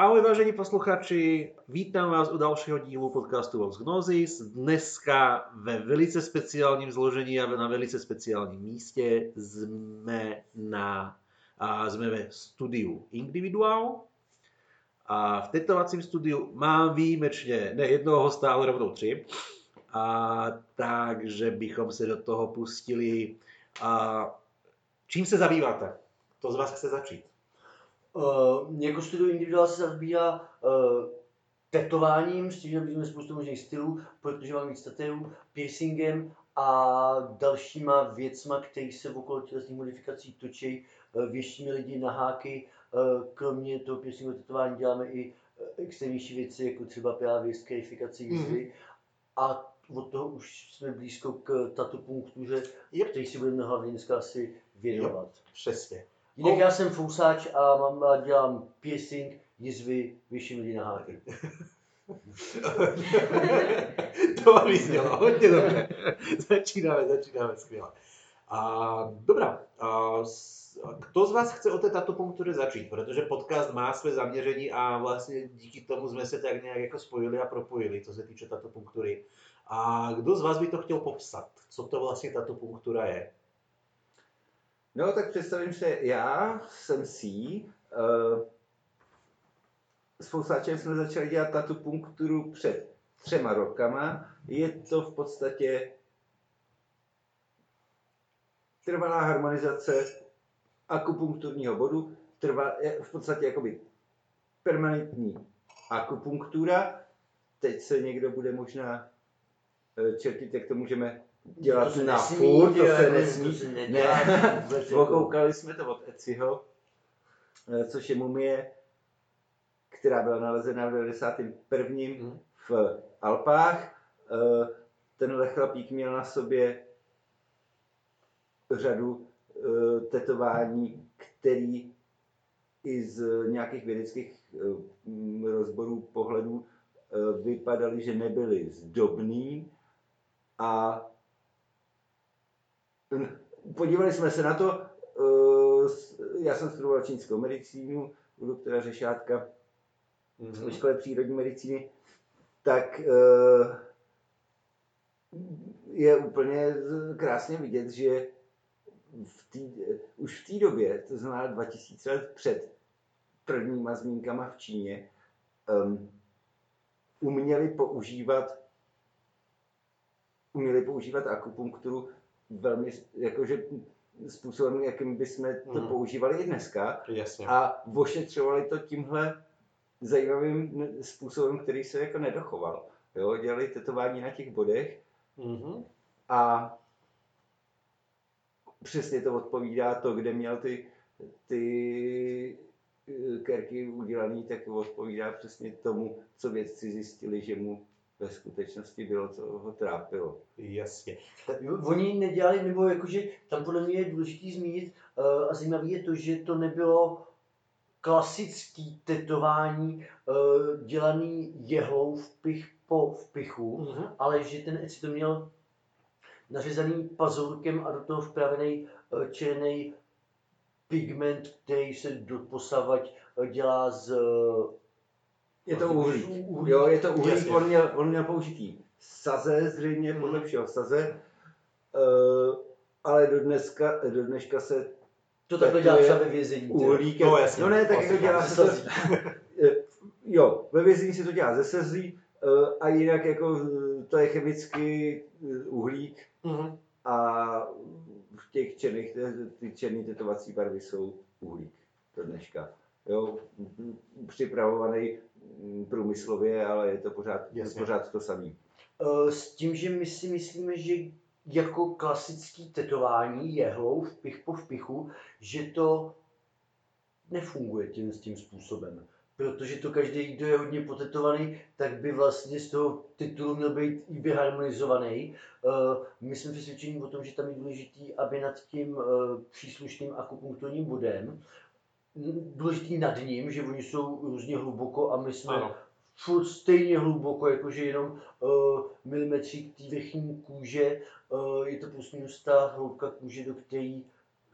Ahoj vážení posluchači, vítám vás u dalšího dílu podcastu Vox Gnosis. Dneska ve velice speciálním zložení a na velice speciálním místě jsme, na, a jsme ve studiu Individual. A v tetovacím studiu mám výjimečně ne jednoho hosta, ale rovnou tři. A takže bychom se do toho pustili. A čím se zabýváte? Kdo z vás chce začít? Uh, jako studio individuál se zabývá uh, tetováním, s tím, že vidíme spoustu možných stylů, protože mám víc tatuů, piercingem a dalšíma věcma, které se okolo tělesných modifikací točí. Uh, věštíme lidi na háky, uh, kromě toho piercingu tetování děláme i uh, extrémnější věci, jako třeba právě skarifikaci jízdy. Mm-hmm. A od toho už jsme blízko k tatu punktuře, yep. který si budeme hlavně dneska asi věnovat. Yep. Přesně. Jinak já jsem fousáč a mám, dělám piercing, jizvy, vyšší lidi na háky. to mi znělo hodně dobře. začínáme, začínáme skvěle. A, dobrá, a, kdo z vás chce o té tatopunktuře začít? Protože podcast má své zaměření a vlastně díky tomu jsme se tak nějak jako spojili a propojili, co se týče tatopunktury. A kdo z vás by to chtěl popsat? Co to vlastně tatopunktura je? No, tak představím se, já jsem si, uh, s Fousáčem jsme začali dělat tatu punkturu před třema rokama. Je to v podstatě trvalá harmonizace akupunkturního bodu, trvá, v podstatě jakoby permanentní akupunktura. Teď se někdo bude možná eh, čertit, jak to můžeme dělat to na furt, to se nesmí. To se ne, okoukali jsme to od Eciho, eh, což je mumie, která byla nalezena v 91. Hmm. v Alpách. Eh, tenhle chlapík měl na sobě řadu eh, tetování, který i z nějakých vědeckých rozborů pohledů vypadaly, že nebyly zdobný a podívali jsme se na to, eh, já jsem studoval čínskou medicínu u doktora Řešátka mm-hmm. v škole přírodní medicíny, tak eh, je úplně krásně vidět, že v tý, už v té době, to znamená 2000 let před prvníma zmínkama v Číně, um, uměli používat uměli používat akupunkturu velmi, jakože způsobem, jakým bychom to mm. používali i dneska. Jasně. A ošetřovali to tímhle zajímavým způsobem, který se jako nedochoval. Jo, dělali tetování na těch bodech mm-hmm. a přesně to odpovídá to, kde měl ty, ty eh, kerky udělaný, tak odpovídá přesně tomu, co vědci zjistili, že mu ve skutečnosti bylo, co ho trápilo. Jasně. Oni nedělali, nebo jakože tam podle mě je důležité zmínit uh, a zajímavé je to, že to nebylo klasický tetování uh, dělaný jehlou v pich po vpichu, mm-hmm. ale že ten Eci to měl nařezaný pazurkem a do toho vpravený uh, černý pigment, který se doposavať dělá z je to uhlík. Jo, je to uhlík, on měl, on měl použitý saze, zřejmě podle všeho saze, uh, ale do, dneska, do dneška se to takhle dělá třeba ve vězení. Uhlík, no, jasně, no ne, tak jako dělá se to, eh, jo, ve vězení se to dělá ze sezlí uh, a jinak jako to je chemický uhlík mm-hmm. a v těch černých, ty černé tetovací barvy jsou uhlík do dneška. Jo, připravovaný Mm, průmyslově, ale je to pořád, Jasně. pořád to samé. Eh, s tím, že my si myslíme, že jako klasický tetování jehlou v pich po vpichu, že to nefunguje tím, tím způsobem. Protože to každý, kdo je hodně potetovaný, tak by vlastně z toho titulu měl být i vyharmonizovaný. Eh, my jsme přesvědčeni o tom, že tam je důležitý, aby nad tím eh, příslušným akupunkturním bodem důležitý nad ním, že oni jsou různě hluboko a my jsme ano. furt stejně hluboko, jakože jenom uh, milimetřík té vrchní kůže, uh, je to plus minus ta hloubka kůže, do které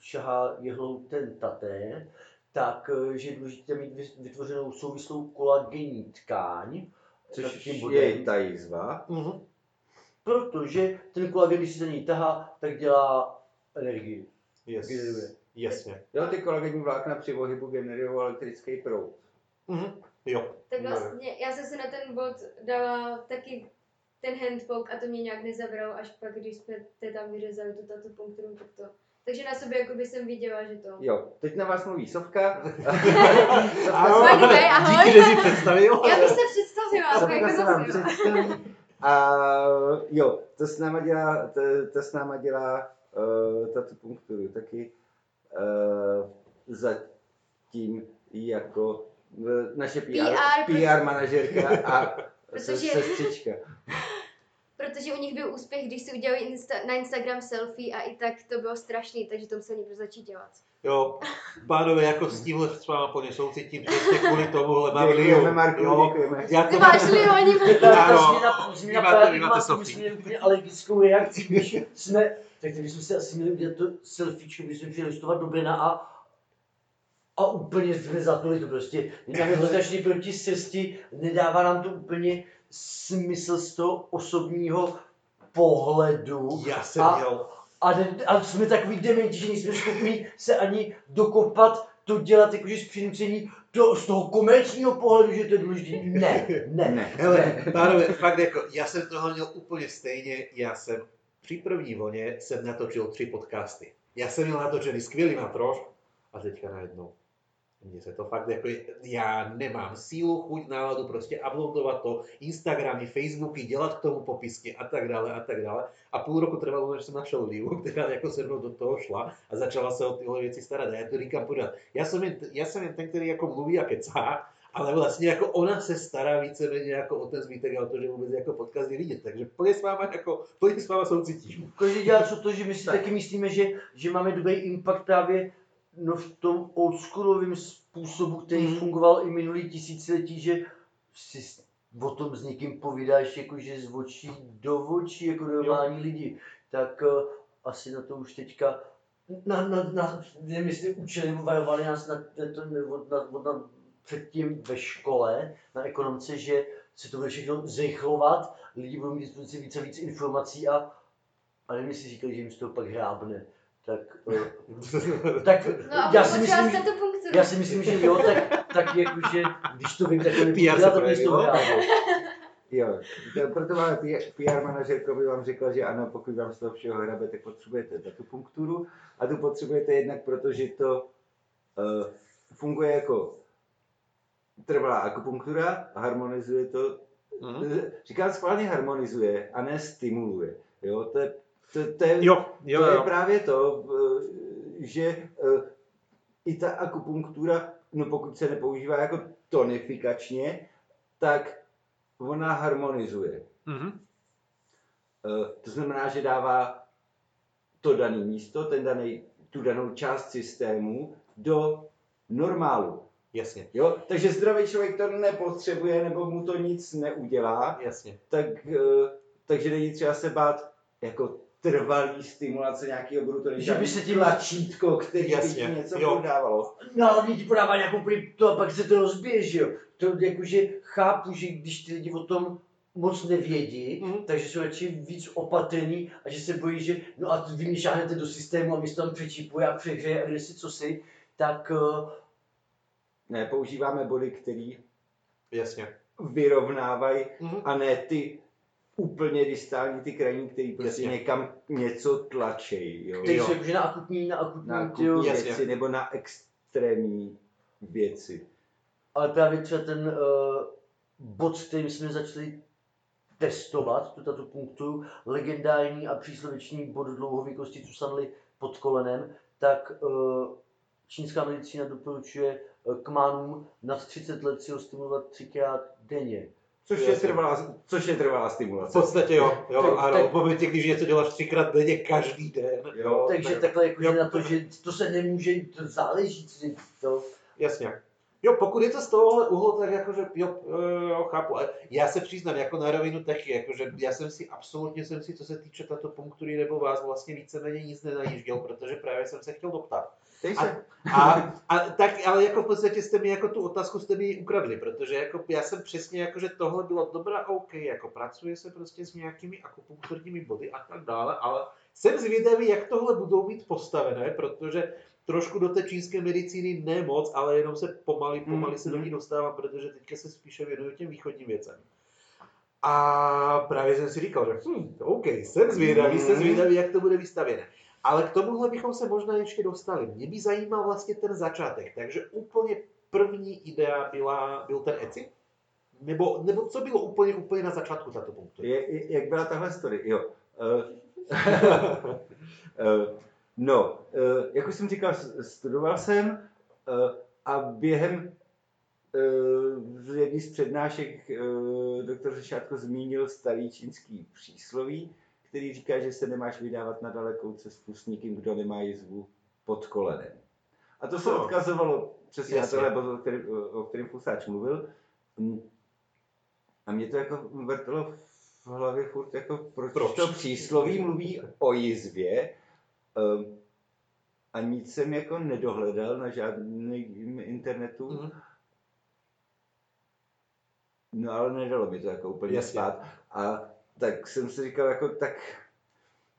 šahá jehlou ten taté. tak eh, že je důležité mít vy- vytvořenou souvislou kolagenní tkáň, Což tím je ta jizva. Mhm. protože ten kolagen, když se za něj tahá, tak dělá energii. Yes. Generuje. Jasně. Jo, ty kolagenní vlákna při pohybu generují elektrický proud. Mhm. Jo. Tak No. vlastně, já jsem si na ten bod dala taky ten handpoke a to mě nějak nezabralo, až pak, když jsme te tam vyřezali tu tatu punkturu, tak to. Takže na sobě jakoby jsem viděla, že to. Jo, teď na vás mluví Sovka. Ano, By the way, ahoj. díky, že jsi představil. Já bych se představila, Sovka jako se vám zase. představí. A jo, to s náma dělá, to, to s náma dělá uh, tato punkturu taky zatím jako uh, naše PR, PR, PR manažerka a Protože- sestřička. Protože u nich byl úspěch, když si udělali insta, na Instagram selfie a i tak to bylo strašný, takže to musel někdo začít dělat. Jo, pánové, jako s tímhle s váma plně soucitím, přesně kvůli tomuhle mám Děkujeme, Liu. Marku, Jo, děkujeme. já Ty to máš Leo, oni Ano. Vy máte- vy máte paradigmatu, Sofii. alergickou reakci, když jsme, tak teď jsme si asi měli udělat to selfiečko, jsme přijeli listovat do Brna a a úplně jsme zatuli to prostě. Nám je začali proti srsti, nedává nám to úplně smysl z toho osobního pohledu. Já jsem A- měl, A, a jsme takový dementi, že nejsme schopni se ani dokopat to dělat jakože z přinucení to, z toho komerčního pohledu, že to je důležité. Ne, ne, Ne. hele, pánové, fakt jako, já jsem toho měl úplně stejně, já jsem při první vlně jsem natočil tři podcasty. Já jsem měl natočený skvělý matroš a teďka najednou. Mně se to fakt jako, já nemám sílu, chuť, náladu prostě uploadovat to, Instagramy, Facebooky, dělat k tomu popisky a tak dále a tak dále. A půl roku trvalo, než jsem našel Liu, která jako se mnou do toho šla a začala se o tyhle věci starat. A já to říkám pořád. Já jsem jen, já jsem jen ten, který jako mluví a kecá, ale vlastně jako ona se stará víceméně jako o ten zbytek a o to, že vůbec jako podcast je vidět. Takže plně s váma jako, plně s váma soucitím. Každý dělá co to, že my si Tak. taky myslíme, že, že máme dobrý impact právě no, v tom oldschoolovém způsobu, který Mhm. fungoval i minulý tisíciletí, že si o tom s někým povídáš jakože z očí do očí, jako normální lidi. Tak uh, asi na to už teďka na, na, na, nevím, jestli učili nebo varovali nás na, na, to, od, na, od, na, předtím ve škole na ekonomce, že se to bude všechno zrychlovat, lidi budou mít dispozici více a víc informací a, a nevím, jestli říkali, že jim z toho pak hrábne. Tak, uh, tak No já, si myslím, že, já si myslím, že jo, tak, tak jakože, když to vím, tak to nebudu dělat, tak z toho hrábne. Jo, to, proto máme PR manažerko by vám řekla, že ano, pokud vám z toho všeho hrabe, tak potřebujete tu punkturu a tu potřebujete jednak proto, že to uh, funguje jako trvalá akupunktura, harmonizuje to, Mhm. říkám schválně harmonizuje a ne stimuluje. Jo, to je, to, to je, Jo, jo, to je jo. právě to, eh, že eh, i ta akupunktura, no pokud se nepoužívá jako tonifikačně, tak ona harmonizuje. Mhm. Eh, To znamená, že dává to dané místo, ten daný, tu danou část systému do normálu. Jasně, Jo? Takže zdravý člověk to nepotřebuje nebo mu to nic neudělá, jasně. tak, eh, takže není třeba se bát jako trvalý stimulace nějakého bodu, to Že by se tím- tlačítko, který by Jasně, ti něco jo. podávalo. No hlavně ti podává nějakou to a pak se to rozbije, že jo. To jakože chápu, že když ty lidi o tom moc nevědí, Mhm. takže jsou radši víc opatrní a že se bojí, že no a vy mě šáhnete do systému a mě se tam přečípuje a přehřeje a kde si co si, tak uh, Ne, používáme body, který Jasně. vyrovnávají Mhm. a ne ty úplně distální, ty krajní, který prostě Jasně. někam něco tlačej. Jo? který Jo. na akutní, na akutní, Na akutní Jasně. věci nebo na extrémní věci. ale právě třeba ten uh, bod, s kterým jsme začali testovat, tu tato punktu, legendární a přísloveční bod dlouhověkosti Cusanly pod kolenem, tak uh, čínská medicína doporučuje kmánům nad 30 let si ho stimulovat třikrát denně. Což je, trvalá, což je trvalá V stimulace. podstatě jo, jo, Tak- ano, tak- v momentě, když něco děláš třikrát denně každý den. Jo, Takže tak- takhle jakože jo. na to, že to se nemůže, to záleží, to. Jasně. Jo, pokud je to z tohohle úhlu, tak jakože jo, eh, jo, chápu. Ale já se přiznám, jako na rovinu taky, jakože já jsem si absolutně jsem si, co se týče tato punktury nebo vás, vlastně víceméně nic nenajížděl, protože právě jsem se chtěl doptat. A, a, a, tak, ale jako v podstatě jste mi jako tu otázku jste mi ukradli, protože jako já jsem přesně jako, že tohle bylo dobrá OK, jako pracuje se prostě s nějakými akupunkturními body a tak dále, ale jsem zvědavý, jak tohle budou mít postavené, protože trošku do té čínské medicíny ne moc, ale jenom se pomaly, pomaly se do ní dostávám, protože teďka se spíše věnuju těm východním věcem. A právě jsem si říkal, že hm, OK, jsem zvědavý, jsem zvědavý, jak to bude vystavěné. Ale k tomuhle bychom se možná ještě dostali. Mě by zajímal vlastně ten začátek, takže úplně první idea byla, byl ten Etsy? Nebo, nebo co bylo úplně, úplně na začátku tato punktu? Je, jak byla tahle story? Jo. Uh, uh, no, uh, jak už jsem říkal, studoval jsem a během jedné z přednášek doktor Řešátko zmínil starý čínský přísloví, který říká, že se nemáš vydávat na dalekou cestu s nikým, kdo nemá jizvu pod kolenem. A to se Aha. odkazovalo přesně na Jasně. tohle, bod, o kterém, o kterém Fusáč mluvil. Mm. A mě to jako vrtalo v hlavě furt, jako proč, Proč? to přísloví mluví o jizvě um, a nic jsem jako nedohledal na žádném internetu, Mhm. no ale nedalo mi to jako úplně Jasně. spát. A tak jsem si říkal, jako tak,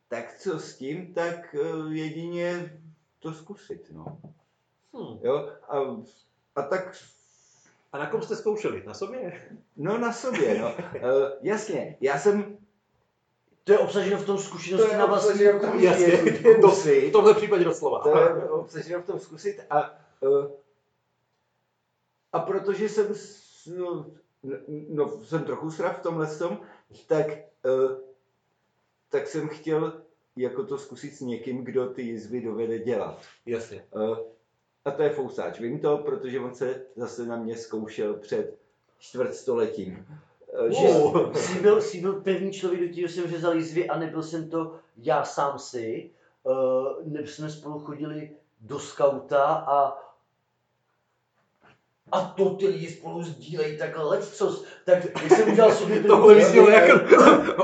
tak co s tím, tak eh, jedině to zkusit, no. Hm. Jo, a, a tak A na kom jste zkoušeli? Na sobě? No na sobě, no. Uh, jasně, já jsem... To je obsaženo v tom zkušenosti na vlastní obsaženo v tom Jasně, je- to, v tomhle případě doslova. To je obsaženo v tom zkusit a... Uh, a protože jsem... No, no, jsem trochu srav v tomhle tom, tak, uh, tak jsem chtěl jako to zkusit s někým, kdo ty jizvy dovede dělat. Jasně. Uh, a to je Fousáč. Vím to, protože on se zase na mě zkoušel před čtvrtstoletím. Uh, že, Wow. Jsi byl, jsi byl první člověk, do kterého jsem řezal jizvy a nebyl jsem to já sám si. Uh, ne, jsme spolu chodili do skauta a a to ty lidi spolu sdílejí takhle lecos. Tak jak jsem udělal sobě Tohle první vyznělo jako...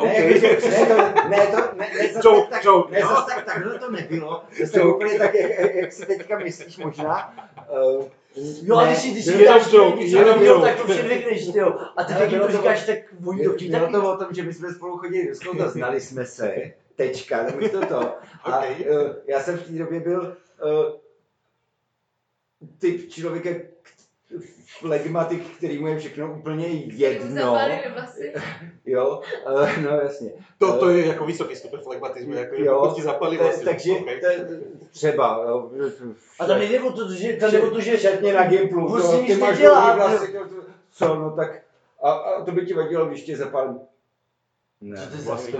Ne, jakože, ne, to, ne, to, ne, ne, zas Joke, tak, joke, ne, no. zas tak, takhle to nebylo. To je úplně tak, jak, jak, si teďka myslíš možná. Uh, Jo, a ty si, ty si jenom říkáš, joke, něco jenom joke. tak to všem řekneš, jo. A ty taky to to- říkáš, tak oni to Bylo to o tom, že my jsme spolu chodili do skauta, znali jsme se, tečka, nebo to to. A uh, já jsem v té době byl uh, typ člověka, flegmatik, který mu je všechno úplně jedno. Jo, no jasně. To, to je jako vysoký stupeň flegmatismu, jako Jo, jo, pokud ti zapali Ta- vlasy. takže třeba, jo, A tam nejde o to, že, tam jde o to, že šatně na Gimplu, Vůbec to, to- vlasy, co, no tak, a, a to by ti vadilo, když tě zapálím. Ne, vlastně,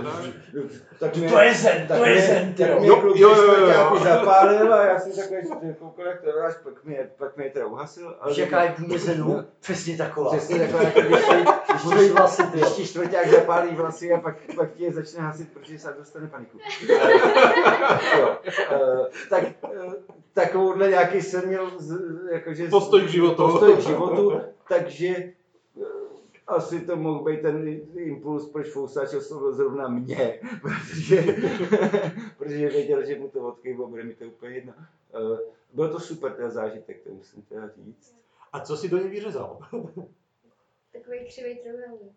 tak To, mě- to je zen, tak to je zen, ty tak jo. mě Jo, kluk jo, jo, jo, jo. zapálil a já jsem takhle koukal, jak to dáš, pak mě, pak mě teda uhasil. ale jaká je vůně zenu? Přesně taková. Přesně takhle, jako když, ti- když, vlasy, ty když ti čtvrták zapálí vlasy a pak, pak ti je začne hasit, protože se dostane paniku. jo. Uh, tak uh, takovouhle nějaký jsem měl jakože, Postoj k životu. postoj k životu, takže asi to mohl být ten impuls, proč Fousáč oslovil zrovna mě, protože, protože věděl, že mu to odkejvo, bude mi to úplně jedno. Uh, byl to super ten zážitek, to musím teda říct. A co si do něj vyřezal? Takový křivý trojuhelník.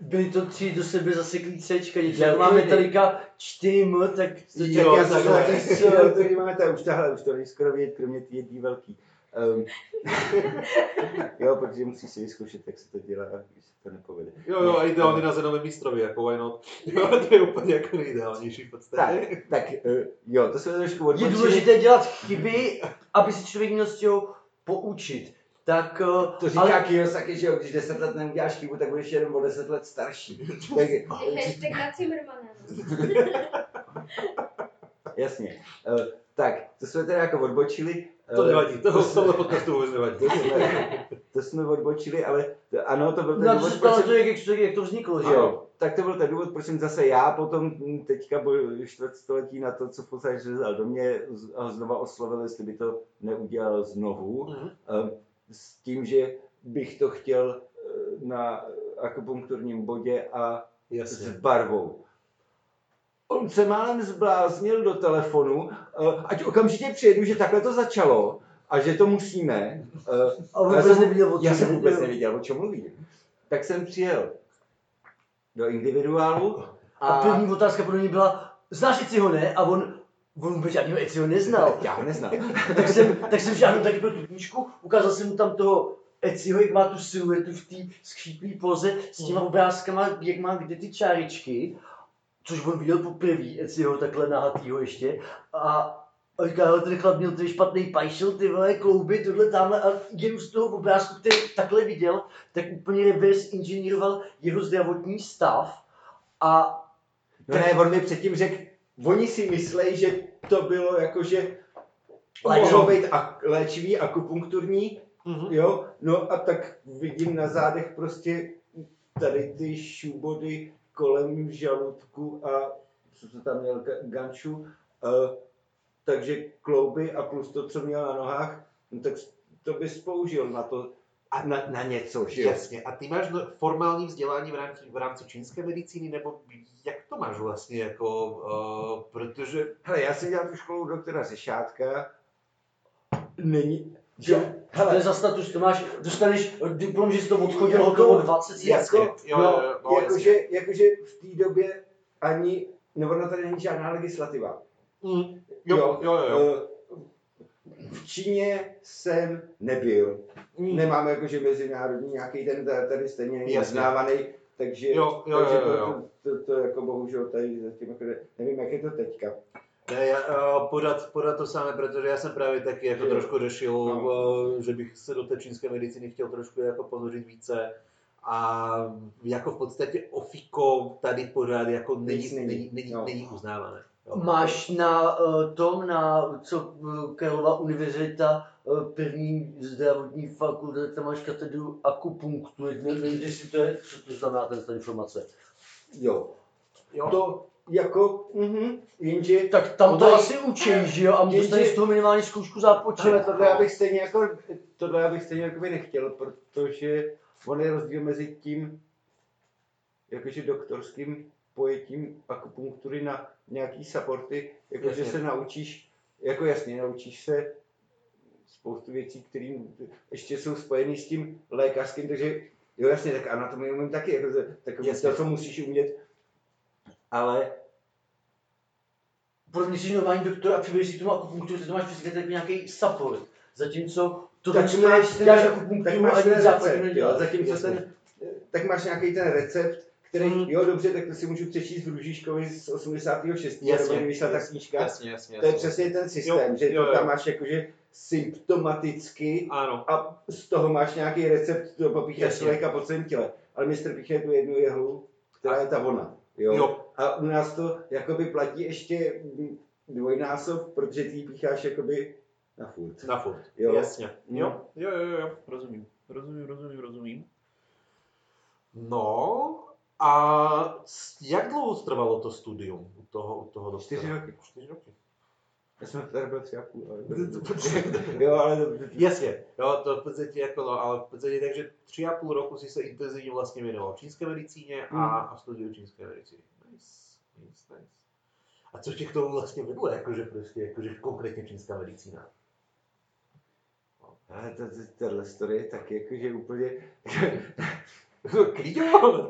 Byly to tři do sebe zaseklý Cčka, něco. Já Jak máme vím. Metallica 4M, tak to Jo, Tak já tak jsem jo. taky střílel, který máme tady už tahle, už to není skoro vidět, kromě ty jedný velký. Um, jo, protože musíš si vyzkoušet, jak se to dělá, když se to nepovede. Jo, jo, a ideálně na zenovém mistrovi, jako why not? Jo, to je úplně jako nejideálnější v podstatě. Tak, tak uh, jo, to jsme trošku je odbočili. důležité dělat chyby, aby se člověk měl z čeho poučit. Tak, eh, To říká ale... Kiyosaki, že jo, když 10 let neuděláš chybu, tak budeš jenom o 10 let starší. Tak, Hashtag na Zimmermana. jasně. Uh, tak, to jsme teda jako odbočili. To nevadí, to v tomhle podcastu vůbec nevadí. to jsme, to jsme odbočili, ale to, ano, to byl ten no, důvod, to, proč to, jsem- jak, jak, jak to vzniklo, že jo? Tak to byl ten důvod, proč jsem zase já potom teďka byl čtvrtstoletí na to, co v podstatě řezal do mě z- a znova oslovil, jestli by to neudělal znovu. Mhm. Ehm, S tím, že bych to chtěl eh, na akupunkturním bodě a s Jasně. barvou. On se málem zbláznil do telefonu, eh, ať okamžitě přijedu, že takhle to začalo a že to musíme. Eh, A on já vůbec jsem- neviděl, o Já čem jsem vůbec nevěděl, o čem mluví. Tak jsem přijel do individuálu A první otázka pro něj byla, znáš Eciho, ne? A on, on vůbec žádného Eciho neznal. Já ho neznám. tak jsem, tak jsem šáhnul taky pro tu knížku, ukázal jsem mu tam toho Eciho, jak má tu siluetu v té skříplý poze s těma obrázkama, jak má kde ty čáričky, což on viděl poprvé, Eciho takhle nahatýho ještě. A a říká, hele, ten chlap měl tady špatný pajšel, ty vole, klouby, tohle tamhle a jenom z toho obrázku, který takhle viděl, tak úplně reverse inženýroval jeho zdravotní stav a No ne, on mi předtím řekl, oni si myslejí, že to bylo jako, že Léčivý. mohlo být ak- léčivý, akupunkturní, Mhm. jo, no a tak vidím na zádech prostě tady ty šubody kolem žaludku a co to tam měl, ga- ganču, uh, takže klouby a plus to, co měl na nohách, no tak to bys použil na to, a na, na něco, že? Jasně. A ty máš formální vzdělání v rámci, v rámci čínské medicíny, nebo jak to máš vlastně, jako, uh, protože... Hele, já jsem dělal tu školu doktora Řešátka, není, že, Co to je za status? To máš, dostaneš diplom, že jsi to odchodil Jako- hotovo 20 let. Jasně, jo, jo, jo, no, jakože, jasně. jakože v té době ani, nebo ono tady není žádná legislativa. Mm, jo, jo, jo, jo. Eh, V Číně jsem nebyl. Mm. Nemáme jakože mezinárodní nějaký ten ta- tady stejně uznávaný, takže, Jo, jo, takže jo, jo, jo. To, to, to, jako bohužel tady zatím jako ne- nevím, jak je to teďka. Ne, já, podat, podat to samé, protože já jsem právě taky jako trošku řešil, No. že bych se do té čínské medicíny chtěl trošku jako ponořit více. A jako v podstatě ofiko tady pořád jako není, není. není, není, No. není uznávané. Jo. Máš na uh, tom, na co uh, Karlova univerzita, uh, první zdravotní fakulta, tam máš katedru akupunktury, nevím, jestli to je, co to znamená ta informace. Jo. Jo. To jako, mhm, jenže Tak tam to asi učí, že jo, a Jenže- dostaneš z toho minimálně zkoušku zápočet. Ale tohle já bych stejně jako, tohle já bych stejně jako by nechtěl, protože on je rozdíl mezi tím, jakože doktorským pojetím akupunktury na nějaký supporty, jakože se naučíš, jako jasně, naučíš se spoustu věcí, které ještě jsou spojené s tím lékařským, takže jo jasně, tak anatomii umím taky, jako, tak to, co musíš umět, ale mě jsi normální doktor a přibližíš si k tomu akupunkturu, ty to máš přesně jako nějaký support. Zatímco to tak tak máš, máš, tak, děláš tak akupunkturu máš ani ten západ neděláš. zatímco ten, tak máš nějaký ten recept, který, Mhm. jo dobře, tak to si můžu přečíst v Růžiškovi z 86. Jasně, nebo vyšla ta knížka. Jasně, jasně, To je přesně ten systém, Jo, že jo, jo. tam máš jakože symptomaticky Ano, a z toho máš nějaký recept, to popícháš Jasně. člověka po celém těle. Ale mistr píchne tu jednu jehlu, která je ta ona. Jo? jo, A u nás to jakoby platí ještě dvojnásob, protože ty pícháš jakoby na furt. na furt. Jo. Jasně. Mm. Jo, jo, jo, jo, rozumím. Rozumím, rozumím, rozumím. No, a jak dlouho trvalo to studium u toho, u toho doktora? Čtyři roky. Čtyři roky. Já jsem tady byl tři a půl, ale... jo, ale to, Jasně, jo, to v podstatě jako no, ale v podstatě takže tři a půl roku si se intenzivně vlastně věnoval čínské medicíně a, Mm. a studiu čínské medicíny. Nice, nice, nice. A co tě k tomu vlastně vedlo, jakože prostě, jakože konkrétně čínská medicína? ale to, to, tohle story je taky jakože úplně... Klidně,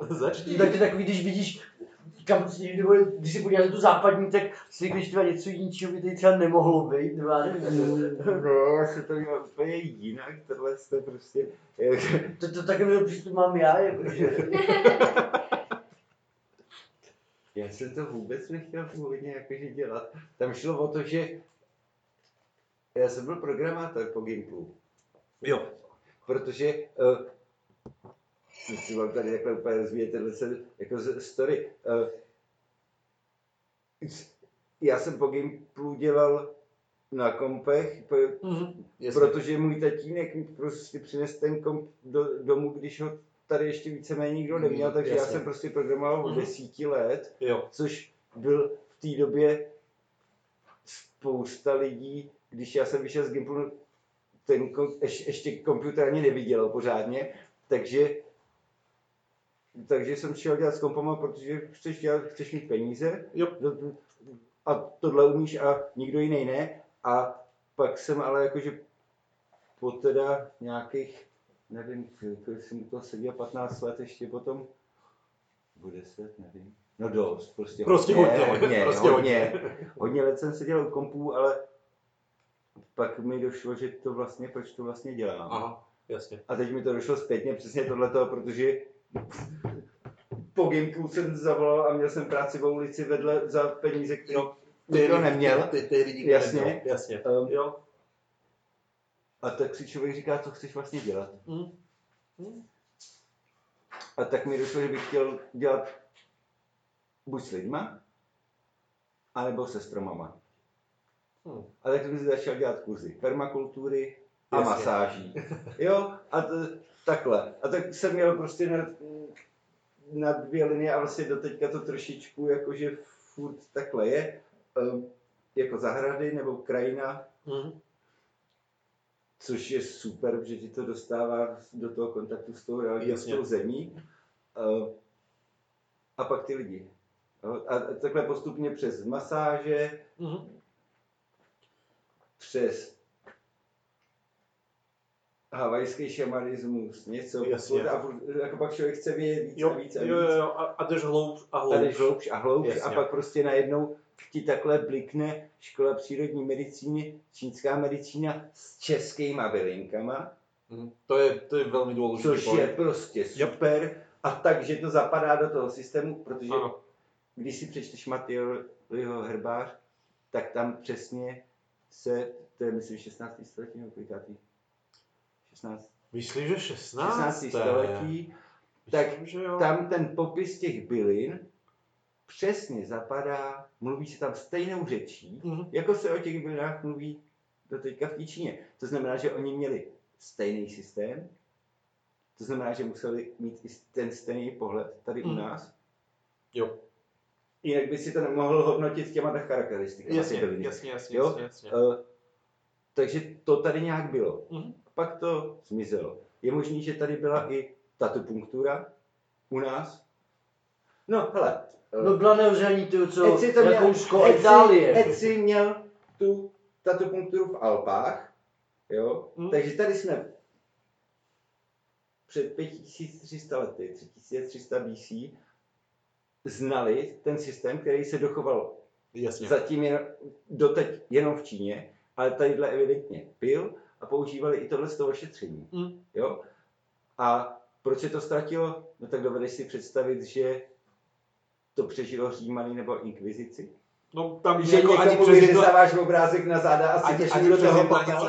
začni. Tak to je takový, když vidíš, kam, nebo když si podíváš na tu západní, tak si když třeba něco jiného by tady třeba nemohlo být, nebo já nevím. no, se to dělá úplně jinak, tohle to prostě... To, to takový přístup mám já, jakože. Já jsem to vůbec nechtěl původně jakože dělat. Tam šlo o to, že já jsem byl programátor po Gimplu. Jo, protože uh, si vám tady takhle úplně rozvíjet tenhle se, jako z- story. Uh, já jsem po Gimplu dělal na kompech, po, mhm. jasně. protože můj tatínek prostě přines ten komp do, domů, když ho tady ještě víceméně nikdo neměl, takže já Jasně. jsem prostě programoval od Mhm. desíti let, Jo, což byl v té době spousta lidí, když já jsem vyšel z Gimplu, ten kom, ješ, ještě počítač ani neviděl pořádně, takže takže jsem šel dělat s kompama, protože chceš, dělat, chceš mít peníze Jo. A tohle umíš a nikdo jiný ne. A pak jsem ale jakože po teda nějakých, nevím, kolik jsem toho seděl, 15 let ještě potom, bude se, nevím. No dost, prostě, Prostě hodně, hodně, prostě hodně, hodně let jsem seděl u kompů, ale pak mi došlo, že to vlastně, proč to vlastně dělám. Aha, jasně. A teď mi to došlo zpětně přesně tohleto, protože po Gimku jsem zavolal a měl jsem práci v ulici vedle za peníze, které Jo. nikdo neměl. Ty, ty, ty, Jasně. Jasně. Um, Jo. A tak si člověk říká, co chceš vlastně dělat. Mm. Mm. A tak mi došlo, že bych chtěl dělat buď s lidma, anebo se stromama. Hmm. A tak jsem si začal dělat kurzy permakultury a Jasně. masáží. Jo, a to, takhle. A tak jsem měl prostě na, na dvě linie a vlastně doteďka to trošičku jakože furt takhle je. Um, jako zahrady nebo krajina, Mm. Což je super, že ti to dostává do toho kontaktu s tou realitou, s tou zemí. Uh, a pak ty lidi. A takhle postupně přes masáže, Mm. přes havajský šamanismus, něco. Jasně. A jako pak člověk chce vědět víc Jo, a víc a víc. jo, jo, jo, a, jdeš hloub a A jdeš hloub. hloubš a hloubš a pak prostě najednou ti takhle blikne škola přírodní medicíny, čínská medicína s českýma bylinkama, Mm. To je, to je velmi důležitý což je prostě Yep. super. A takže to zapadá do toho systému, protože Ano. když si přečteš Matějovýho herbář, tak tam přesně se, to je myslím 16. století nebo kolikátý? 16. Myslíš, že 16? 16. století, tak Myslím, že jo. tam ten popis těch bylin přesně zapadá, mluví se tam stejnou řečí, Mhm. jako se o těch bylinách mluví do teďka v té Číně. To znamená, že oni měli stejný systém, to znamená, že museli mít i ten stejný pohled tady u Mhm. nás. Jo. Jinak by si to nemohl hodnotit těma tak charakteristikama Jasně, jasně, jasně, Jo? jasně, jasně. Uh, takže to tady nějak bylo. Mhm. Pak to zmizelo. Je možný, že tady byla i tatupunktura u nás. No, hele. Eh, No byla neoření, ty co, Eci to měl, Rakousko, Eci- Itálie. Eci měl tu tatupunkturu v Alpách, jo, Mm. takže tady jsme před 5300 lety, 3300 BC, znali ten systém, který se dochoval Jasně. zatím jen, doteď jenom v Číně, ale tadyhle evidentně byl a používali i tohle z toho ošetření. Mm. Jo? A proč se to ztratilo? No tak dovedeš si představit, že to přežilo Římany nebo Inkvizici. No tam Že jako ani přes jedno, vyřezáváš obrázek na záda a si ani do toho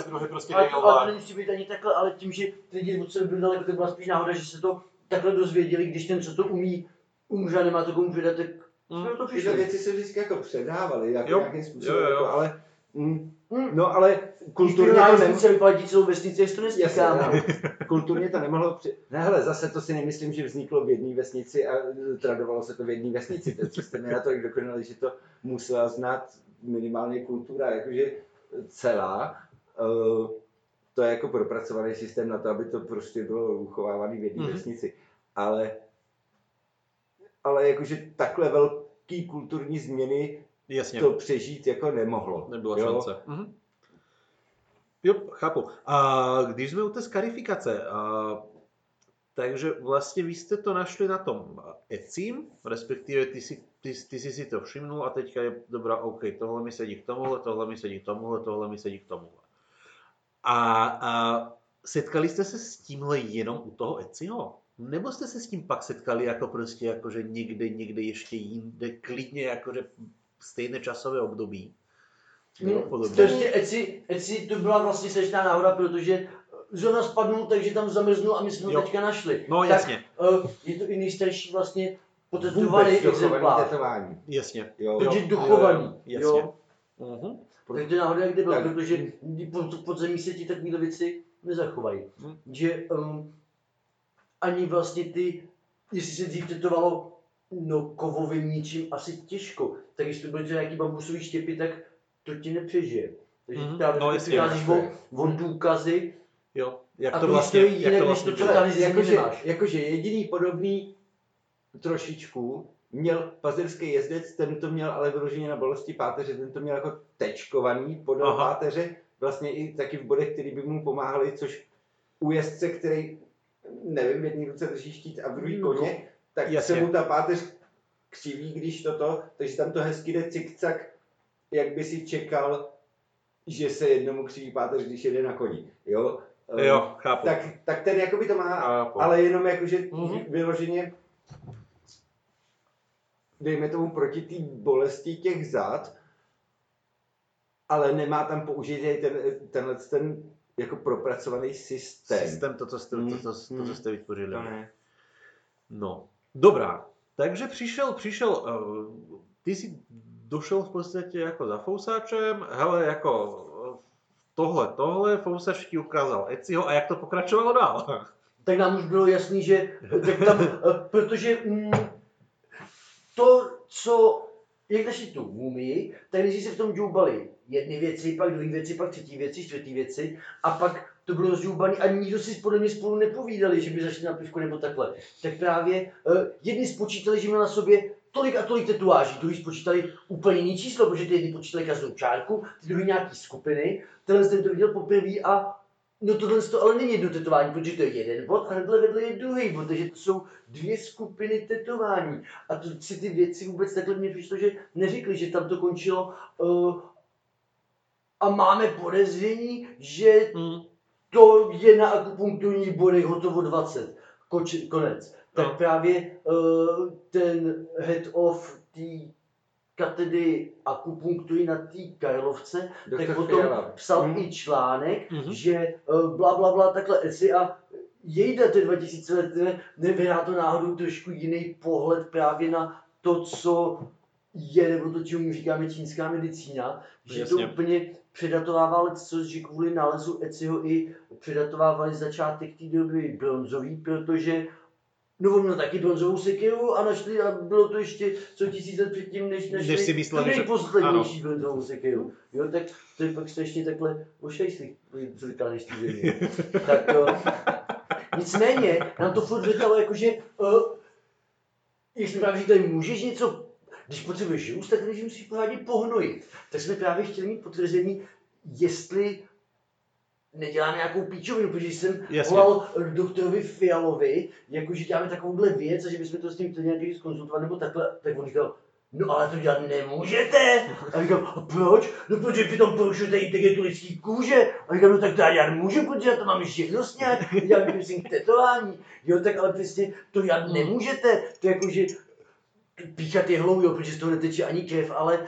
druhé prostě Ale, ale to nemusí být ani takhle, ale tím, že ty lidi od sebe byli daleko, tak byla spíš náhoda, že se to takhle dozvěděli, když ten, co to umí, umře a nemá to komu předat, tak Mm. jsme na to přišli. věci se vždycky jako předávaly jako Jo. nějakým způsobem, Jo, jo, jo. Jako, ale, mm, Mm. no ale Kulturně to, to nem, se vyplatí celou vesnici, jestli to Jasně, nestýkáme. no. kulturně to nemohlo při... Ne, hele, zase to si nemyslím, že vzniklo v jedné vesnici a tradovalo se to v jedné vesnici. Ten systém je natolik dokonalý, že to musela znát minimálně kultura, jakože celá. Uh, to je jako propracovaný systém na to, aby to prostě bylo uchovávané v jedné Mhm. vesnici. Ale, ale jakože takhle velký kulturní změny Jasně. to přežít jako nemohlo. Nebyla jo? šance. Mhm. Jo, chápu. A když jsme u té skarifikace, a, takže vlastně vy jste to našli na tom Etsym, respektive ty si, ty, ty si si to všimnul a teďka je dobrá, OK, tohle mi sedí k tomuhle, tohle mi sedí k tomuhle, tohle mi sedí k tomuhle. A, a setkali jste se s tímhle jenom u toho Etsyho? Nebo jste se s tím pak setkali jako prostě jakože někde, někde ještě jinde, klidně jakože stejné časové období? Podobně? ještě Etsy, Etsy to byla vlastně sečná náhoda, protože zrovna spadnul, takže tam zamrznul a my jsme ho teďka našli. No tak, jasně, eh, je to i nejstarší vlastně potetovaný dochovaný exemplář. tetování. jasně. Jo. Protože Jo, duchovaný. jo, jo, jo. jasně. Mhm. Tak to je náhoda, kde byl, Tak. protože pod, pod zemí se ti takovéhle věci nezachovají. Hm. Že um, ani vlastně ty, jestli se dřív tetovalo no, kovovým ničím asi těžko, tak jestli to třeba nějaký bambusový štěpy, tak to ti nepřežije. Takže mm. právě No, přicházíš o, o důkazy Jo, jak a to to vlastně, jak jinak, to než vlastně to, země jakože, jakože jediný podobný trošičku měl pazerský jezdec, ten to měl ale vyloženě na bolesti páteře, ten to měl jako tečkovaný podél Aha. páteře, vlastně i taky v bodech, které by mu pomáhaly, což u jezdce, který, nevím, v jedné ruce drží štít a v druhé koně, tak Jasně. se mu ta páteř křiví, když toto, takže tam to hezky jde cikcak, jak by si čekal, že se jednomu křiví páteř, když jede na koni, jo? Um, Jo, chápu. tak, tak ten jakoby to má, Chápu. ale jenom jakože Mhm. vyloženě dejme tomu proti té bolesti těch zad, ale nemá tam použitý ten, tenhle ten jako propracovaný systém. Systém, to, co jste, to, to, to, to, Mm. co jste vytvořili. To ne. No, dobrá. Takže přišel, přišel, uh, ty jsi došel v podstatě jako za fousáčem, hele, jako eh, tohle, tohle, fousač ti ukázal Eciho a jak to pokračovalo dál? tak nám už bylo jasný, že tak tam, eh, protože mm, to, co, jak našli tu mumii, tak nejdřív se v tom džoubali jedny věci, pak druhé věci, pak třetí věci, čtvrtý věci a pak to bylo rozžoubaný a nikdo si podle mě spolu nepovídali, že by zašli na pivko nebo takhle. Tak právě uh, jedni spočítali, že měl na sobě tolik a tolik tetováží, druhý spočítali úplně jiný číslo, protože ty jedni počítali každou čárku, ty druhý nějaký skupiny, tenhle ten to viděl poprvé a No tohle to ale není jedno tetování, protože to je jeden bod a hnedle vedle je druhý bod, takže to jsou dvě skupiny tetování. A to si ty věci vůbec takhle mě přišlo, že neřekli, že tam to končilo uh, a máme podezření, že Mm. To je na akupunkturní body hotovo 20. Koč, konec. Tak No. právě uh, ten head of té katedry akupunktury na té Karlovce, Doktor tak potom Fiala. psal Mhm. i článek, Mhm. že uh, bla bla bla takhle esi a jejda ty 2000 let, ne- nevyhrá to náhodou trošku jiný pohled právě na to, co je, nebo to, čemu říkáme čínská medicína, že Jasně. to úplně předatovává leco, že kvůli nálezu Eciho i předatovávali začátek té doby bronzový, protože No on měl taky bronzovou sekiru a našli, a bylo to ještě co tisíc let předtím, než našli Než si mysleli, že- nejposlednější bronzovou sekiru. Jo, tak to je pak strašně takhle co říká než ty země. tak jo. Nicméně, nám to furt říkalo, jakože, uh, jak jsme právě říkali, můžeš něco, když potřebuješ růst, tak než musíš pořádně pohnojit. Tak jsme právě chtěli mít potvrzení, jestli nedělám nějakou píčovinu, protože jsem Jasně. volal doktorovi Fialovi, jakože děláme takovouhle věc a že bychom to s ním chtěli nějaký zkonzultovat nebo takhle, tak on říkal, no ale to dělat nemůžete. A říkám, a proč? No protože vy tam porušujete integritu lidský kůže. A říkám, no tak to já dělat můžu, protože já to mám živnost nějak, já myslím k tetování. Jo, tak ale přesně to dělat nemůžete. To je píchat jehlou, jo, protože z toho neteče ani krev, ale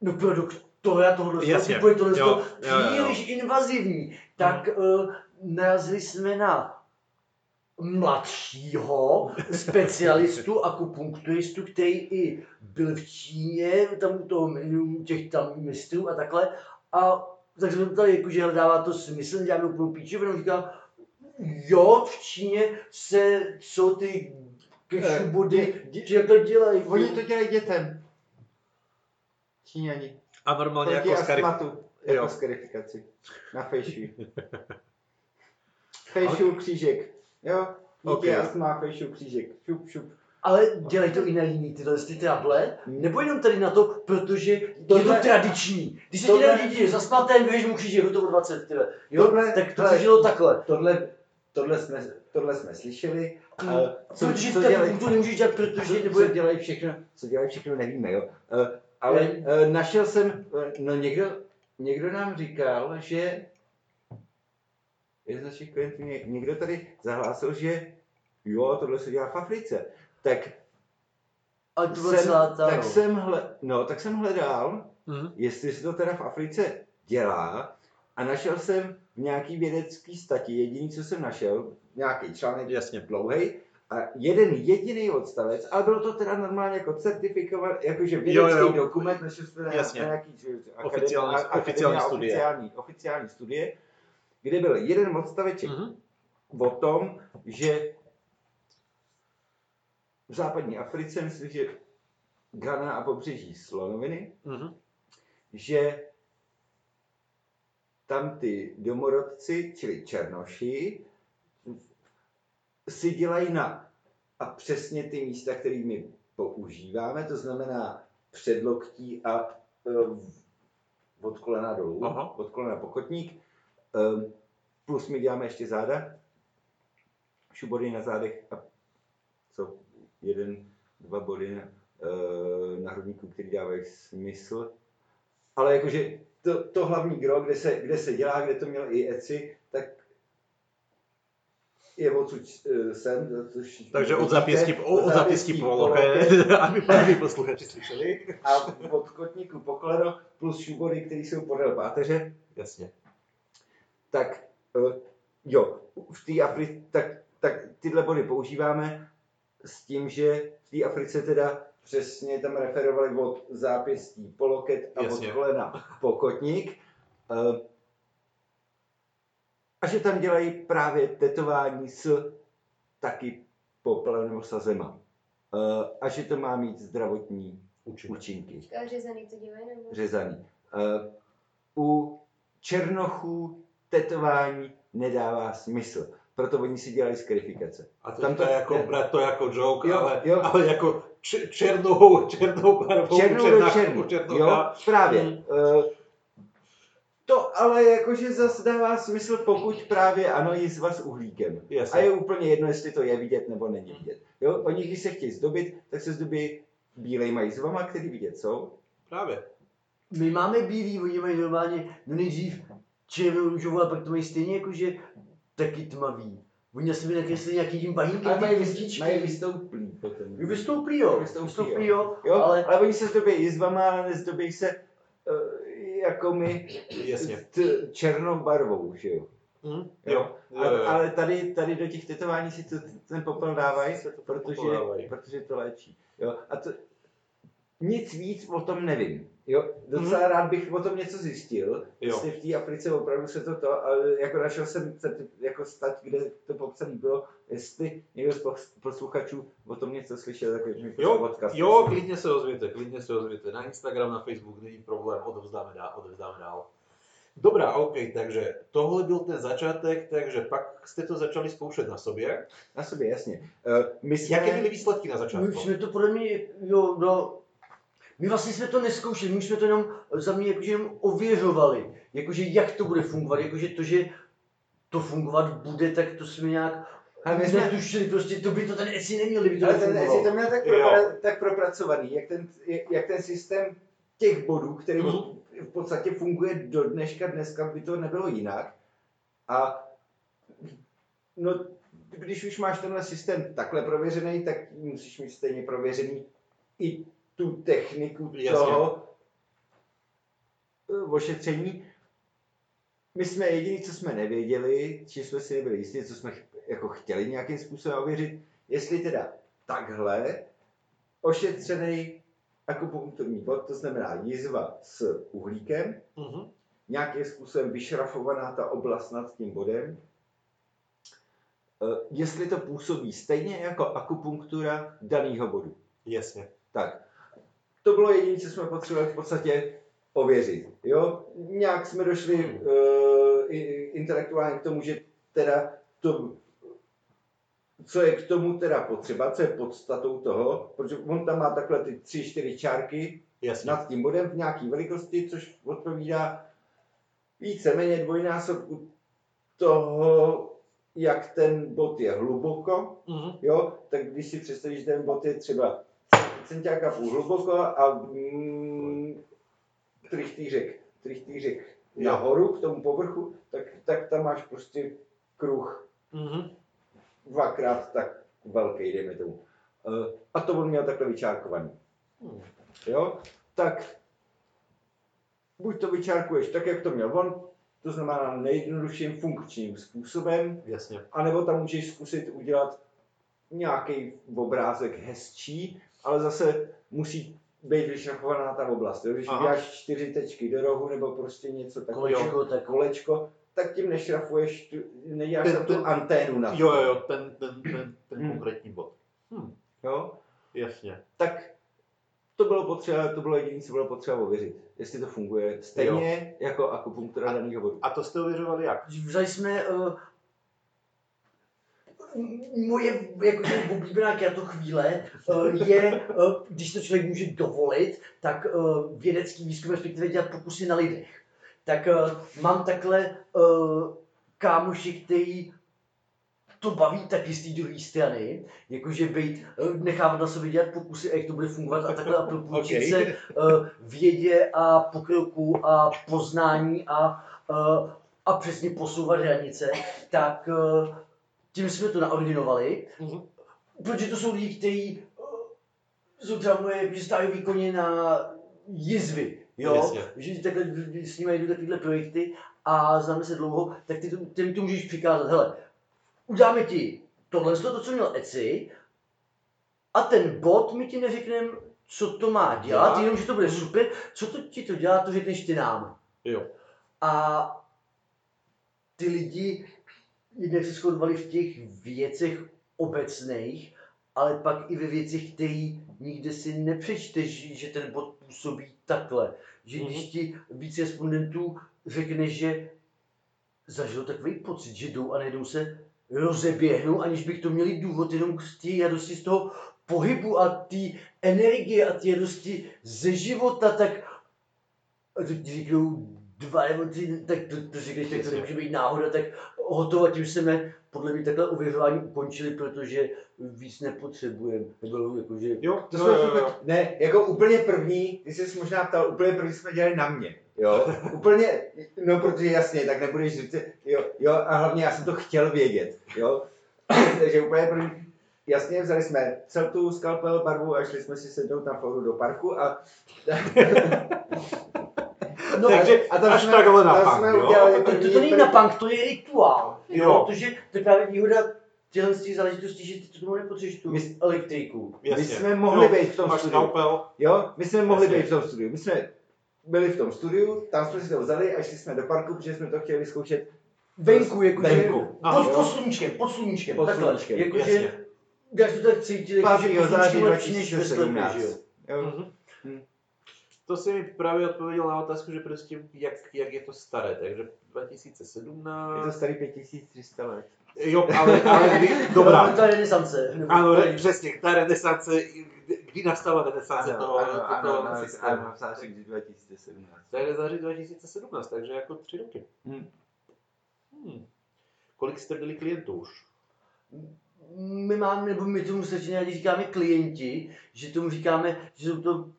no pro doktora tohle Jasně. úplně tohle Jo, to jo, jo, jo. příliš invazivní. Tak uh, narazili jsme na mladšího specialistu, akupunkturistu, který i byl v Číně, tam u toho, těch tam mistrů a takhle. A tak jsme tady, jako, že dává to smysl, děláme úplnou píčovinu, říká, jo, v Číně se, co ty kešubody, dě- že to dělají. Oni to dělají dětem. Číňani. A normálně Proti jako. Jo. Jako skarifikaci. Na fejšu. Fejšu křížek. Jo? Díky Ok. astma, fejšu křížek. Šup, šup. Ale dělají to i na jiný tyhle ty trable, nebo jenom tady na to, protože je Tohle- to tradiční. Když se ti narodí dítě, zasmaté, běž mu kříže, hotovo 20, tyhle. Jo, Tohle- tak to tohle- se žilo takhle. Tohle, tohle, jsme, tohle jsme slyšeli. A co, Protože co, dělají, to nemůžeš dělat, co, protože nebo co je... dělají všechno, co dělají všechno, nevíme, jo. Eh, Ale Ne. eh, našel jsem, eh, no někdo, někdo nám říkal, že jeden z našich klientů, ně- někdo tady zahlásil, že jo, tohle se dělá v Africe. Tak to byla jsem, tak no. jsem, hle, no, tak jsem hledal, Mhm. jestli se to teda v Africe dělá a našel jsem v nějaký vědecký stati, jediný, co jsem našel, nějaký článek Jasně. dlouhý, a jeden jediný odstavec, ale bylo to teda normálně jako certifikovat, jakože vědecký Jo, jo, dokument, našel jsem na, Jasně. na nějaký že- Oficiální- akademia- oficiální studie. Oficiální, oficiální studie, kde byl jeden odstaveček Mhm. o tom, že v západní Africe, myslím, že Ghana a pobřeží Slonoviny, Mhm. že tam ty domorodci, čili černoši, si dělají na a přesně ty místa, které my používáme, to znamená předloktí a uh, od kolena dolů, Aha. od kolena pokotník, um, plus my děláme ještě záda, šubody na zádech a co jeden, dva body na, uh, na hrudníku, který dávají smysl. Ale jakože to, to hlavní gro, kde se, kde se dělá, kde to měl i Eci, tak je odsud uh, sem, což Takže od vidíte, zápěstí, od zápěstí po loket, aby aby posluchači slyšeli. a od kotníku po koleno plus šubory, které jsou podél páteře, Jasně. tak uh, jo, v té Africe, tak, tak tyhle body používáme s tím, že v té Africe teda přesně tam referovali od zápěstí po loket a Jasně. od kolena po kotník. Uh, a že tam dělají právě tetování s taky popelem nebo sazema. Uh, a že to má mít zdravotní Účinně. účinky A řezaný to dělají, nebo? řezaný. Uh, u černochů tetování nedává smysl, proto oni si dělají skrifikace. A to, Tam to to- je jako, brát to jako joke, Jo, ale, jo. ale jako č- černou, černou barvou, Černou do černá, černou, černocha. jo, právě. Mm. To ale jakože zase dává smysl, pokud právě ano, jizva s uhlíkem. Jasně. A je úplně jedno, jestli to je vidět nebo není vidět. Jo? Oni, když se chtějí zdobit, tak se zdobí bílejma jizvama, který vidět jsou. Právě. My máme bílý, oni mají normálně, no nejdřív červenou růžovou, a pak to mají stejně jakože taky tmavý. Oni na sebe nakreslili nějaký tím bahínkem, Ale mají, ty vys- kostičky. mají vystouplý potom. Jo, Vystouplí jo, vystouplí jo. jo, ale, ale oni se zdobí jizvama, ale nezdobí se uh, jako my Jasně. t- černou barvou, že jo. Hm? Jo. Jo, A, ale tady, tady do těch tetování si to, ten popel dávají, Se to protože, protože to léčí. Jo. A to, nic víc o tom nevím. Jo. Docela rád bych o tom něco zjistil, Mhm. Jo. jestli v té Africe opravdu se to to, ale jako našel jsem jako stať, kde to popsané bylo, jestli někdo z pos- posluchačů o tom něco slyšel, tak mi Jo, odkaz. jo, klidně se ozvěte, klidně se ozvěte. Na Instagram, na Facebook není problém, odovzdáme dál, odovzdáme dál. Dobrá, OK, takže tohle byl ten začátek, takže pak jste to začali zkoušet na sobě. Na sobě, jasně. Uh, my jsme... Jaké byly výsledky na my začátku? jsme to podle mě, jo, no, my vlastně jsme to neskoušeli, my jsme to jenom za mě jakože jenom ověřovali, jakože jak to bude fungovat, jakože to, že to fungovat bude, tak to jsme nějak Ale my jsme- netušili, prostě to by to ten ESI neměl, kdyby to Ale ten, jestli to měl tak, propra- tak propracovaný, jak ten, jak ten systém těch bodů, který Mhm. v podstatě funguje do dneška, dneska by to nebylo jinak. A no, když už máš tenhle systém takhle prověřený, tak musíš mít stejně prověřený i tu techniku Jasně. toho eh, ošetření. My jsme jediný, co jsme nevěděli, či jsme si nebyli jistí, co jsme jako chtěli nějakým způsobem ověřit, jestli teda takhle ošetřený akupunkturní bod, to znamená jizva s uhlíkem, Mhm. nějakým způsobem vyšrafovaná ta oblast nad tím bodem, eh, jestli to působí stejně jako akupunktura daného bodu. Jasně. Tak, to bylo jediné, co jsme potřebovali v podstatě ověřit. Jo? Nějak jsme došli uh, intelektuálně k tomu, že teda to, co je k tomu teda potřeba, co je podstatou toho, protože on tam má takhle ty tři, čtyři čárky Jasně. nad tím bodem v nějaké velikosti, což odpovídá víceméně dvojnásobku toho, jak ten bod je hluboko, Mhm. Jo, tak když si představíš, že ten bod je třeba centiáka půl hluboko a mm, trichtýřek, trichtýřek Jo. nahoru k tomu povrchu, tak, tak tam máš prostě kruh Mhm. dvakrát tak velký, dejme tomu. Eh, A to on měl takhle vyčárkovaný. Hmm. Jo, tak buď to vyčárkuješ tak, jak to měl on, to znamená nejjednodušším funkčním způsobem, Jasně. anebo tam můžeš zkusit udělat nějaký obrázek hezčí, ale zase musí být vyšrafovaná ta oblast. Jo? Když Aha. uděláš čtyři tečky do rohu nebo prostě něco takového, Kolečko, tak kolečko, tak tím nešrafuješ, tu, neděláš Ten- tam tu ten- anténu na Jo, jo, jo, ten, ten, ten, ten Hmm. konkrétní bod. Hm. Jo? Jasně. Tak to bylo potřeba, to bylo jediné, co bylo potřeba ověřit. Jestli to funguje stejně jako akupunktura daného bodu. A to jste ověřovali jak? vzali jsme, uh, moje jakože oblíbená kratochvíle uh, je, uh, když to člověk může dovolit, tak uh, vědecký výzkum, respektive dělat pokusy na lidech. Tak mám takhle kámoši, který to baví taky z té druhé strany, jakože být, eh, nechávat na sobě dělat pokusy, jak to bude fungovat a takhle a propůjčit Okay. se vědě a pokroku a poznání a, a přesně posouvat hranice, tak tím jsme to naordinovali, Mhm. protože to jsou lidi, kteří uh, jsou třeba moje, že stávají výkoně na jizvy, jo, Jasně. že takhle s nimi jdu takovýhle projekty a známe se dlouho, tak ty, ty mi to můžeš přikázat, hele, uděláme ti tohle, to, co měl Eci, a ten bot my ti neřekneme, co to má dělat, jenom, že to bude super, co to ti to dělá, to řekneš ty nám. Jo. A ty lidi jednak se shodovali v těch věcech obecných, ale pak i ve věcech, které nikde si nepřečteš, že ten bod působí takhle. Že když Mhm. ti víc respondentů řekne, že zažil takový pocit, že jdou a najednou se rozeběhnou, aniž bych to měli důvod jenom z té radosti z toho pohybu a té energie a té radosti ze života, tak a teď ti řeknou dva nebo tři, tak to, to řekneš, tak to nemůže být náhoda, tak hotovo, tím jsme podle mě takhle ověřování ukončili, protože víc nepotřebujeme. Nebo jakože, Jo, To no, jsme jo, jo. ne, jako úplně první, ty jsi možná ptal, úplně první jsme dělali na mě, jo, úplně, no protože jasně, tak nebudeš říct, jo, jo, a hlavně já jsem to chtěl vědět, jo, takže úplně první, jasně, vzali jsme celtu, skalpel, barvu a šli jsme si sednout na fóru do parku a No, Takže a tam až jsme, takhle na punk, jsme jo? udělali to, to, to není na punk, to je rituál. Jo. Jo. Protože to je právě výhoda těchto z těch záležitostí, že ty tomu nepotřebuješ tu My- elektriku. my Jasně. jsme mohli Jo, být v tom studiu. Jo, my jsme mohli Jasně. být v tom studiu. My jsme byli v tom studiu, tam jsme si to vzali a šli jsme do parku, protože jsme to chtěli zkoušet. Venku, jakože Venku. Aha, pod, pod sluníčkem, pod sluníčkem, Pod takhle. sluníčkem, jakože, jasně. jak to tak cítit, jakože 5. pod sluníčkem lepší než ve sklepě, 2017. že jo. Jo. To si mi právě odpověděl na otázku, že prostě jak, jak je to staré, takže 2017... Je to starý 5300 let. Jo, ale, ale kdy, No, dobrá. To je renesance. Ano, re, přesně, ta renesance, kdy, kdy nastala renesance toho, ano, toho ano, ano, systému. ano, v září 2017. To je září 2017, takže jako tři roky. Hm. Hmm. Kolik jste byli klientů už? my máme, nebo my tomu rádi říkáme klienti, že tomu říkáme, že jsou to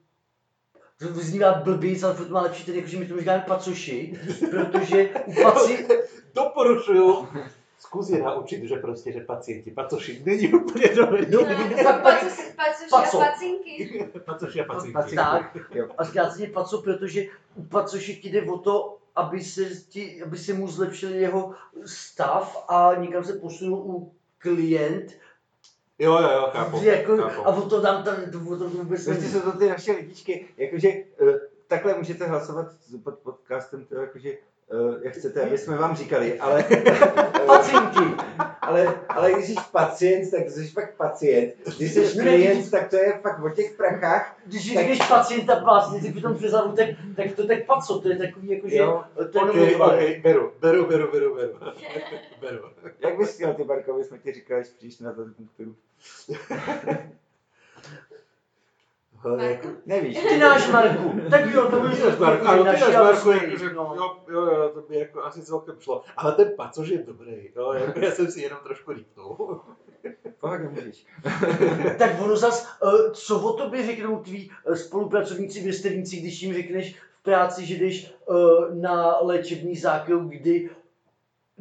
to vyznívá blbý, ale furt má lepší ten, jakože my tomu říkáme pacoši, protože u paci, Doporučuju zkus je naučit, že prostě, že pacienti, pacoši není úplně dobrý. No, No, fakt, pacu, pacu, paco. a pacinky. Pacoši a. Pacienti. tak, Jo. a zkráceně paco, protože u pacoši ti jde o to, aby se, ti, aby se mu zlepšil jeho stav a někam se posunul u klient, Jo, jo, jo, chápu. jako, chápu. a o to tam, tam to, o to vůbec Prostě jsou to ty naše lidičky, jakože eh, takhle můžete hlasovat pod podcastem, to jakože jak chcete, aby jsme vám říkali, ale, Pacinky! ale, ale když jsi pacient, tak jsi fakt pacient. Když jsi klient, tak to je fakt o těch prachách. Když Tak- když pacienta pásně, tak potom přezadu, tak, tak to tak paco, to je takový jako, že Jo. to je Ok, jenom ok, beru, beru, beru, beru, beru. beru. Jak bys chtěl ty Barkovi, jsme ti říkali, že přijdeš na ten punkturu. Jako- Nevíš. Ty náš Marku, tak jo, to můžeš náš Marku, ano, ty náš Marku, jakože, no. jo, jo, jo, to by jako asi celkem šlo. Ale ten pacož je dobrý, jo, jako já jsem si jenom trošku lípnul. Pohodě můžeš. Tak ono zas, eh, co o tobě řeknou tví eh, spolupracovníci, vrstevníci, když jim řekneš v práci, že jdeš eh, na léčebný zákrok, kdy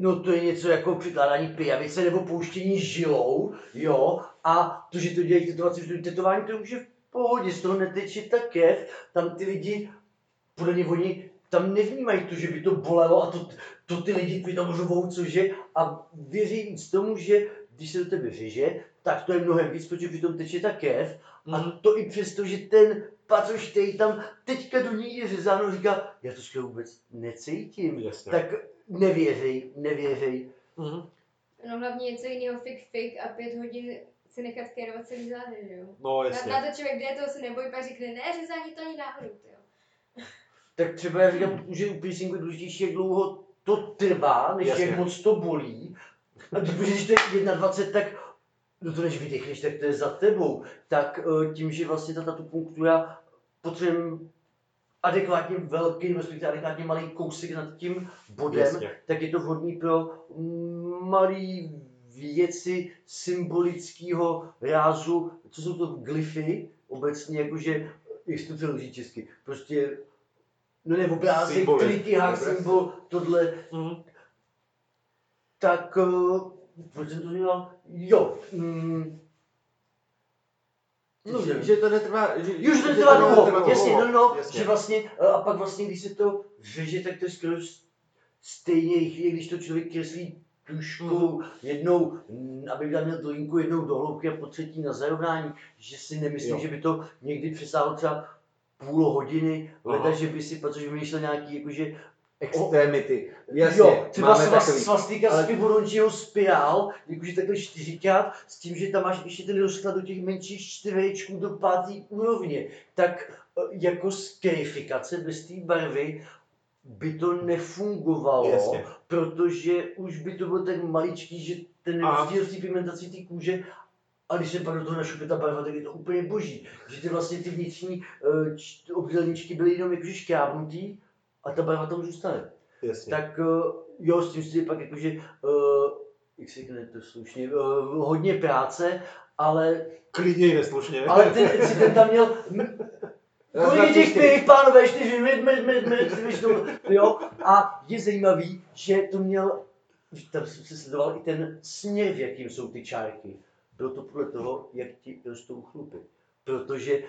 No to je něco jako přikládání pijavice nebo pouštění žilou, jo, a to, že to dělají tetovací, že to tetování, to už je v pohodě, z toho neteče ta krev, tam ty lidi, podle mě oni tam nevnímají to, že by to bolelo a to, to ty lidi kdy tam řvou, cože, a věří víc tomu, že když se do tebe řeže, tak to je mnohem víc, protože přitom teče ta krev a Mhm. to i přesto, že ten pacoš, který tam teďka do ní je řezáno, říká, já to skoro vůbec necítím. Jasně. Tak nevěřej, nevěřej. Mhm. No hlavně něco jiného fik fik a pět hodin si nechat kérovat celý zády, že jo? No Na, jasně. na to člověk jde, toho se nebojí, pak řekne, ne, řezání to není náhodou, jo. Tak třeba já říkám, že u piercingu je důležitější, jak dlouho to trvá, než Jasně. jak moc to bolí. A když to je 21, tak no to než vydechneš, tak to je za tebou. Tak eh, tím, že vlastně ta punktura potřebujeme adekvátně velký, respektive adekvátně malý kousek nad tím bodem, Jasně. tak je to vhodný pro malý věci symbolického rázu, co jsou to glyfy, obecně jakože, jak to přeloží česky, prostě, no ne, obrázek, Symboly. trikihák, Obraz. symbol, tohle, Mhm. tak, uh, proč jsem to dělal? Jo, mm, no, že, že to netrvá, že, Už to trvá dlouho, netrvá jasně, no, no, jasně. že vlastně, eh, a pak vlastně, když se to řeže, tak to je skoro stejně rychlé, když to člověk kreslí tuškou jednou, mm, aby tam měl tu linku jednou do hloubky a po třetí na zarovnání, že si nemyslím, Jo. že by to někdy přesáhlo třeba půl hodiny, leda, že by si, protože vymýšlel nějaký, jakože, Extrémity. Jasně, jo, třeba máme svas, takový. svastika ale- z Fibonacciho spirál, jakože takhle čtyřikrát, s tím, že tam máš ještě ten rozklad do těch menších čtverečků do pátý úrovně, tak eh, jako skerifikace bez té barvy by to nefungovalo, Jasně. protože už by to bylo tak maličký, že ten rozdíl v té pigmentaci té kůže a když se pak do toho našupe ta barva, tak je to úplně boží. Že ty vlastně ty vnitřní uh, obdělníčky byly jenom jakože škrábnutý a ta barva tam zůstane. Jasně. Tak uh, jo, s tím si pak jakože, uh, jak si řekne to slušně, uh, hodně práce, ale, Klidně i neslušně. ale ten incident tam měl, kolik je těch pěch, pánové, čtyři, my, my, my, my, my, jo, a je zajímavý, že to měl, že tam jsem se sledoval i ten směr, v jakým jsou ty čárky. Bylo to podle toho, jak ti rostou chlupy. Protože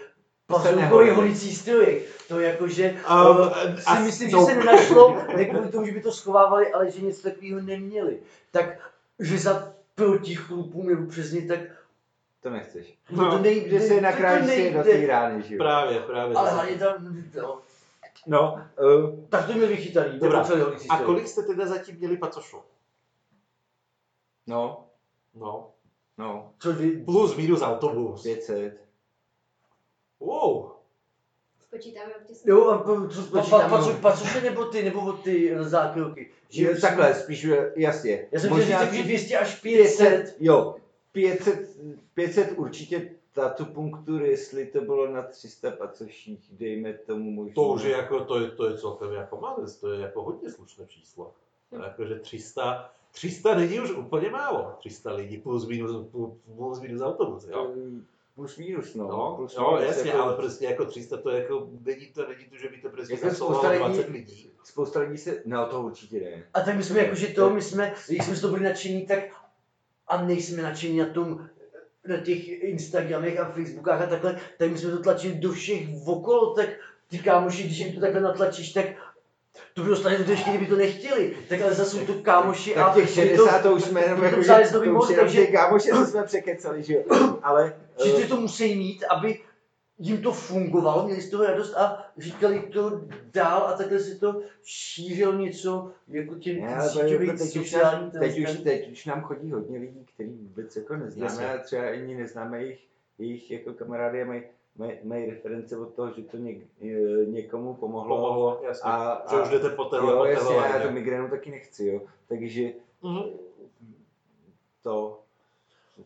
Pazulkový nehodí. holicí strojek, to jakože Um, uh, si myslím, že no. se nenašlo, ne kvůli tomu, že by to schovávali, ale že něco takového neměli. Tak řezat proti chlupům nebo přes ně, tak To nechceš. No, to nejde. Kde se nakrájíš si do té rány, že jo? Právě, právě. Ale to hlavně tam, no, No, uh, tak to měl vychytaný. Dobrá. A kolik jste teda zatím měli pacošů? no, No. no, Co vy, Plus minus autobus. 500. Wow. Spočítáme Jo, a po- co, pa, nebo ty, nebo od ty zákroky? Že takhle, spíš, jasně. Já jsem chtěl říct, Možná že 200 až 500. 500, jo, 500, 500 určitě tatu punktur, jestli to bylo na 300 pacoších, dejme tomu možná. To už je jako, to je, to je celkem jako malé, to je jako hodně slušné číslo. Hm. Jakože 300, 300 není už úplně málo. 300 lidí plus minus, plus minus autobus, jo. Eh, Plus minus, no. No, plus jo, minus, jasně, jako- ale prostě jako 300 to je jako, není to, není to, že by to prostě Jako spousta absolvovalo lidí- 20 lidí. Spousta lidí se, no to určitě ne. A tak my jsme jakože to, my jsme, když jsme z toho byli nadšení, tak a nejsme nadšení na tom, na těch Instagramech a Facebookách a takhle, tak my jsme to tlačili do všech okolo, tak ty kámoši, když jim to takhle natlačíš, tak to by dostali do ještě, kdyby to nechtěli. Tak ale zase jsou to kámoši a Tak těch my 60 to, už jsme jenom to jako, že to už jenom že- ty kámoši, co jsme překecali, že jo. Ale, že eh, ty to musí mít, aby jim to fungovalo, měli z toho radost a říkali to dál a takhle si to šířilo něco jako těm to jako teď, už sociálním nám, teď, už, teď už nám chodí hodně lidí, který vůbec jako neznáme Jasně. a třeba ani neznáme jejich, jejich jako kamarády a mají, mají, mají reference od toho, že to něk, eh, někomu pomohlo. Pomohlo, jasně. A, že a, už jdete po téhle, jo, po jasně, téhle já lině. tu migrénu taky nechci, jo. Takže Mhm. to,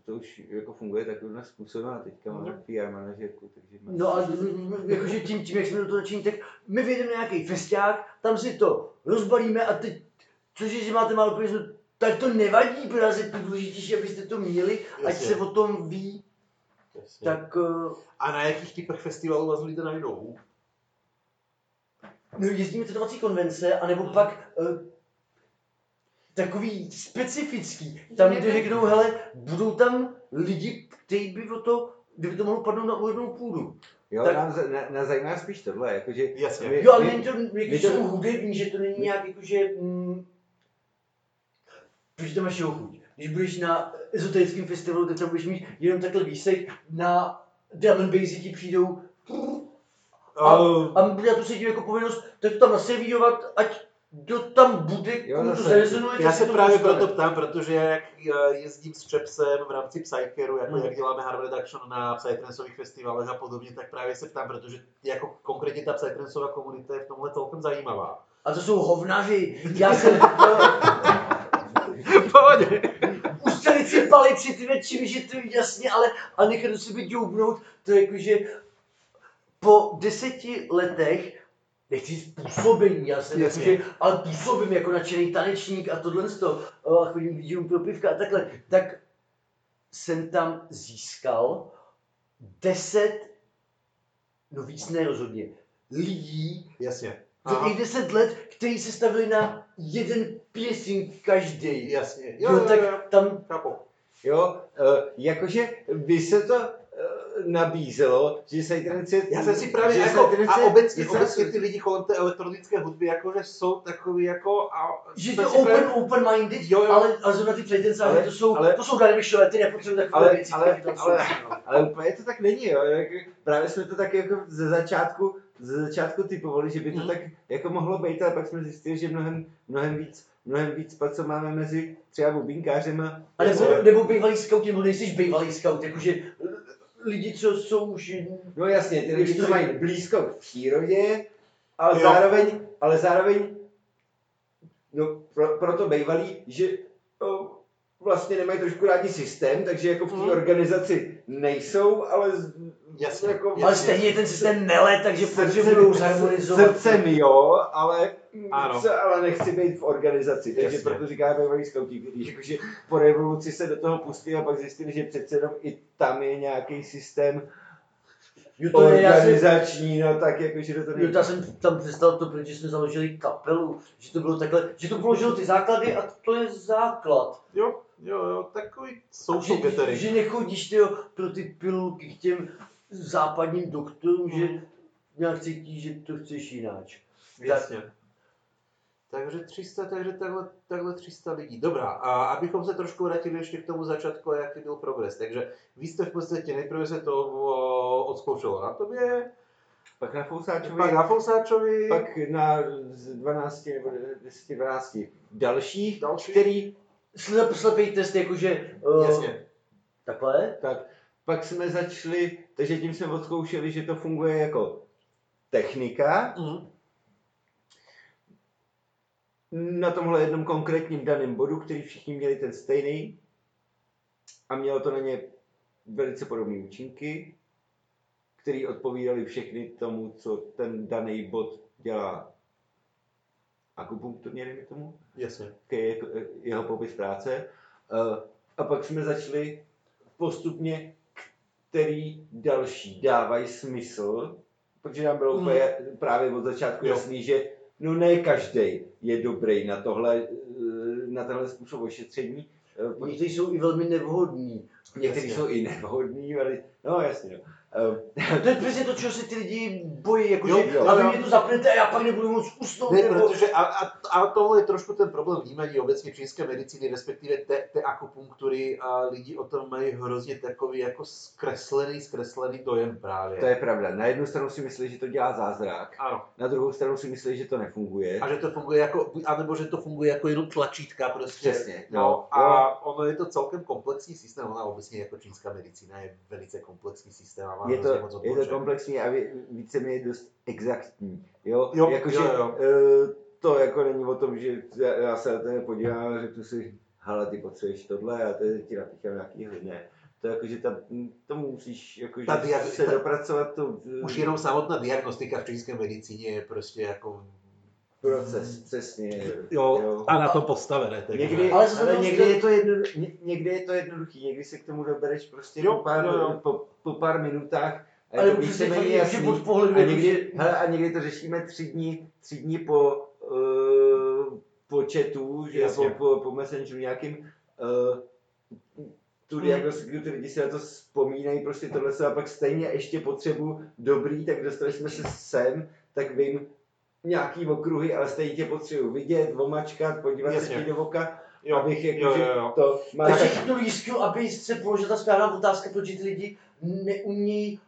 to už jako funguje takovým způsobem a teďka máme Mhm. PR manažerku, takže máme- No a jakože tím, tím, jak jsme do toho načení, tak my vyjedeme na nějaký festiák, tam si to rozbalíme a teď, což je, že máte málo peněz, no, tak to nevadí, protože je to důležitější, abyste to měli, ať Jasně. se o tom ví, Jasně. tak uh, A na jakých typech festivalů vás lidé najdou? no, jezdíme tetovací konvence, anebo pak uh, takový specifický, tam kde řeknou, hele, budou tam lidi, kteří by o to, kdyby to mohlo padnout na úrodnou půdu. Jo, tak- nám, na, nás zajímá spíš tohle, jakože Jasně. My- Jo, ale my- není to, my to- jsou hudební, že to není nějak jakože, mm, protože to máš chuť. Když budeš na ezoterickém festivalu, tak tam budeš mít jenom takhle výsek, na drum and bassy ti přijdou a, a já to cítím jako povinnost, tak to tam naservírovat, ať to tam bude, Jo, komu to zase. zarezonuje, já se právě dostane. proto ptám, protože jak eh, jezdím s Čepsem v rámci Psycheru, jako Hmm. jak děláme Harm Reduction na Psytrancových festivalech a podobně, tak právě se ptám, protože jako konkrétně ta Psytrancová komunita je v tomhle celkem zajímavá. A to jsou hovnaři. Já jsem, Pohodě. Držet si palici, ty většiny, že to je jasně, ale, ale nechat do sebe ďoubnout, to je jako, že po deseti letech nechci říct působení, já jsem jako, Jasně. že, ale působím jako nadšený tanečník a tohle z toho, a chodím DJům pro pivka a takhle, tak jsem tam získal deset, no víc ne rozhodně, lidí, Jasně. Aha. těch deset let, kteří se stavili na jeden piercing každý. Jasně. Jo, Jo, jo, tak jo. tam Chápu. Jo, eh, jakože by se to nabízelo, že se ten cit, Já jsem si právě že jako, a obecně, že se- obecně ty lidi kolem té elektronické hudby, jakože jsou takový jako... A, že to open, právě- open-minded, Jo, jo. ale, ale zrovna ty Ale- to jsou, ale- to jsou Darvishové, ty nepotřebují takové Ale- věci, ale- ale- no. Ale úplně to tak není, jo. Jak, právě jsme to tak jako ze začátku, ze začátku typovali, že by to Mhm. tak jako mohlo být, ale pak jsme zjistili, že mnohem, mnohem víc, mnohem víc, pak co máme mezi třeba bubínkářema. A nebo, co- nebo bývalý scout, nebo nejsi bývalý scout, jakože lidi, co jsou už No jasně, ty lidi, Když to co mají blízko k přírodě, ale Jo. zároveň, ale zároveň, no pro, proto bývalí, že o, vlastně nemají trošku rádi systém, takže jako v té Mhm. organizaci nejsou, ale z- Jasně, jako jasně. ale stejně ten systém nele, takže potřebují zharmonizovat. Srdcem jo, ale, Ano. co, ale nechci být v organizaci, takže Jasně. proto říká bývalý skauti, kteří jakože po revoluci se do toho pustili a pak zjistili, že přece jenom i tam je nějaký systém Jo, to je, já jsem, organizační, no tak jakože do toho jo, já jsem tam představil to, protože jsme založili kapelu, že to bylo takhle, že to položilo ty základy a to je základ. Jo, jo, jo, takový social že, gathering. že nechodíš tyjo, pro ty pilulky k těm západním doktorům, že nějak cítíš, že to chceš jináč. Jasně. Takže 300, takže takhle, takhle 300 lidí. Dobrá, a abychom se trošku vrátili ještě k tomu začátku, a jaký byl progres. Takže vy jste v podstatě nejprve se to odzkoušelo na tobě, Pak na Fousáčovi, pak na Fousáčovi, pak na z 12 nebo 10, 12 dalších, další. který, Slep, slepý test, jakože... Uh, Jasně. Takhle? tak pak jsme začali, takže tím jsme odzkoušeli, že to funguje jako technika, Mhm. na tomhle jednom konkrétním daném bodu, který všichni měli ten stejný a mělo to na ně velice podobné účinky, které odpovídaly všechny tomu, co ten daný bod dělá akupunkturně, dejme tomu, Jasně. je jeho popis práce. Eh, A pak jsme začali postupně, který další dávají smysl, protože nám bylo Mhm. úplně právě od začátku Jo. jasný, že no ne každý je dobrý na tohle, eh, na tenhle způsob ošetření. Eh, protože Někteří jsou i velmi nevhodní. Někteří jsou i nevhodní, ale no jasně. No. Eh, To je přesně to, čeho se ty lidi bojí, jakože, Jo, jo. a vy mě to zapnete a já pak nebudu moc usnout. Ne, nebo... protože a, a, a tohle je trošku ten problém vnímání obecně čínské medicíny, respektive té, té akupunktury a lidi o tom mají hrozně takový jako zkreslený, zkreslený dojem právě. To je pravda. Na jednu stranu si myslí, že to dělá zázrak, Ano. na druhou stranu si myslí, že to nefunguje. A že to funguje jako, anebo že to funguje jako jenom tlačítka prostě. Přesně, No, no, a ono je to celkem komplexní systém, ona obecně jako čínská medicína je velice komplexní systém a je to, moc je to komplexní a vě- víceméně dost exaktní. Jo, Jo, Jakože, jo, jo. eh, to jako není o tom, že já- já se na tebe podívám a řeknu si, hele, ty potřebuješ tohle a teď ti napíchám nějaký ne. To jako, že tam, tomu musíš jakože Ta diag- se ta- dopracovat to Už jenom samotná diagnostika v čínské medicíně je prostě jako proces, přesně. Jo, a na to postavené. Takže. Někdy, Ale ale, to- někdy, je to jedno, ně, někdy je to jednoduchý, někdy se k tomu dobereš prostě Jo, po, pár, jo, jo. Po, po pár minutách a Ale to už se víceméně že jasný. pod pohledu, A jako, někdy, že- hele, a někdy to řešíme tři dny, tři dny po, uh, po chatu, že Jasně. po, po, po messengeru nějakým, uh, tu Hmm. diagnostiku, ty lidi si na to vzpomínají, prostě tohle se a pak stejně ještě potřebu dobrý, tak dostali jsme se sem, tak vím nějaký okruhy, ale stejně tě potřebuji vidět, omačkat, podívat Jasně. se ti do oka, Jo, abych jako, jo, jo, jo. to má Takže tak, chytnu lístku, aby se položila ta správná otázka, protože ty lidi neumí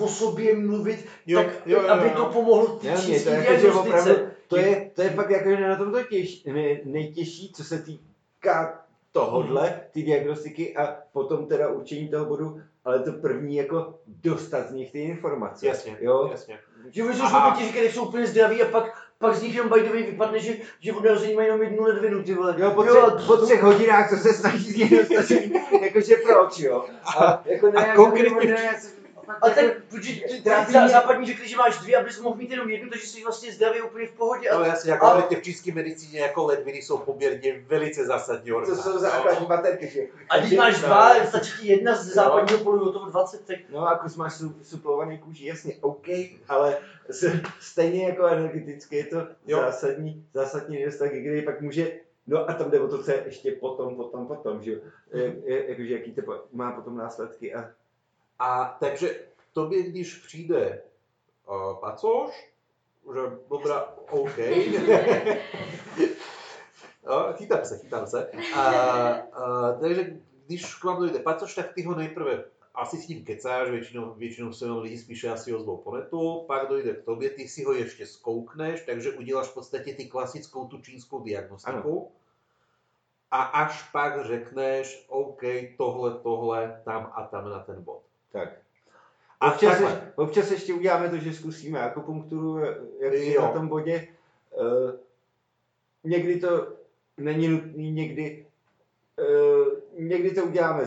o sobě mluvit, Jo, tak jo, jo, aby jo. to pomohlo té Jasně, čínské to je jako, že opravdu, to je, to je fakt jako, že na tom to těž, ne, nejtěžší, co se týká tohodle, ty diagnostiky a potom teda určení toho bodu, ale to první jako dostat z nich ty informace. Jasně, Jo? jasně. Že oni jsou ti říkat, že jsou úplně zdraví a pak, pak z nich jenom by way vypadne, že, že od narození mají jenom jednu ledvinu, ty vole. Jo, po, Jo, třech, po třech hodinách, co se snaží z něj dostat, jakože proč, jo? A, jako ne, a jako konkrétně- ne, já se- Ale jako- tak, mě- západní řekli, že máš dvě, abys mohl mít jenom jednu, takže jsi vlastně zdravě úplně v pohodě. No A, jasně, jako Ale- ale... v čínské medicíně jako ledviny jsou poměrně velice zásadní To orgán. jsou základní baterky, že? a když máš dva, stačí ti jedna z západního polu, do toho 20, tak No a kus máš su, suplovaný kůži, jasně, OK, ale stejně jako energeticky je to Jo. zásadní, zásadní nedostatek, kdy pak může, no a tam jde o to, co je ještě potom, potom, potom, že jo, Je- je- jakože jaký to má potom následky a A takže tobě, když přijde uh, pacoš, že dobrá, OK. no, chytám se, chytám se. A, a, takže když k vám dojde pacoš, tak ty ho nejprve asi s ním kecáš, většinou, většinou se lidi spíše asi ozvou po netu, pak dojde k tobě, ty si ho ještě zkoukneš, takže uděláš v podstatě ty klasickou tu čínskou diagnostiku. A až pak řekneš, OK, tohle, tohle, tam a tam na ten bod. Tak. A občas, ještě, občas ještě uděláme to, že zkusíme akupunkturu, jak je na tom bodě. Uh, někdy to není nutný, někdy, uh, někdy to uděláme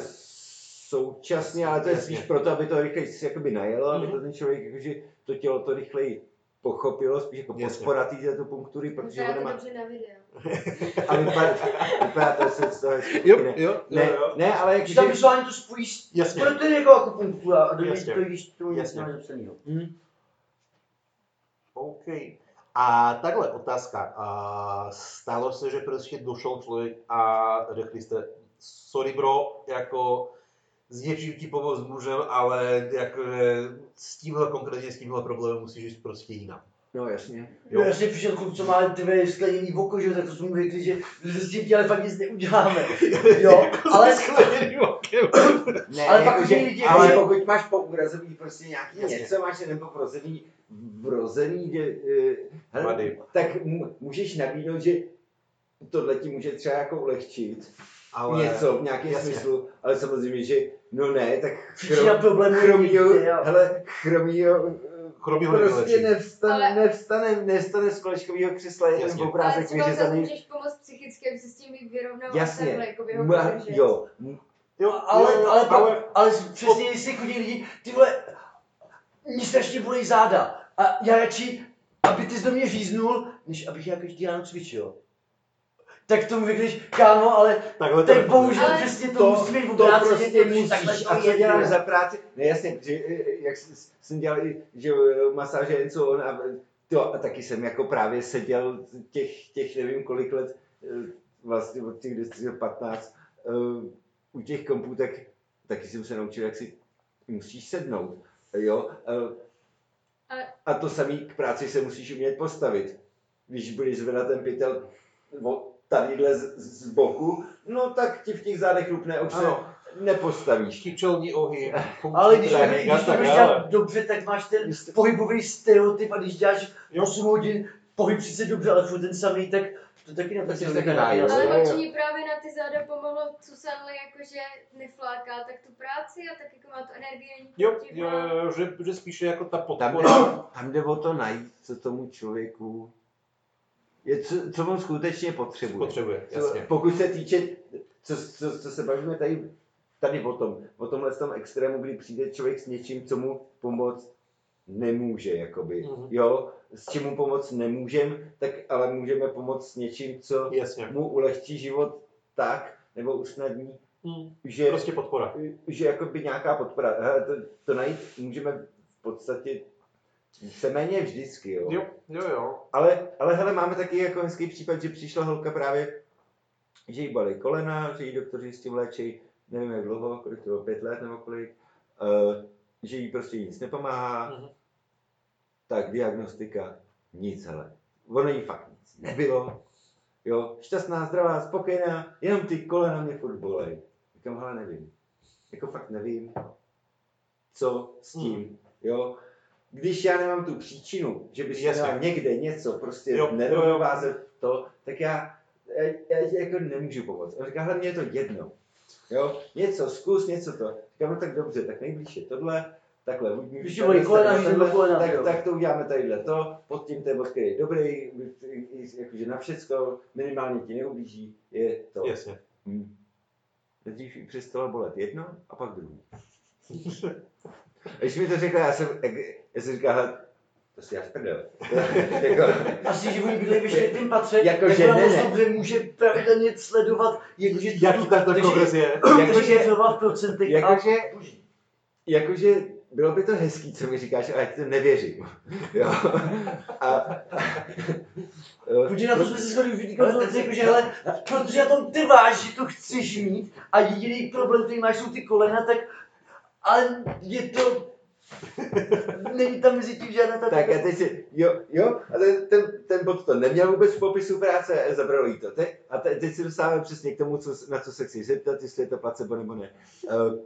současně, ale to je spíš proto, aby to rychleji jakoby najelo, aby Mhm. to ten člověk, jakože to tělo to rychleji pochopilo, spíš jako podpora této punktury, protože ona to má... dobře na videu. A vypadá, vypadá to se z toho hezky, Jo, ne, jo, ne, ne, ale když tam jakože... vizuálně to spojíš, Jasně. proto je jako akupunktura a do Jasně. to když to Jasně. nemáš zapsanýho. Hm, OK. A takhle otázka. A stalo se, že prostě došel člověk a řekli jste, sorry bro, jako s něčím ti pomoct můžem, ale jakože s tímhle konkrétně s tímhle problémem musíš jít prostě jinam. No jasně. Jo, já jsem přišel kluk, co má tvé skleněný oko, že jo, tak to jsme mu řekli, že s tím ti ale fakt nic neuděláme. Jo, ale Ne, Ale pak jako, už že, lidi- ale že- pokud máš pourazený prostě nějaký Jasně. něco, máš nebo vrozený, vrozený, že, uh, hele, tak můžeš nabídnout, že tohle ti může třeba jako ulehčit Ale něco v nějakém jasně. smyslu, ale samozřejmě, že no ne, tak je chromího, jo. hele, chromího, Chromího prostě nevylečí. nevstane, Ale- nevstane, nevstane z kolečkového křesla jeden Jasně. Ale obrázek vyřezaný. můžeš pomoct psychicky, aby se s tím vyrovnal Jasně, takhle, jako by ho Ma, jo, Jo, ale, jo, ale, ale, ale ale přesně, jestli chodí lidi, ty vole, mě strašně bolí záda. A já radši, aby ty jsi do mě říznul, než abych já každý ráno cvičil. Tak tomu řekneš, kámo, ale takhle to tak nefunguje. bohužel Ale- přesně to, to, musí být v to obráceně, prostě protože takhle musíš. to A co děláš za práci? Ne, jasně, že, jak jsem dělal i, že masáže něco on a to, a taky jsem jako právě seděl těch, těch nevím kolik let, eh, vlastně od těch 10 do 15, eh, u těch kompů, tak taky jsem se naučil, jak si musíš sednout, jo. eh, A to samý k práci se musíš umět postavit. Když budeš zvedat ten pytel o- tadyhle z, z boku, no tak ti v těch zádech rupne, už se Ano. nepostavíš. Kyčelní ohy, Ale když to, trénink když to tak budeš dělat dobře, tak máš ten pohybový stereotyp a když děláš Jo. 8 hodin pohyb sice dobře, ale furt ten samý, tak to taky Tak jsi neplatí. taky. Ale určitě právě na ty záda pomohlo Susanle, jakože nefláká tak tu práci a tak jako má tu energii. Jo, jo, jo, že, že spíše jako ta Tam podpora. jde, tam jde o to najít, co tomu člověku je, co, co on skutečně potřebuje. Potřebuje, Co- jasně. Pokud se týče, co, co, co se bavíme tady, tady o tom, o tomhle tom extrému, kdy přijde člověk s něčím, co mu pomoct nemůže, jakoby, Mhm. jo, s čím mu pomoct nemůžem, tak ale můžeme pomoct s něčím, co Jasně. mu ulehčí život tak, nebo usnadní, Hmm. že, Prostě podpora. že jakoby nějaká podpora, hele, to, to najít můžeme v podstatě víceméně vždycky, jo. Jo, jo, jo. Ale, ale hele, máme taky jako hezký případ, že přišla holka právě, že jí bolí kolena, že jí doktoři s tím léčí, nevím jak dlouho, kolik to bylo, pět let nebo kolik, uh, že jí prostě nic nepomáhá, Mhm. tak diagnostika, nic hele. Ono jí fakt nic nebylo, jo, šťastná, zdravá, spokojená, jenom ty kolena mě furt bolej. Říkám, hele, nevím. Jako fakt nevím, co s tím, jo. Když já nemám tu příčinu, že bys měla někde něco, prostě nerovnováze to, tak já, já, já jako nemůžu pomoct. On říká, hele, mě je to jedno. Jo, něco zkus, něco to. Říkám, no tak dobře, tak nejblíž je tohle, takhle, ti bolí kolena, tady tohle, kolena, tak, tak to uděláme tadyhle to, pod tím ten bod, který je dobrý, jakože na všecko, minimálně ti neublíží, je to. Jasně. Hmm. Nejdřív jí přestalo bolet jedno a pak druhý. Když mi to řekla, já jsem, jak, já jsem říkal, to si já sprdel. jako, Asi, že oni bydlejí ve čtvrtém patře, Jakože tak ona ne, ne. dobře může pravidelně sledovat, jakože Jaký takže- progres je? jakože, kontrolovat v procentech a jakože, jakože, bylo by to hezký, co mi říkáš, ale já ti to nevěřím. Jo. A, Protože na to jsme se shodli v té konzultaci, jakože hele, protože na tom trváš, že to chceš mít a jediný problém, který máš, jsou ty kolena, tak ale je to, není tam mezi tím žádná ta... Tak a teď si, jo, jo, a ten, ten, ten bod to neměl vůbec v popisu práce, zabralo jí to. Te, a te, teď se dostáváme přesně k tomu, co, na co se chci zeptat, jestli je to placebo nebo ne. Uh,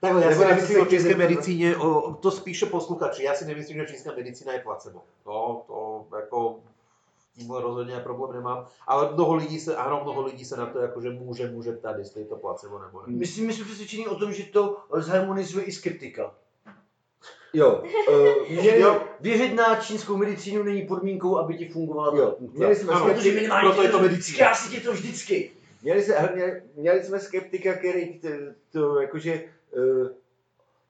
Takhle, já si Nebo já nemyslím si o české medicíně, o, to spíše posluchači. Já si nemyslím, že čínská medicína je placebo. No, to jako tímhle rozhodně problém nemám. Ale mnoho lidí se, ano, mnoho lidí se na to jakože může, může ptát, jestli je to placebo nebo ne. Myslím, my jsme přesvědčeni o tom, že to zharmonizuje i skeptika. jo, uh, Jo, věřit na čínskou medicínu není podmínkou, aby ti fungovala Jo, měli jsme Ano, Protože minimálně proto je to ti medicína. Zkrásí tě to vždycky. měli, se, měli, měli jsme skeptika, který to, to jakože... Uh,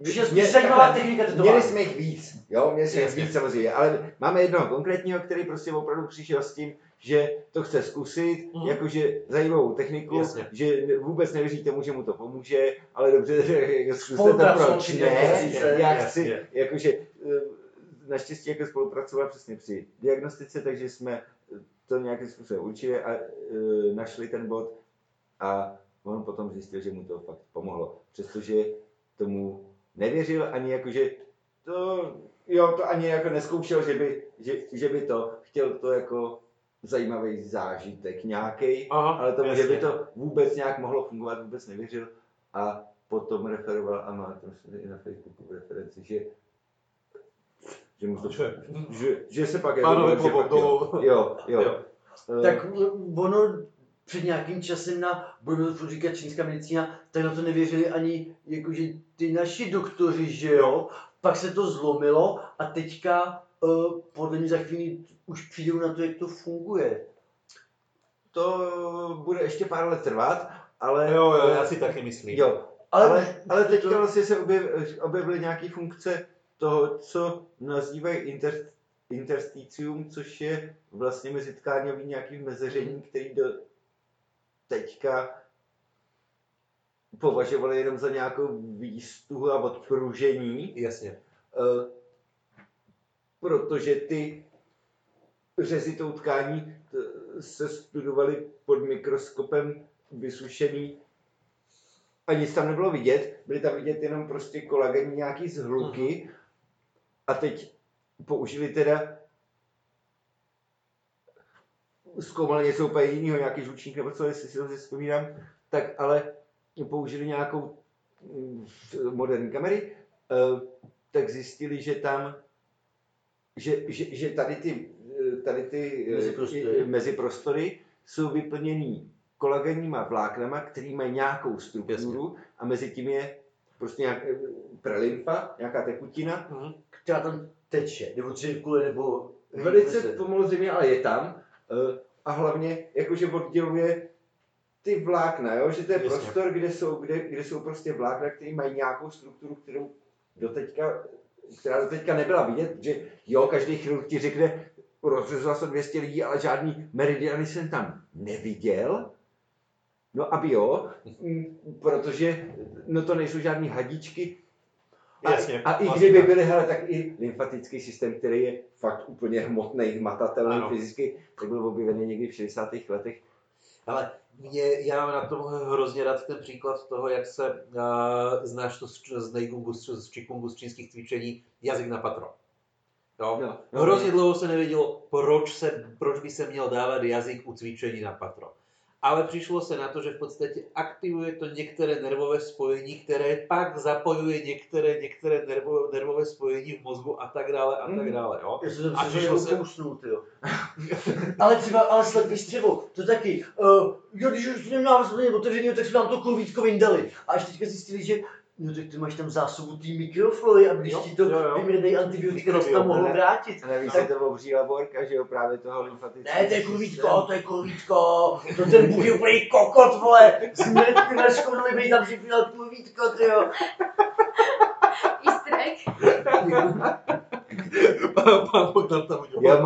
Což je spíš zajímavá technika tetování. Měli jsme jich víc, jo, měli jsme jich víc samozřejmě, ale máme jednoho konkrétního, který prostě opravdu přišel s tím, že to chce zkusit, Mhm. jakože zajímavou techniku, Jasně. že vůbec nevěří tomu, že mu to pomůže, ale dobře, že zkuste to, proč ne, já chci, jakože eh, naštěstí jako spolupracoval přesně při diagnostice, takže jsme to nějakým způsobem určili a eh, našli ten bod a on potom zjistil, že mu to fakt pomohlo, přestože tomu nevěřil ani jakože to, jo, to ani jako neskoušel, že by, že, že by to, chtěl to jako zajímavý zážitek nějaký, ale tomu, že by to vůbec nějak mohlo fungovat, vůbec nevěřil a potom referoval a má to i na Facebooku referenci, že že, mu to, Že- že, že se pak Pánové že klobouk pak jo, jo, jo. Jo. Eh, Tak ono před nějakým časem na, budeme to říkat čínská medicína, tak na to nevěřili ani jakože ty naši doktoři, že jo. Pak se to zlomilo a teďka uh, podle mě za chvíli už přijdou na to, jak to funguje. to bude ještě pár let trvat, ale Jo, jo, já si taky myslím. jo, Ale, ale, ale to- teďka vlastně se objev, objevily nějaké funkce toho, co nazývají inter, interstitium, což je vlastně mezitkáňový nějaký mezeření, který do teďka považovali jenom za nějakou výstuhu a odpružení, Jasně. eh, protože ty řezy tou tkání se studovaly pod mikroskopem vysušený. A nic tam nebylo vidět, byly tam vidět jenom prostě kolagenní nějaký zhluky a teď použili teda zkoumali něco úplně jiného, nějaký žlučník nebo co, jestli si to vzpomínám, tak ale použili nějakou mm, moderní kamery, eh, tak zjistili, že tam, že, že, že tady ty, eh, tady ty eh, Meziprostory. meziprostory jsou vyplněný kolagenníma vláknama, který mají nějakou strukturu a mezi tím je prostě nějak, eh, prelymfa, nějaká tekutina, Mhm. která tam teče, nebo cirkuluje, nebo... Velice pomalu země, ale je tam. Eh, A hlavně jakože odděluje ty vlákna, jo? že to je Jasně. prostor, kde jsou, kde, kde jsou prostě vlákna, které mají nějakou strukturu, kterou doteďka, která doteďka nebyla vidět, že jo, každý chirurg ti řekne, rozřezla se 200 lidí, ale žádný meridiany jsem tam neviděl. No aby jo, protože no to nejsou žádný hadičky, Jasně, a i vlastně kdyby tak. byly, hele, tak i lymfatický systém, který je fakt úplně hmotný, hmatatelný Ano. fyzicky, tak byl objevený někdy v 60. letech. Ale mě, já mám na tom hrozně rád ten příklad toho, jak se uh, znáš to z, z Neigungu, z, z Čikungu, z čínských cvičení, jazyk na patro. Jo? No, Hrozně dlouho se nevědělo, proč, se, proč by se měl dávat jazyk u cvičení na patro. Ale přišlo se na to, že v podstatě aktivuje to některé nervové spojení, které pak zapojuje některé, některé nervové, nervové spojení v mozgu a tak dále a tak Mhm. dále. Jo? Já jsem A přišlo se- kousnul, tyjo. ale třeba, ale slepý střevo, to taky. Uh, jo, když už nemá vlastně otevřený, tak jsme nám to kurvítko vyndali. A až teďka zjistili, že No tak ty máš tam zásobu té mikroflory a když Jo, ti to vymrdají antibiotika, tak se tam mohlo vrátit. A navíc Tak- je to obří laborka, že jo, právě toho lymfatického Ne, to je kurvítko, to je kurvítko, to ten Bůh je úplný kokot, vole, ty neškodili, bej tam připínal kurvítko, ty jo. Easter egg. Pán Bogdan tam udělal Jo,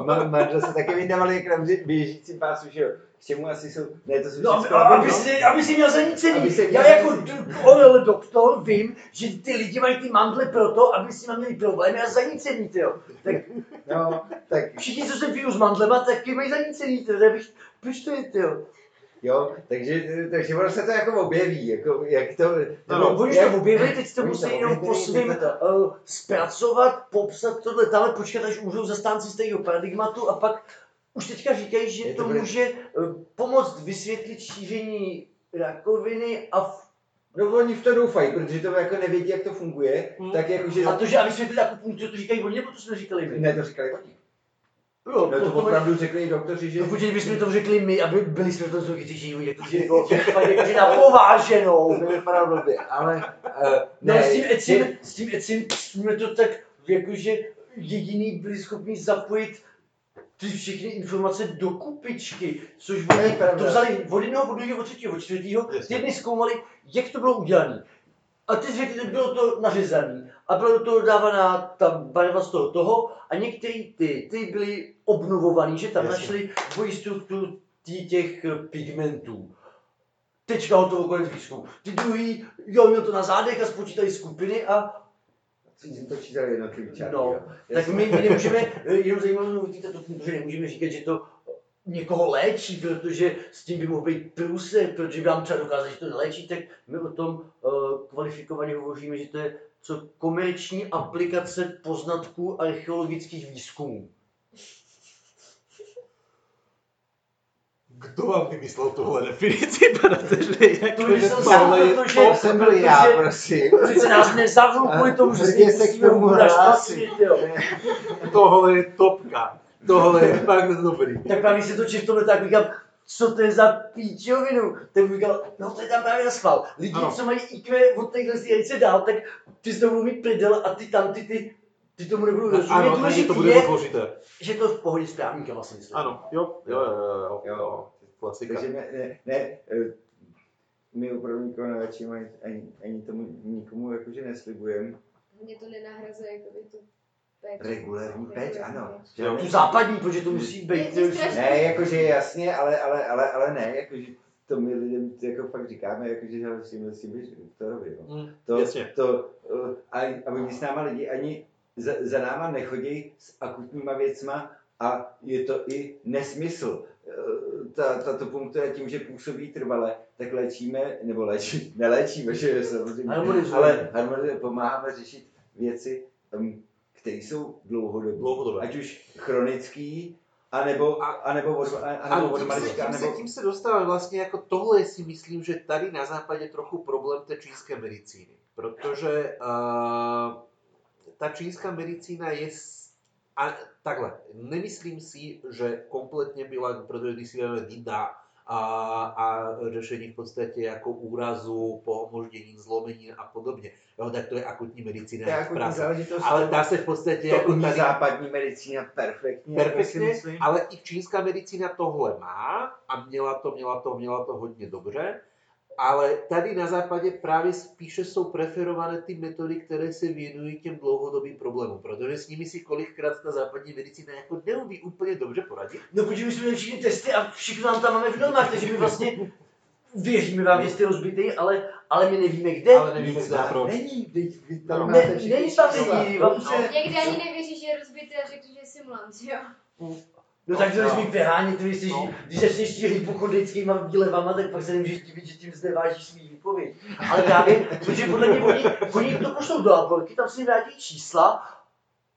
má, má, manžel se taky vydávali jak na běžícím pásu, že jo. K čemu asi jsou, ne, to jsou No, všechno aby, aby- si, aby si měl zanícený. Si- Já jako orel doktor vím, že ty lidi mají ty mandle proto, aby si měli problémy a zanícený, ty jo. Tak No, tak všichni, co se pijou s mandlema, taky mají zanícený, ty jo. Tak bych- Proč to je, ty jo? Jo, takže, takže ono se to jako objeví, jako, jak to, Ano, No, oni jak- to objevili, teď to musí jenom objevili, po svým teď to- uh, zpracovat, popsat tohle, tam počkat, až umřou zastánci stejného paradigmatu a pak už teďka říkají, že Je to, to bude- může uh, pomoct vysvětlit šíření rakoviny a, v, No oni v to doufají, protože to jako nevědí, jak to funguje, Hmm. tak jako, že... a to, že a vysvětlit akupunkturu, to říkají oni, nebo to jsme říkali my? Ne, to říkali oni. Jo, No to opravdu řekli doktoři, že... No počkej, bychom to řekli my, aby byli jsme to zlogitější, jakože jako, fakt jakože na pováženou. To vypadá blbě, ale... Uh, No ne, s tím ecim, s tím ecim jsme to tak, jakože jediný byli schopni zapojit ty všechny informace do kupičky, což To oni to vzali od jednoho, od druhého, od třetího, od čtvrtého, ty jedni zkoumali, jak to bylo udělané. A ty že bylo to nařezané a bylo do toho dávaná ta barva z toho toho a některé ty, ty byly obnovovaný, že tam Jasně. našli dvojí strukturu těch pigmentů. Tečka hotovo, konec výzkumu. Ty druhý, jo, měl to na zádech a spočítali skupiny a Jsem to čítal jednotlivý čárky, No, tak my, my nemůžeme, jenom zajímavou vidíte to, protože nemůžeme říkat, že to někoho léčí, protože s tím by mohl být průser, protože by vám třeba dokázat, že to neléčí, tak my o tom uh, kvalifikovaně hovoříme, že to je co komerční aplikace poznatků archeologických výzkumů. Kdo vám vymyslel tuhle definici, pane Teřli? Jak To vymyslel sám, tohle je protože-? To jsem byl já, protože- prosím. Přece nás nezavřou kvůli tomu, že se k musíme tomu jo. Tohle je topka. Tohle je fakt dobrý. Tak právě se točí v tomhle tak říkám, co to je za píčovinu? Tak bych říkal, no to je tam právě na schvál. Lidi, Ano. co mají IQ od téhle se dál, tak ty z toho budou mít prdel a ty tam, ty, ty, ty tomu nebudou rozumět. Ano, takže Důležitý to bude složité. že to v pohodě správníka vlastně myslím. Ano, jo, jo, jo, jo, jo, Jo. Klasika. Takže ne, ne, ne eh, my opravdu nikoho neléčíme, ani, ani, ani tomu nikomu jakože neslibujeme. Mě to nenahrazuje jakoby tu Regulární péč, ano. Že Jo. Tu západní, protože to musí být. Je- je. Ne, jakože jasně, ale, ale, ale, ale ne, jakože to my lidem jako fakt říkáme, jakože hele, s tím, s tím doktorovi, jo. Mm, To, Jasně. to, uh, a, a my s náma lidi ani za, za náma nechodí s akutníma věcma a je to i nesmysl. Uh, Ta, tato punktura tím, že působí trvale, tak léčíme, nebo léčí, neléčíme, že samozřejmě, Harmonizujeme. ale harmonizujeme, pomáháme řešit věci, um, které jsou dlouhodobé. Dlouhodobé. Ať už chronický, anebo, A- anebo od, A anebo od tím se, malička, tím, se, anebo... tím se dostáváme vlastně jako tohle si myslím, že tady na západě trochu problém té čínské medicíny. Protože uh, ta čínská medicína je s- a takhle, nemyslím si, že kompletně byla, protože když si vezmeme Dida a, a řešení v podstatě jako úrazu, pomoždění, zlomenin a podobně, jo, tak to je akutní medicína. To je akutní práce. záležitost. Ale dá se v podstatě to jako tady západní medicína perfektně. perfektně, ale i čínská medicína tohle má a měla to, měla to, měla to hodně dobře. Ale tady na západě právě spíše jsou preferované ty metody, které se věnují těm dlouhodobým problémům, protože s nimi si kolikrát ta západní medicína jako neumí úplně dobře poradit. No protože my jsme měli všechny testy a všechno nám tam máme v normách, takže my vlastně věříme vám, že jste rozbitý, ale, ale my nevíme kde. Ale nevíme, zda proč. Není, teď vy tam No. máte Ne, všichni není tam lidí, vám se- Někdy ani nevěří, že je rozbitý a řekl, že je simulant, jo? No tak to No. nesmí vyhánět, ty jsi, No. když začneš ti hypochondrickýma výlevama, tak pak se nemůžeš divit, že tím znevážíš svý výpověď. Ale právě, protože podle mě oni, oni to pošlou do laborky, tam si vrátí čísla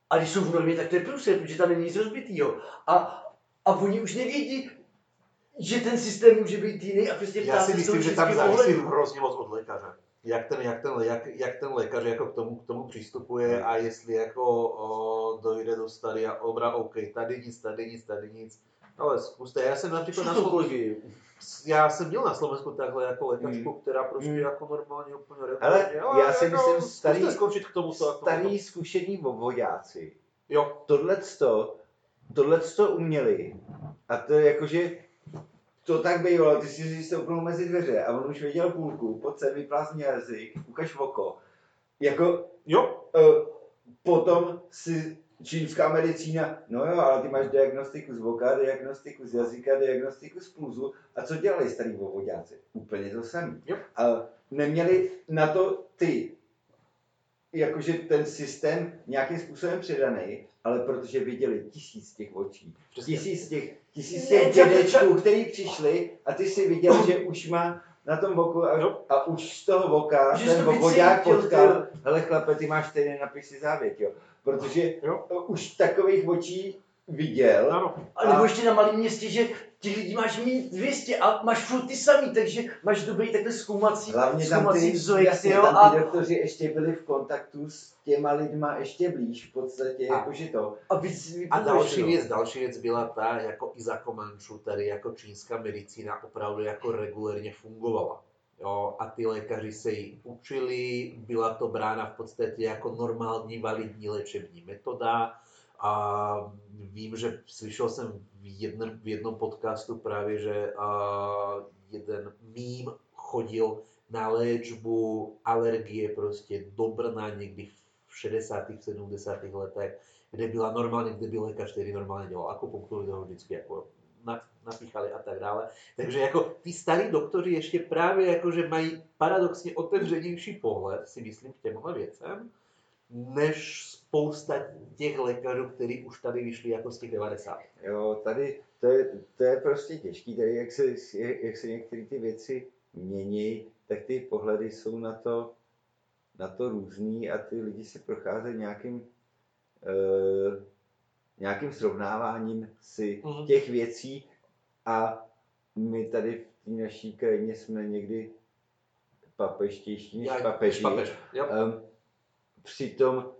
a když jsou v normě, tak to je průser, protože tam není nic rozbitýho. A, a oni už nevědí, že ten systém může být jiný a prostě Já si myslím, že tam závisí hrozně moc od lékaře. Jak ten, jak ten, jak, jak ten lékař jako k tomu, k tomu přistupuje a jestli jako o, dojde do stadia obra, OK, tady nic, tady nic, tady nic, Ale zkuste, já jsem například na Slovensku, já jsem měl na Slovensku takhle jako lékačku, Mm. která prostě Mm. jako normálně úplně Ale já si jako myslím, starý- skončit k tomu to jako, Starý zkušený vojáci jo, tohleto, tohleto uměli. A to je jakože to tak bývalo, ty si stoupnul mezi dveře a on už věděl půlku, pojď sem, vyplásni jazyk, ukaž oko. Jako jo, uh, potom si čínská medicína, no jo, ale ty máš diagnostiku z voka, diagnostiku z jazyka, diagnostiku z pulzu. A co dělali starý vovodáci? Úplně to samé. Jo. A neměli na to ty, jakože ten systém nějakým způsobem předaný, ale protože viděli tisíc těch očí, přesně. tisíc těch, tisíc těch dědečků, který přišli a ty si viděl, že už má na tom voku a, Jo. a už z toho voka Že ten vycítil, potkal, ty- hele chlape, ty máš stejný napis si závěť, jo. Protože Jo. už takových očí viděl, Ano, A nebo ještě na malém městě, že těch lidí máš mít 200 a máš furt ty samý, takže máš dobrý takhle zkoumací, hlavně tam zkoumací ty, vzorek, jasně, jo, tam a, ty doktoři ještě byli v kontaktu s těma lidma ještě blíž, v podstatě, A- jakože to. a víc A další věc, další věc byla ta, jako i za Komančů tady jako čínská medicína opravdu jako regulérně fungovala. Jo, a ty lékaři se ji učili, byla to brána v podstatě jako normální validní léčební metoda. A vím, že slyšel jsem v jednom, v jednom podcastu právě, že a, jeden mým chodil na léčbu alergie prostě do Brna někdy v 60. 70. letech kde byla normálně, kde byl lékař, který normálně dělal akupunkturu, toho vždycky jako na, napíchali a tak dále. Takže jako ty starí doktoři ještě právě jako, že mají paradoxně otevřenější pohled, si myslím, k těmhle věcem, než spousta těch lékařů, kteří už tady vyšli jako z těch 90. Jo, tady to je, to je prostě těžký, tady jak se, jak se některé ty věci mění, tak ty pohledy jsou na to, na to různý a ty lidi si procházejí nějakým, uh, nějakým srovnáváním si Mhm. těch věcí a my tady v té naší krajině jsme někdy papeštější než papeži. papež. Jo. Um, přitom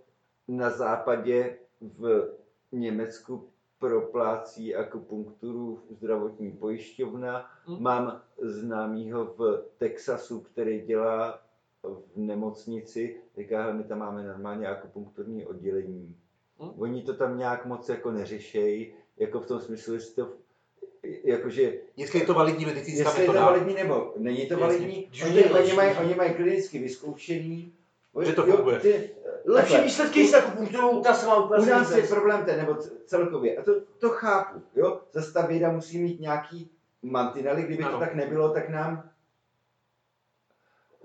na západě v Německu proplácí akupunkturu zdravotní pojišťovna. Mm. Mám známýho v Texasu, který dělá v nemocnici. Říká, my tam máme normálně akupunkturní oddělení. Mm. Oni to tam nějak moc jako neřešejí, jako v tom smyslu, jestli to jakože Jestli je to validní medicínská Jestli je to metoda, validní nebo není to validní, oni, oni, mají, oni mají klinicky vyzkoušený. Že to Jo, funguje. Ty, Lepší takhle. výsledky s akupunkturou, ta se má U úplně nás je problém ten, nebo celkově, a to, to chápu, jo, zase ta věda musí mít nějaký mantinely, kdyby Ano. to tak nebylo, tak nám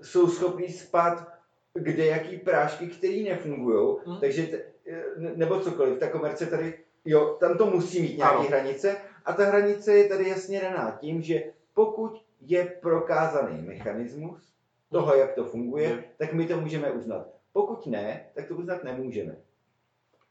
jsou schopní spát kde jaký prášky, které nefungují, Mhm. takže, t- ne- nebo cokoliv, ta komerce tady, jo, tam to musí mít nějaké hranice a ta hranice je tady jasně daná tím, že pokud je prokázaný mechanismus toho, jak to funguje, tak my to můžeme uznat. Pokud ne, tak to uznat nemůžeme.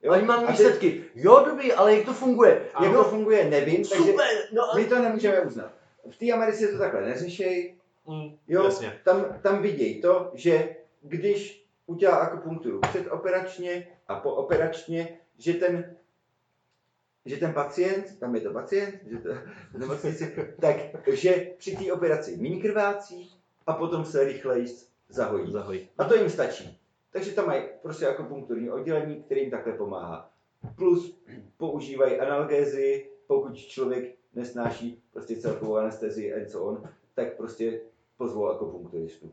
Jo? Oni mám výsledky. Jo, dobrý, ale jak to funguje? Jak Jako, to funguje, nevím, takže super, no a my to nemůžeme uznat. V té Americe to takhle neřešejí, Mm, jo, jasně. tam, tam vidějí to, že když udělá akupunkturu předoperačně a pooperačně, že ten, že ten pacient, tam je to pacient, že to, v nemocnici, tak že při té operaci méně krvácí a potom se rychleji zahojí. Zahoj. A to jim stačí. Takže tam mají prostě akupunkturní oddělení, které jim takhle pomáhá. Plus používají analgézy, pokud člověk nesnáší prostě celkovou anestezii and so on, tak prostě pozvou akupunkturistu.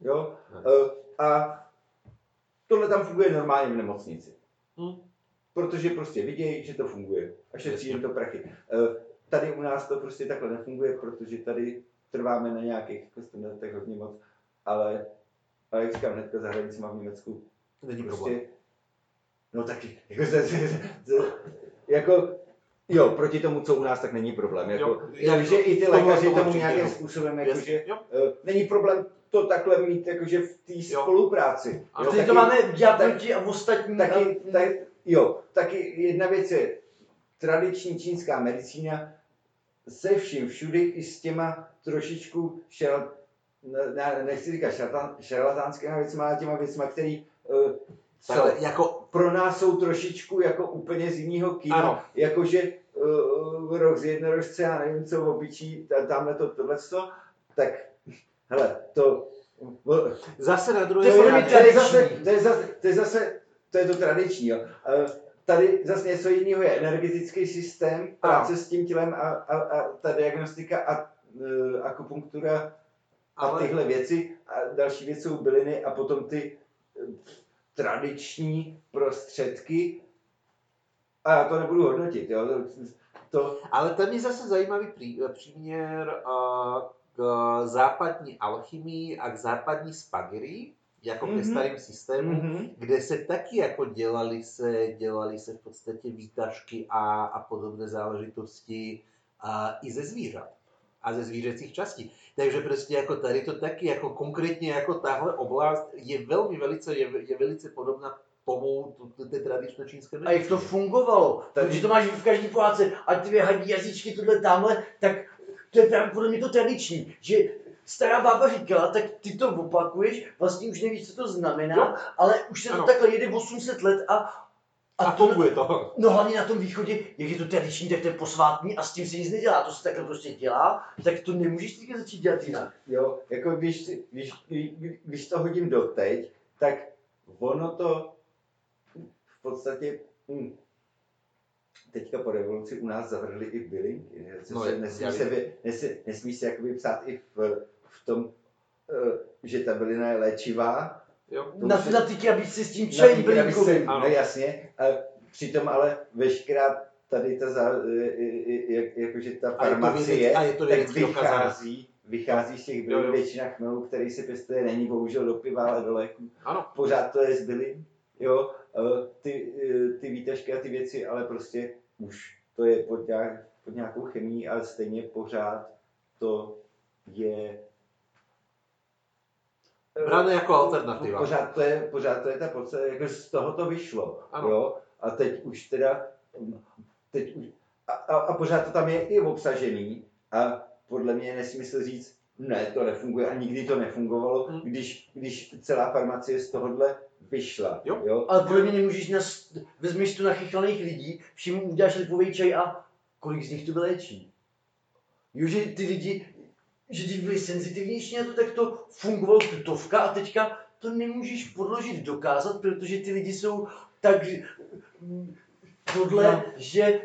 Jo? E, A tohle tam funguje normálně v nemocnici. Mm. Protože prostě vidějí, že to funguje a šetří jim to prachy. E, Tady u nás to prostě takhle nefunguje, protože tady trváme na nějakých jako standardech hodně moc, ale, ale jak říkám, hnedka za hranicima v Německu Není problém. prostě, no taky, jako, se, se, se, jako jo, proti tomu, co u nás, tak není problém. Jako, Jo, jo, jak- že i ty lékaři tomu tomu nějakým no. způsobem, jako, že jo. uh, není problém to takhle mít jakože v té Jo. spolupráci. Ano. Jo, to máme dělat proti a ostatní. taky, a- tak, jo, taky jedna věc je tradiční čínská medicína se vším všudy i s těma trošičku šel, ne, nechci říkat šarlatan, šarlatánskými věcma, ale těma věcma, který uh, co, Takhle, jako, pro nás jsou trošičku jako úplně z jiného kina. Ano. Jakože uh, rok z jednorožce, já nevím co, obyčí, ta- tamhle to, tohle tak hele, to, Zase na druhé straně, to je tradiční. zase, to je zase, to je zase, to je to tradiční, jo. Tady zase něco jiného je energetický systém, práce s tím tělem a, a, a ta diagnostika a uh, akupunktura a ale tyhle věci a další věc jsou byliny a potom ty eh, tradiční prostředky. A já to nebudu hodnotit, jo. To, Ale tam je zase zajímavý prí, příměr uh, k západní alchymii a k západní spagerii, jako mm-hmm. ke Mhm. starým systémům, mm-hmm. kde se taky jako dělali se, dělali se v podstatě výtažky a, a podobné záležitosti a, i ze zvířat a ze zvířecích častí. Takže prostě jako tady to taky, jako konkrétně jako tahle oblast je velmi velice, je, je velice podobná tomu té tradiční čínské A jak to fungovalo? Takže to máš v každé pohádce, a ty hadí jazyčky tohle tamhle, tak to je právě podle mě to tradiční, že stará bába říkala, tak ty to opakuješ, vlastně už nevíš, co to znamená, Jo. ale už se to Ano. takhle jede 800 let a, a, a to, funguje to. no hlavně na tom východě, jak je to tradiční, tak to je posvátný a s tím se nic nedělá, to se takhle prostě dělá, tak to nemůžeš teďka začít dělat jinak. Jo, jako když, si- když, když, to hodím do teď, tak ono to v podstatě hm, teďka po revoluci u nás zavrhli i bylinky. No, se, je- nesmí, se, nesmí, nesmí se jakoby psát i v, v tom, eh, že ta bylina je léčivá. Jo. Na, je- na ty krabičce s tím krabičce, bylinkovým. No jasně, a přitom ale veškerá tady ta, za, eh, jak, jakože ta A je to farmacie, a je to tak vychází, vychází z těch bylin, většina chmelů, který se pěstuje, není bohužel do piva, ale do léků. Ano. Pořád to je z bylin, jo, eh, ty, eh, ty výtažky a ty věci, ale prostě už to je pod, nějak, pod nějakou chemií, ale stejně pořád to je Bráno jako alternativa. Pořád to je, pořád to je ta podstata, jako z toho to vyšlo, Ano. jo, a teď už teda, teď už, a, a, a pořád to tam je i obsažený a podle mě je nesmysl říct, ne, to nefunguje a nikdy to nefungovalo, Hmm. když, když celá farmacie z tohohle vyšla, Jo. jo. Ale podle mě nemůžeš, nas, vezmeš tu nachychlaných lidí, všim uděláš lipový čaj a kolik z nich to vyléčí. Jo, že ty lidi, že když byli senzitivnější na to, tak to fungovalo tutovka a teďka to nemůžeš podložit, dokázat, protože ty lidi jsou tak tohle, No. že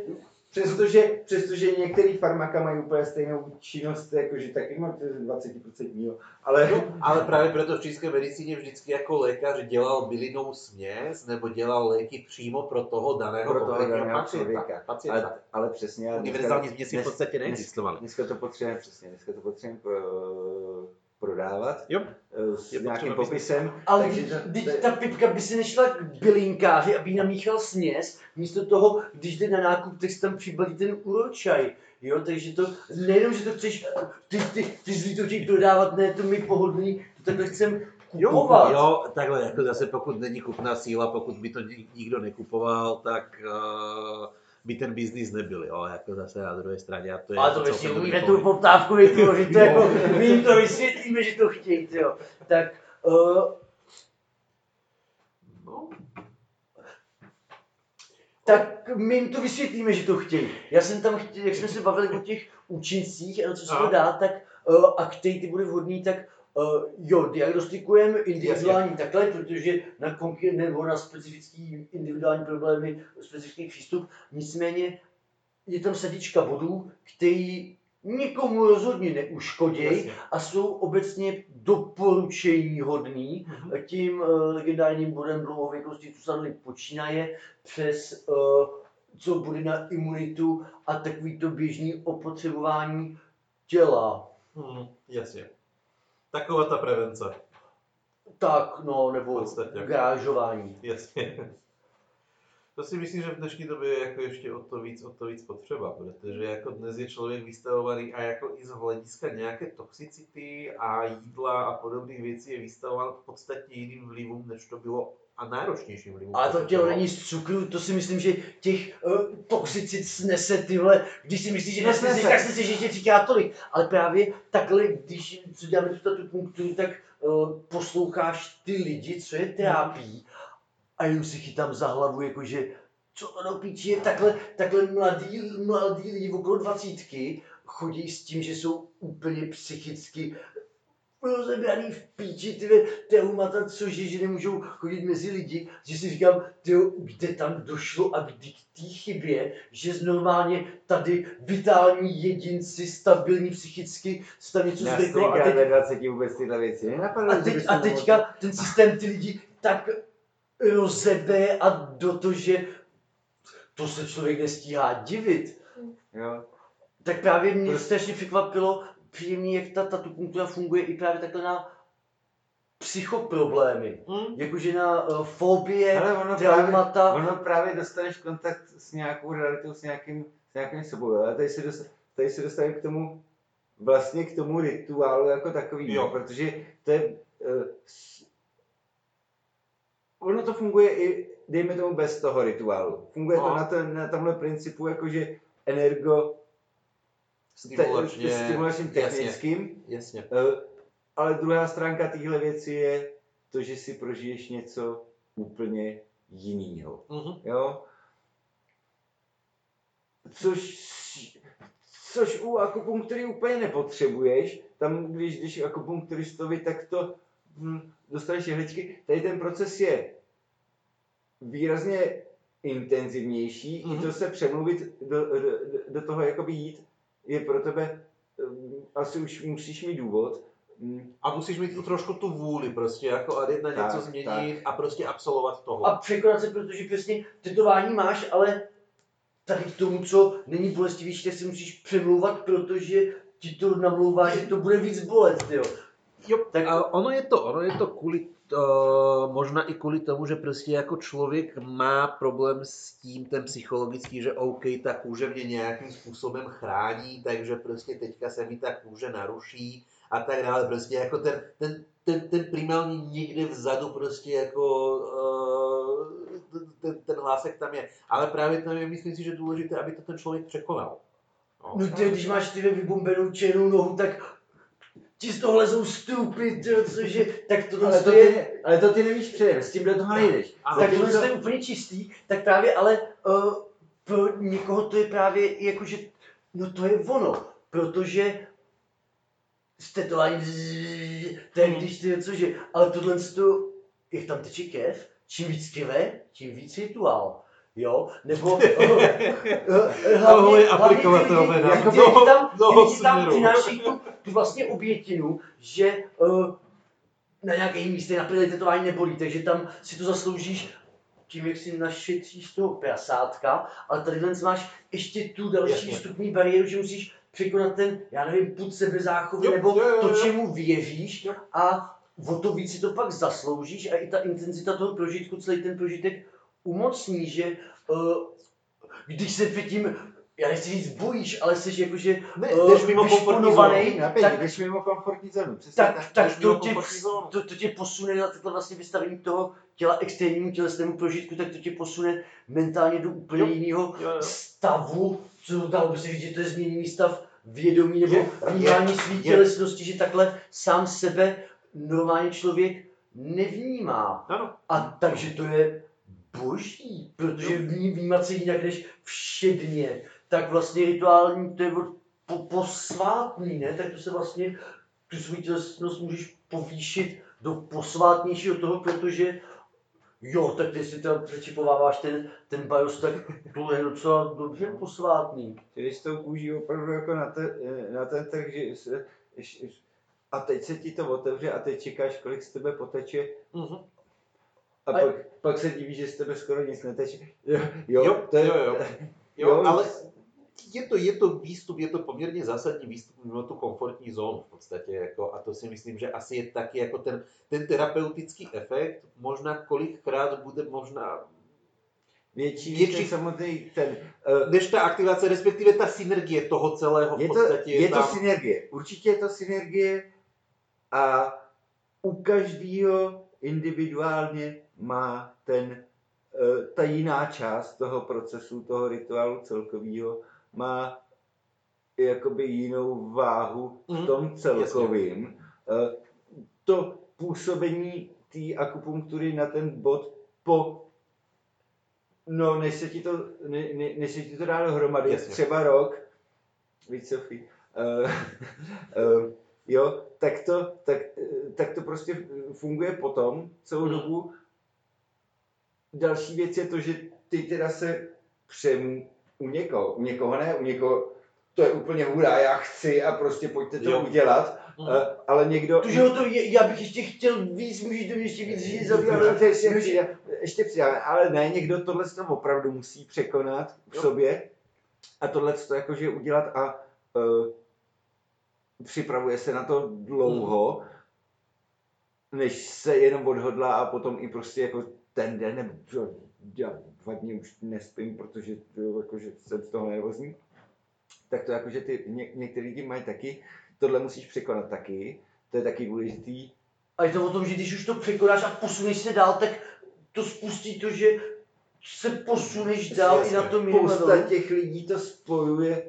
Přestože, přestože některý farmaka mají úplně stejnou činnost, jakože taky má 20%, jo. ale No, ale právě proto v čínské medicíně vždycky jako lékař dělal bylinnou směs nebo dělal léky přímo pro toho daného Pro toho daného pacienta. člověka. pacienta. ale, ale přesně. Univerzální směsi v podstatě neexistovaly. Dneska to potřebujeme přesně, dneska to potřebujeme pro, prodávat Jo. eh, s Je nějakým popisem. Ale takže to je- ta pipka by si nešla k bylinkáři, aby namíchal směs, místo toho, když jde na nákup, tak si tam přibalí ten uročaj. Jo, takže to nejenom, že to chceš, ty, ty, ty zlí to chtějí prodávat, ne, to mi pohodlný, to takhle chcem Jo, kupovat. jo, takhle, jako zase pokud není kupná síla, pokud by to ni- nikdo nekupoval, tak uh, by ten biznis nebyl, jo, jako zase na druhé straně. A to je Ale to ještě umíme tu poptávku vytvořit, to jako, my jim to vysvětlíme, že to chtějí, jo. Tak, uh, No, tak my jim to vysvětlíme, že to chtějí. Já jsem tam chtěl, jak jsme se bavili o těch účincích, a co se to dá, tak uh, a který ty bude vhodný, tak jo, diagnostikujeme individuální takhle, protože na nebo na specifický individuální problémy, specifický přístup, nicméně je tam sadička bodů, který nikomu rozhodně neuškodí jasně. a jsou obecně doporučení hodný Mhm. tím uh, legendárním bodem dlouhověkosti, co se počínaje přes uh, co bude na imunitu a takový to běžný opotřebování těla. Hmm, jasně. Taková ta prevence, Tak, no, nebo podstatě. gážování. jasně. To si myslím, že v dnešní době je jako ještě o to víc, o to víc potřeba, protože jako dnes je člověk vystavovaný a jako i z hlediska nějaké toxicity a jídla a podobných věcí je vystavován v podstatě jiným vlivům, než to bylo a náročnějším vlivům. Ale to tělo není z cukru, to si myslím, že těch uh, toxicit snese tyhle, když si myslíš, že nesnese, tak si myslíš, že tě říká tolik. Ale právě takhle, když co děláme tu tatu punkturu, tak uh, posloucháš ty lidi, co je trápí a jenom si chytám za hlavu, jakože co to do píči je takhle, takhle mladý, mladý lidi okolo dvacítky chodí s tím, že jsou úplně psychicky rozebraný v píči, ty traumata, což je, že nemůžou chodit mezi lidi, že si říkám, tyjo, kde tam došlo a kdy k té chybě, že z normálně tady vitální jedinci, stabilní psychicky, se tam něco zdeklo a teď ve 20 vůbec tyhle věci nenapadlo. a, teď, a teďka ten systém ty lidi tak rozebe a do to, že to se člověk nestíhá divit. Jo. Tak právě mě Prostě- strašně překvapilo příjemně, jak ta tatupunktura funguje i právě takhle na psychoproblémy. Hm? Jakože na uh, fobie, Ale ono právě, traumata. ono právě dostaneš kontakt s nějakou realitou, s nějakým, s nějakým sebou. Ale tady se, dost, tady se dostaneme k tomu, vlastně k tomu rituálu jako takový, Jo. protože to je, uh, ono to funguje i, dejme tomu, bez toho rituálu. Funguje to No. na, ten, na tomhle principu, jakože energo Stimulačně, te, stimulačním jasně. technickým, Jasně. Eh, ale druhá stránka téhle věci je to, že si prožiješ něco úplně jinýho. Mhm. Jo? Což, což u akupunktury úplně nepotřebuješ. Tam, když jdeš akupunkturistovi, tak to hm, dostaneš jehličky. Tady ten proces je výrazně intenzivnější. Mhm. I to se přemluvit do, do, do toho jakoby jít je pro tebe hm, asi už musíš mít důvod. Hm, A musíš mít i trošku tu vůli prostě, jako a jít na něco Tak, změnit a prostě absolvovat toho. A překonat se, protože přesně tetování máš, ale tady k tomu, co není bolestivější, tak si musíš přemlouvat, protože ti to namlouvá, že to bude víc bolet, jo. Jo, Tak- a ono je to, ono je to kvůli, uh, možná i kvůli tomu, že prostě jako člověk má problém s tím ten psychologický, že OK, ta kůže mě nějakým způsobem chrání, takže prostě teďka se mi ta kůže naruší a tak dále. Prostě jako ten, ten, ten, ten primální někde vzadu prostě jako uh, ten, ten hlásek tam je. Ale právě tam je, myslím si, že důležité, aby to ten člověk překonal. No ty, když máš ty vybombenou černou nohu, tak ti z toho lezou stupy, tyjo, cože, tak tohle ale, to je, ty, ale to ty nevíš předem, s tím do toho nejdeš. Ano, tak tohle je úplně čistý, tak právě ale uh, pro někoho to je právě jakože, no to je ono, protože s tetováním, bzzz, to je Hmm. když ty, cože, ale tohle to, jak tam teče kev, čím víc krve, tím víc rituál. Jo, nebo eh, je aplikovatelné na jako ty tam, ty tam přináší tu, tu vlastně obětinu, že uh, na nějakém místě na prdeli tetování nebolí, takže tam si to zasloužíš tím, jak si našetříš toho prasátka, ale tady máš ještě tu další Jasně. vstupní bariéru, že musíš překonat ten, já nevím, put sebezáchovy, nebo jo, jo, to, jo. čemu věříš a o to víc si to pak zasloužíš a i ta intenzita toho prožitku, celý ten prožitek umocní, že uh, když se předtím, já nechci říct bojíš, ale jsi jakože Ne, eh, jdeš mimo komfortní vyšponovaný, zónu. Tak- jdeš mimo komfortní zónu. Přesně tak, tak. tak to, tě, zónu. to, to tě posune na takhle vlastně vystavení toho těla extrémnímu tělesnému prožitku, tak to tě posune mentálně do úplně Jo. jiného Jo, jo. stavu, co dalo by se říct, že to je změněný stav vědomí nebo vnímání své tělesnosti, že takhle sám sebe normální člověk nevnímá. Ano. A takže to je boží, protože vní, vnímat se jinak než všedně, tak vlastně rituální, to je po, posvátný, ne? Tak to se vlastně, tu svou tělesnost můžeš povýšit do posvátnějšího toho, protože jo, tak ty si tam přečipováváš ten, ten BIOS, tak to je docela dobře posvátný. Jdeš s tou kůží opravdu jako na, te, na ten trh, že se, a teď se ti to otevře a teď čekáš, kolik z tebe poteče Mhm. A A- pak, pak se divíš, že z tebe skoro nic neteče. Jo, Jo, jo, to je, jo, jo. Jo, Jo. ale je to, je to výstup, je to poměrně zásadní výstup mimo tu komfortní zónu v podstatě. Jako, a to si myslím, že asi je taky jako ten, ten terapeutický efekt, možná kolikrát bude možná větší, Větší- ten samotný ten. Uh, než ta aktivace, respektive ta synergie toho celého v je to, podstatě je to tam. synergie. Určitě je to synergie a u každého individuálně má ten, eh, ta jiná část toho procesu, toho rituálu celkového, má jakoby jinou váhu v Mhm, tom celkovým. Eh, To působení té akupunktury na ten bod po No, než se ti to, ne, ne, než se ti to dá dohromady, Jasně. třeba rok, víc Sofie, uh, uh, jo, tak to, tak, eh, tak to prostě funguje potom celou Hmm. dobu. Další věc je to, že ty teda se přemů u někoho, u někoho ne, u někoho to je úplně hurá, já chci a prostě pojďte to Jo. udělat, uh, ale někdo... To, že to, je, já bych ještě chtěl víc, můžeš to ještě víc říct, No, ale to ještě, přijde, ještě přijde, ale ne, někdo tohle to opravdu musí překonat v Jo. sobě a tohle to jakože udělat a uh, připravuje se na to dlouho, než se jenom odhodlá a potom i prostě jako ten den, nebo čo, já dva dny už nespím, protože jo, jakože jsem z toho nervózní, tak to jakože ty, ně, některý lidi mají taky, tohle musíš překonat taky, to je taky důležitý, A je to o tom, že když už to překonáš a posuneš se dál, tak to spustí to, že se posuneš dál Jasně. i na tom jiném spousta těch lidí to spojuje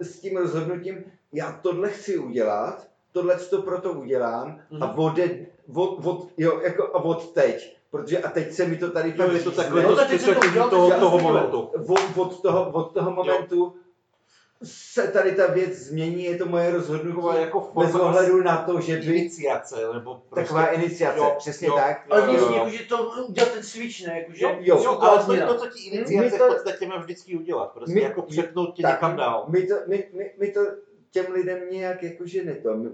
s tím rozhodnutím, já tohle chci udělat, tohle to proto udělám a Mhm. ode, od, od, jo, jako a od teď, protože a teď se mi to tady Jo, je to takové No, to teď se to udělal, toho, toho momentu. od, od, toho, od toho momentu se tady ta věc změní, je to moje rozhodnutí, jako bez ohledu na to, že by iniciace, nebo prostě... taková iniciace, jo, přesně jo. tak. Ale Jo, vnitřně, jo. jako, že to udělat ten switch, ne? Jako, že Jo, Jo. jo, ale to to, co ti iniciace to- v podstatě má vždycky udělat. Prostě My- jako přepnout tě tak, někam dál. My to, my, my, my to těm lidem nějak jakože ne to, my,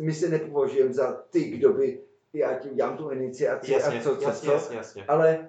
my se nepovažujeme za ty, kdo by, já ti udělám tu iniciaci Jasně, a co, co, jasně, co, jasně, jasně. ale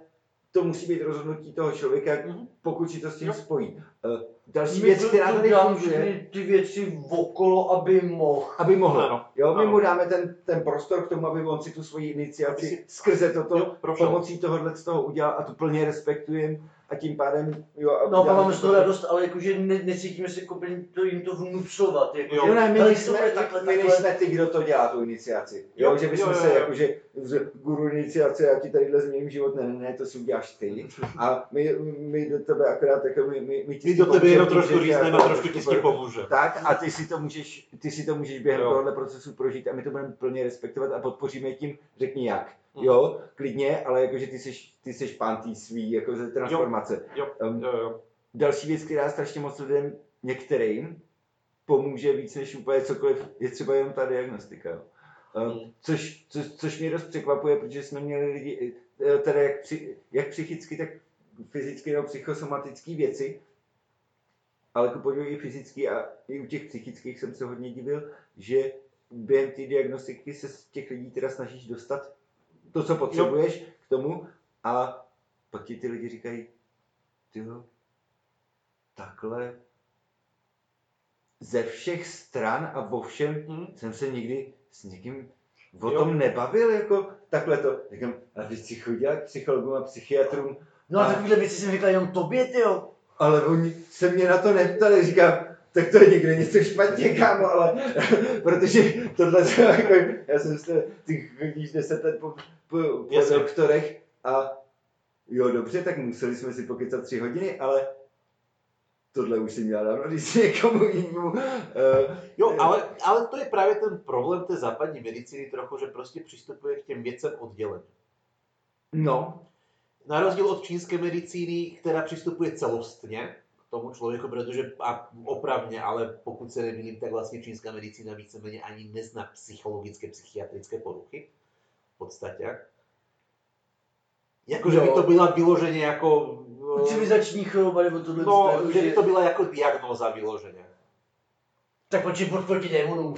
to musí být rozhodnutí toho člověka, Mhm. pokud si to s tím Jo. spojí. Eh, Další My věc, to- která tady dělám funguje, ty věci okolo, aby mohl. aby mohl. Ano, Jo, my ano. mu dáme ten, ten prostor k tomu, aby on si tu svoji iniciaci si- skrze toto Jo, prošel. pomocí tohohle z toho udělal a to plně respektujeme a tím pádem, jo, a No, máme z toho to- radost, ale jakože ne, necítíme se jako by to jim to vnucovat. Jako, Jo. ne, my nejsme, takhle, my takhle. nejsme ty, kdo to dělá, tu iniciaci. Jo, Jo, že bychom jo, jo, se jo. jakože z guru iniciace, já ti tadyhle změním život, ne, ne, ne, to si uděláš ty. A my, my do tebe akorát, jako my, my, my ti My do tebe jenom trošku řízneme a jako trošku ti s tím pomůže. Tak a ty si to můžeš, ty si to můžeš během tohohle procesu prožít a my to budeme plně respektovat a podpoříme tím, řekni jak. Jo, klidně, ale jakože ty seš, ty seš pán tý svý, jako ze transformace. Jo, Um, jo, jo. Další věc, která strašně moc lidem, některým, pomůže víc než úplně cokoliv, je třeba jenom ta diagnostika. Jo. Um, což, což, což mě dost překvapuje, protože jsme měli lidi, eh, teda jak, při, jak psychicky, tak fyzicky nebo psychosomatické věci, ale ku podivu i fyzicky a i u těch psychických jsem se hodně divil, že během té diagnostiky se z těch lidí teda snažíš dostat to, co potřebuješ k tomu a pak ti ty lidi říkají, ty takhle ze všech stran a vo všem Hm? jsem se nikdy s někým o Jo. tom nebavil, jako takhle to. Říkám, a když si chodila k psychologům a psychiatrům, No a A- takovýhle věci jsem řekla jenom tobě, ty jo. ale oni se mě na to neptali, říkám, tak to je někde něco špatně, kámo, ale protože tohle to jako, já jsem myslel, ty chodíš deset let po, po, po Jasně. doktorech a jo, dobře, tak museli jsme si pokecat tři hodiny, ale tohle už si měla dávno, když si někomu jinému. Uh, Jo, ale, ale to je právě ten problém té západní medicíny trochu, že prostě přistupuje k těm věcem odděleně. no, Na rozdíl od čínské medicíny, která přistupuje celostně k tomu člověku, protože a opravně, ale pokud se nemýlím, tak vlastně čínská medicína víceméně ani nezná psychologické, psychiatrické poruchy. V podstatě. Jakože by Jo. to byla vyloženě jako... eh, Civilizační choroba nebo tohle. No, jako, že by to byla jako diagnóza vyloženě. Tak pojď pod proti démonům.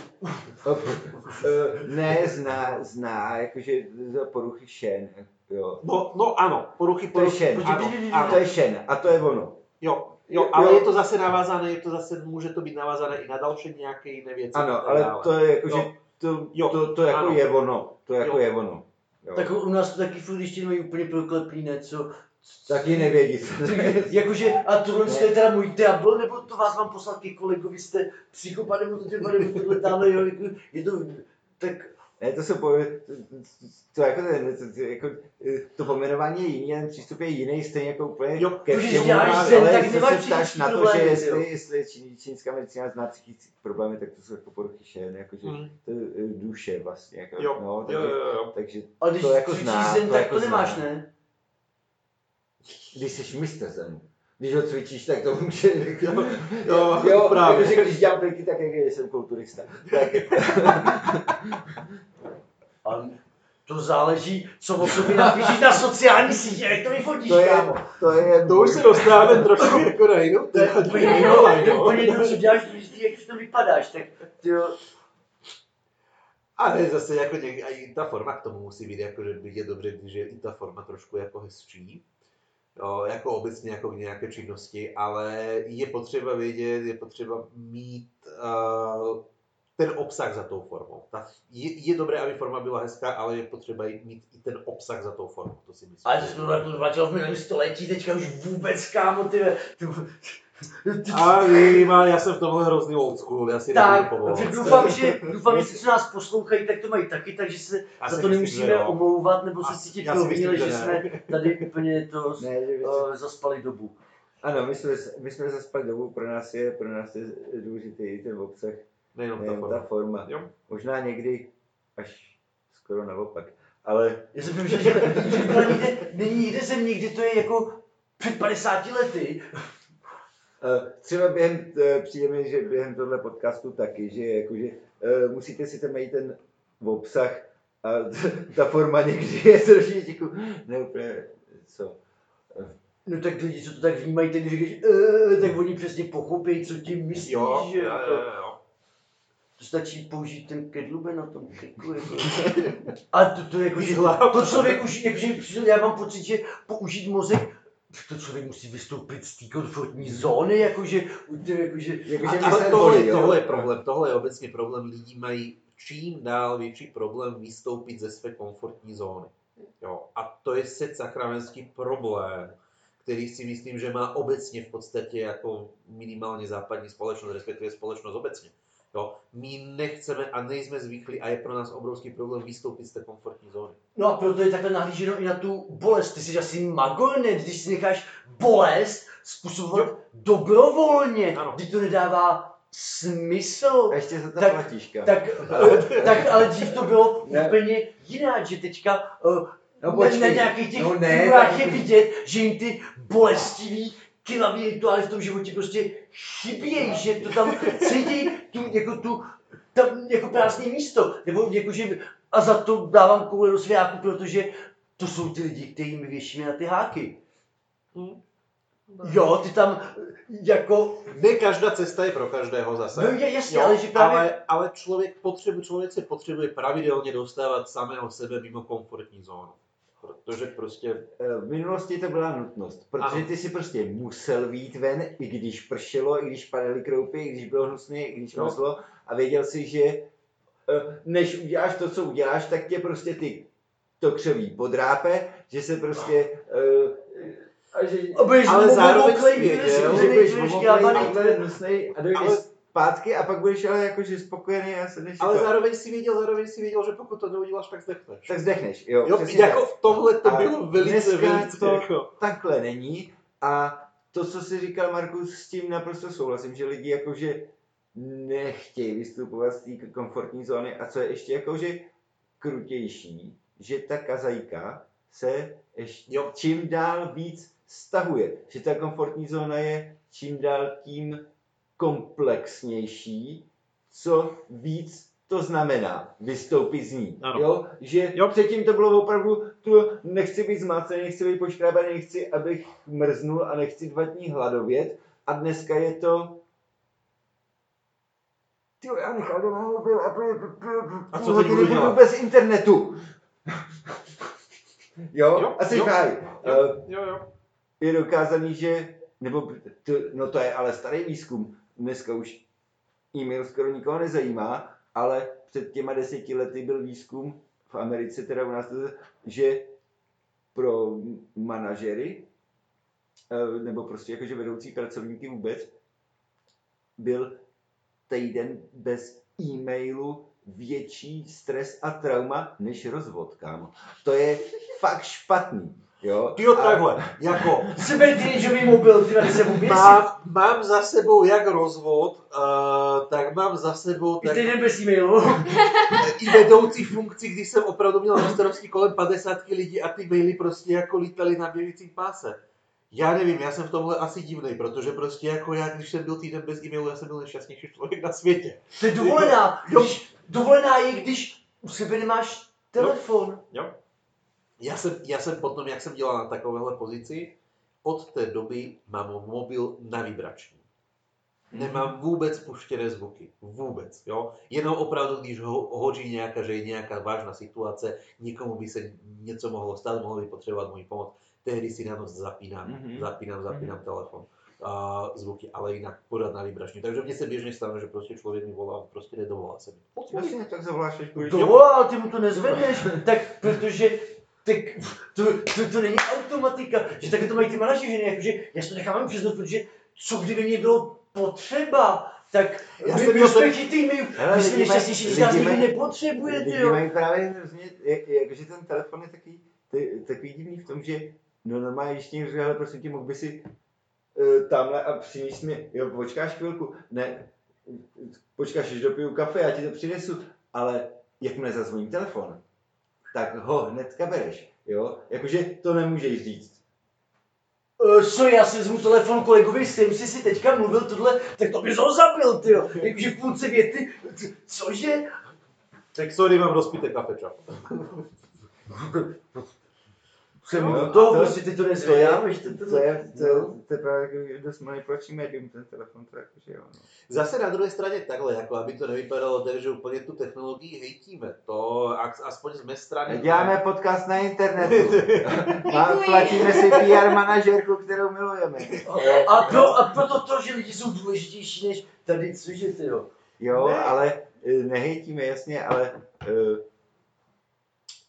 Eh, ne, zná, zná, jakože za poruchy šen, jo. No, no ano, poruchy To je poruchy. šen. Ano, To ano. je šen a to je ono. Jo, jo, Jo. ale je to zase navázané, je to zase, může to být navázané i na další nějaké jiné věci. Ano, ale dále. to je jako, Jo. že to, Jo, to, to jako ano. je ono. To jako Jo. je ono. Jo. Tak u nás to taky furt ještě mají úplně prokleplý, ne, co? Taky nevědí. Jakože, a tohle je teda můj diabl, nebo to vás mám poslat ke kolegovi, jste psychopat, nebo to třeba, nebo tohle tamhle, jo, jako, je to, tak, Ne, to jsou po, to, to, jako, to, to, jako, eh, to pomenování je jiný, ten přístup je jiný, stejně jako úplně Jo, ke když všemu, děláš ale zen, tak jestli nemáš se ptáš na to, že jo. jestli, jestli čí, čínská medicína zná psychické problémy, tak to jsou jako poruchy šen, jakože Mm. to je eh, duše vlastně. Jako, Jo, no, jo, takže, jo, jo. takže ale když To jako zná, zen, to tak jako to nemáš, zná. ne? když jsi mistr zemu. Když ho cvičíš, tak to může... Jo, jo, jo, právě. Jakože když dělám triky, tak jak jsem kulturista. Tak, A to záleží, co o sobě napíšeš na sociální sítě, jak to vyfotíš, to je, kámo. to je... To už se dostáváme trošku jako na jinou To je úplně jinou to no. úplně jedno, co děláš, důležitý, jak to vypadáš, tak ty jo, Ale zase jako něk, a i ta forma k tomu musí být, jako, že by je dobře, když je i ta forma trošku jako hezčí. Jo, jako obecně jako k nějaké činnosti, ale je potřeba vědět, je potřeba mít uh, ten obsah za tou formou. Ta, je, je dobré, aby forma byla hezká, ale je potřeba mít i ten obsah za tou formou, to si myslím. ale to jsme to vrátilo v minulém století, teďka už vůbec, kámo, ty, ty, ty A minimálně, já jsem v tomhle hrozný old school, já si tak, takže doufám, že, doufám, že si nás poslouchají, tak to mají taky, takže se Já za to myslím, nemusíme jo. omlouvat, nebo se cítit myslím, provinili, že jsme tady úplně to Ne, uh, zaspali dobu. Ano, my jsme, my jsme zaspali dobu, pro nás je, pro nás je důležitý i ten obsah, Nejenom ta nejen forma. ta forma. Jo. Možná někdy až skoro naopak. Ale Já jsem že, že nikde, není nikde země, kde to je jako před 50 lety. eh, třeba během, eh, přijde mi, že během tohle podcastu taky, že jakože eh, musíte si tam najít ten obsah a ta forma někdy je trošičku neúplně, co, No tak lidi, co to tak vnímají, když říkáš, "Eh", tak oni přesně pochopí, co tím myslíš, Jo, že jo, jo, jo. To stačí použít ten kedlube na tom triku. Jako. A to, to, jako, že, to člověk už, jakože, já mám pocit, že použít mozek, to člověk musí vystoupit z té komfortní zóny, jakože, jakože, jakože A- ale tohle, boli, jo? tohle je problém, tohle je obecně problém. Lidi mají čím dál větší problém vystoupit ze své komfortní zóny. Jo. A to je set sakramenský problém, který si myslím, že má obecně v podstatě jako minimálně západní společnost, respektive společnost obecně. Jo. My nechceme a nejsme zvyklí a je pro nás obrovský problém vystoupit z té komfortní zóny. No a proto je takhle nahlíženo i na tu bolest. Ty jsi asi magornet, když si necháš bolest způsobovat dobrovolně, Ano. když to nedává smysl. A ještě za to Tak- platíš. Tak, eh, tak ale dřív to bylo Ne. úplně jinak, že teďka uh, No na, počkej, na nějakých těch no ne, je vidět, že jim ty bolestivý kilavý rituály v tom životě prostě chybějí, že to tam cítí tu, jako tu, tam jako prázdné místo, nebo jako, že, a za to dávám koule do svějáku, protože to jsou ty lidi, kteří mi věšíme na ty háky. Hm. Jo, ty tam jako, Ne každá cesta je pro každého zase. no je, jasně, Jo, ale že právě, ale, ale člověk, potřebuje, člověk se potřebuje pravidelně dostávat samého sebe mimo komfortní zónu. Protože prostě, Eh, V minulosti to byla nutnost, protože Ano. ty si prostě musel výjít ven, i když pršelo, i když padaly kroupy, i když bylo hnusně, i když mrzlo a věděl si, že eh, než uděláš to, co uděláš, tak tě prostě ty to křoví podrápe, že se prostě eh, a že, a budeš ale zároveň si věděl, že budeš omoklej, takhle hnusnej a dojdeš Ale- zpátky a pak budeš ale jakože spokojený a se ale zároveň si věděl, zároveň si věděl, že pokud to neuděláš, tak zdechneš. tak zdechneš. Jo, Jo, jako tak. v tomhle to A bylo velice, velice, to- jako, takhle není a to, co jsi říkal, Markus, s tím naprosto souhlasím, že lidi jakože nechtějí vystupovat z té komfortní zóny a co je ještě jakože krutější, že ta kazajka se ještě Jo. čím dál víc stahuje, že ta komfortní zóna je čím dál tím komplexnější, co víc to znamená vystoupit z ní. Ano. Jo? Že Jo. předtím to bylo opravdu, tu nechci být zmácený, nechci být poškrábaný, nechci, abych mrznul a nechci dva dní hladovět. A dneska je to ty já mobil a, A co teď budu dělat? bez internetu. jo? Jo, a jsi jo. fajn. jo, jo, jo. Je dokázaný, že, nebo to, no to je ale starý výzkum, dneska už e-mail skoro nikoho nezajímá, ale před těma deseti lety byl výzkum v Americe, teda u nás, že pro manažery, eh, nebo prostě jakože vedoucí pracovníky vůbec, byl týden bez e-mailu větší stres a trauma než rozvod, kámo. To je fakt špatný. Jo? Ty jo, A- takhle, jako, Sebe teenageový mobil, ty na sebou běsí. mám, mám za sebou jak rozvod, uh, tak mám za sebou I tak týden bez e-mailu. i vedoucí funkci, když jsem opravdu měl na starosti kolem 50 lidí a ty maily prostě jako lítaly na běžícím páse. Já nevím, já jsem v tomhle asi divný, protože prostě jako já, když jsem byl týden bez e-mailu, já jsem byl nejšťastnější člověk na světě. To je dovolená. Když, dovolená je, když u sebe nemáš telefon. Já jsem, já jsem potom, jak jsem dělal na takovéhle pozici, od té doby mám mobil na vibrační. Nemám vůbec puštěné zvuky. Vůbec. Jo? Jenom opravdu, když ho, hoří nějaká, že je nějaká vážná situace, někomu by se něco mohlo stát, mohli by potřebovat můj pomoc, tehdy si na noc zapínám, Mhm. zapínám, zapínám telefon. A zvuky, ale jinak pořád na vibrační. Takže mně se běžně stane, že prostě člověk mi volá, prostě nedovolá se mi. Jasně, tak budeš... Dovolá, ale ty mu to nezvedneš, tak protože tak to, to, to není automatika, že takhle to mají ty manažeři, jakože já si to nechám přes noc, protože co kdyby mě bylo potřeba, tak Já byl jsme tak- chytrý, my, jsme nešťastnější, když nás lidi nikdo mají- nepotřebuje, ty Lidi jo. mají právě hrozně, jak, jakože ten telefon je takový, ty, takový divný v tom, že no normálně, když někdo říká, ale prosím tě, mohl by si uh, tamhle a přiníst mi, jo, počkáš chvilku, ne, počkáš, až dopiju kafe, já ti to přinesu, ale jakmile zazvoní telefon, tak ho hnedka bereš, jo, jakože to nemůžeš říct. Uh, sorry, já si vezmu telefon kolegovi, s kterým jsi si teďka mluvil tohle, tak to bys ho zabil, ty jo. Jakože v půlce věty, cože? Tak sorry, mám rozpité kafe, čau. Jsem Jo, do toho, to- prostě ty to nezvedáváš, to, to, To je, to, to je právě jako dost manipulační médium, ten telefon, to jakože jo, no. Zase na druhé straně takhle, jako aby to nevypadalo tak, že úplně tu technologii hejtíme. To as- aspoň z mé strany. Děláme podcast na internetu. Děkuji. platíme si PR manažerku, kterou milujeme. A, pro, a proto to, že lidi jsou důležitější než tady, cože ty jo. Jo, Ne. ale eh, nehejtíme, jasně, ale eh,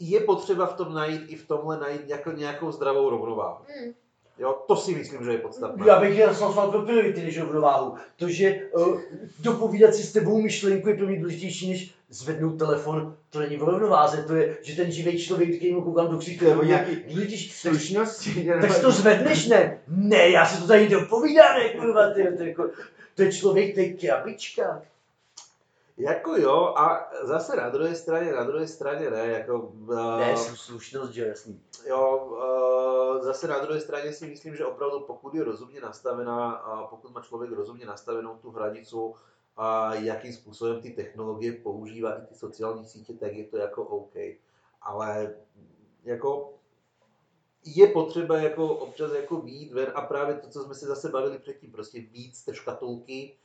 Je potřeba v tom najít i v tomhle najít jako nějakou zdravou rovnováhu. Hmm. Jo, to si myslím, že je podstatné. Já bych chtěl hlasoval pro priority než rovnováhu. To, že uh, dopovídat si s tebou myšlenku je pro mě důležitější, než zvednout telefon, to není v rovnováze, to je, že ten živý člověk, který mu koukám do Nebo je nějaký důležitější. Tak, slušnosti. tak si to zvedneš, ne? Ne, já si to tady dopovídám, ne, kurva, ty, to, je jako, to je člověk, to je krabička. Jako jo, a zase na druhé straně, na druhé straně ne, jako... Uh, Ne, slušnost, že jasný. Jo, uh, zase na druhé straně si myslím, že opravdu pokud je rozumně nastavená, a pokud má člověk rozumně nastavenou tu hranicu, a jakým způsobem ty technologie používá i ty sociální sítě, tak je to jako OK. Ale jako je potřeba jako občas jako výjít ven a právě to, co jsme se zase bavili předtím, prostě z té škatulky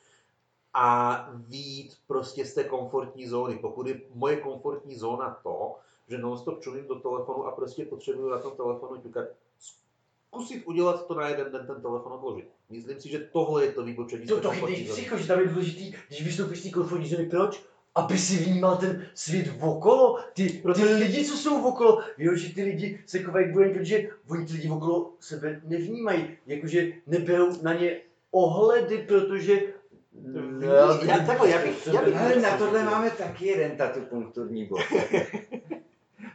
a výjít prostě z té komfortní zóny. Pokud je moje komfortní zóna to, že non-stop čumím do telefonu a prostě potřebuju na tom telefonu ťukat, zkusit udělat to na jeden den, ten telefon odložit. Myslím si, že tohle je to vybočení To, to chytej psycho, že tam je důležitý, když vystoupíš z té komfortní zóny, proč? Aby si vnímal ten svět okolo, ty, ty lidi, co jsou okolo, jo, že ty lidi se chovají k protože oni ty lidi okolo sebe nevnímají, jakože neberou na ně ohledy, protože... Ví- já- takhle, já bych- já bych- Hele, na tohle máme taky jeden tatupunkturní bod.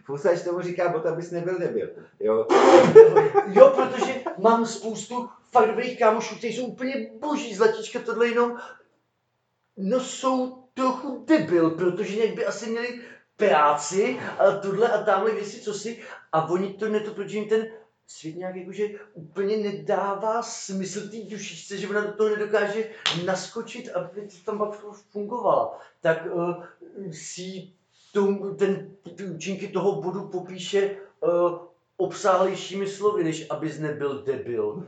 Fusač tomu říká bod, abys nebyl debil. Jo. Jo, protože mám spoustu fakt dobrých kámošů, kteří jsou úplně boží zlatíčka, tohle jenom, no jsou trochu debil, protože nějak by asi měli práci a tohle a tamhle věci, co si, a oni to ne to, protože jim ten svět nějak jakože úplně nedává smysl té dušičce, že ona do toho nedokáže naskočit, aby to tam pak fungovala. Tak uh, si tom, ten, ty účinky toho bodu popíše uh, obsáhlejšími slovy, než abys nebyl debil.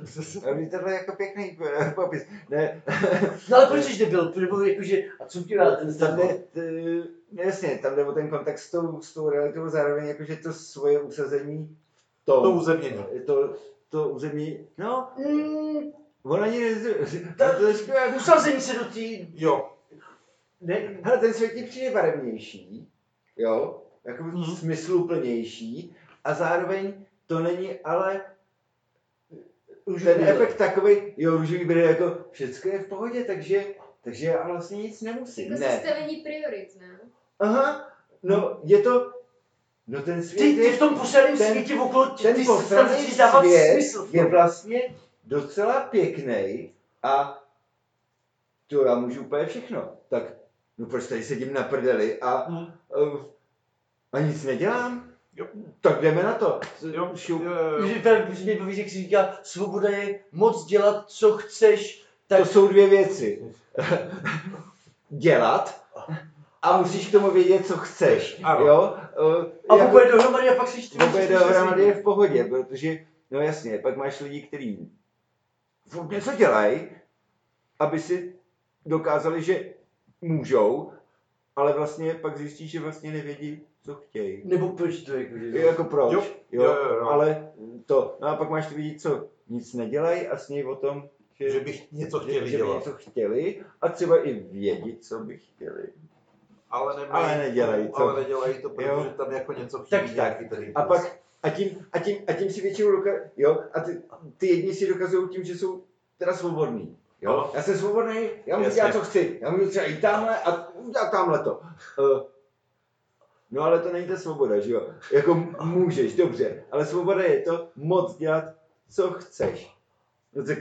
Mě tohle je jako pěkný eh, popis. Ne, No ale proč jsi debil? Nebo jakože, a co ti rád ten tam jde, t- jasně, tam jde o ten kontakt s tou, s tou realitou, zároveň jakože to svoje usazení v tom, To uzemnění. to, to území, no, Mm, on ani ne, Ta- to je trošku jak, usazení se do té... Jo, Ne, hele, ten svět ti přijde barevnější, jo, jako Mhm. smysluplnější a zároveň to není ale už ten efekt takový, jo, růžový bude jako, všecko je v pohodě, takže, takže já vlastně nic nemusím. Jako Ne. sestavení priorit, ne? Aha, no je to, no ten svět Ty, ty je, v tom ten- světě okolo tě, ten ty dávat svět smysl. je vlastně docela pěkný a to já můžu úplně všechno. Tak, no proč tady sedím na prdeli a, uh, a nic nedělám? Tak jdeme na to. Jo, Šup. jo, jo, jo. Že mě baví, jak si říká, svoboda je moc dělat, co chceš, tak To jsou dvě věci. Dělat a musíš k tomu vědět, co chceš. Ano. Jo? Eh, a jako- oboje dohromady a pak si čtyři. Oboje dohromady je v pohodě, protože, no jasně, pak máš lidi, kteří něco dělají, aby si dokázali, že můžou, ale vlastně pak zjistí, že vlastně nevědí, co chtějí. Nebo proč to jako, že... Jako proč, Jo, jo, jo, jo, jo. ale to, no a pak máš ty lidi, co nic nedělají a snějí o tom, že, Že bych něco že, chtěli že by dělat. něco chtěli a třeba i vědět, co by chtěli. Ale, nemají, Ale nedělají to. Ale nedělají to, protože Jo. tam jako něco chybí. Tak, tak. ten A pak, a tím, a tím, a tím si většinou doka- jo, a ty, ty jedni si dokazují tím, že jsou teda svobodní. Jo? Ano. Já jsem svobodný, já můžu Jasně. dělat, co chci. Já můžu třeba jít tamhle a udělat tamhle to. Uh, no ale to není ta svoboda, že jo? Jako můžeš, dobře, ale svoboda je to moc dělat, co chceš. No tak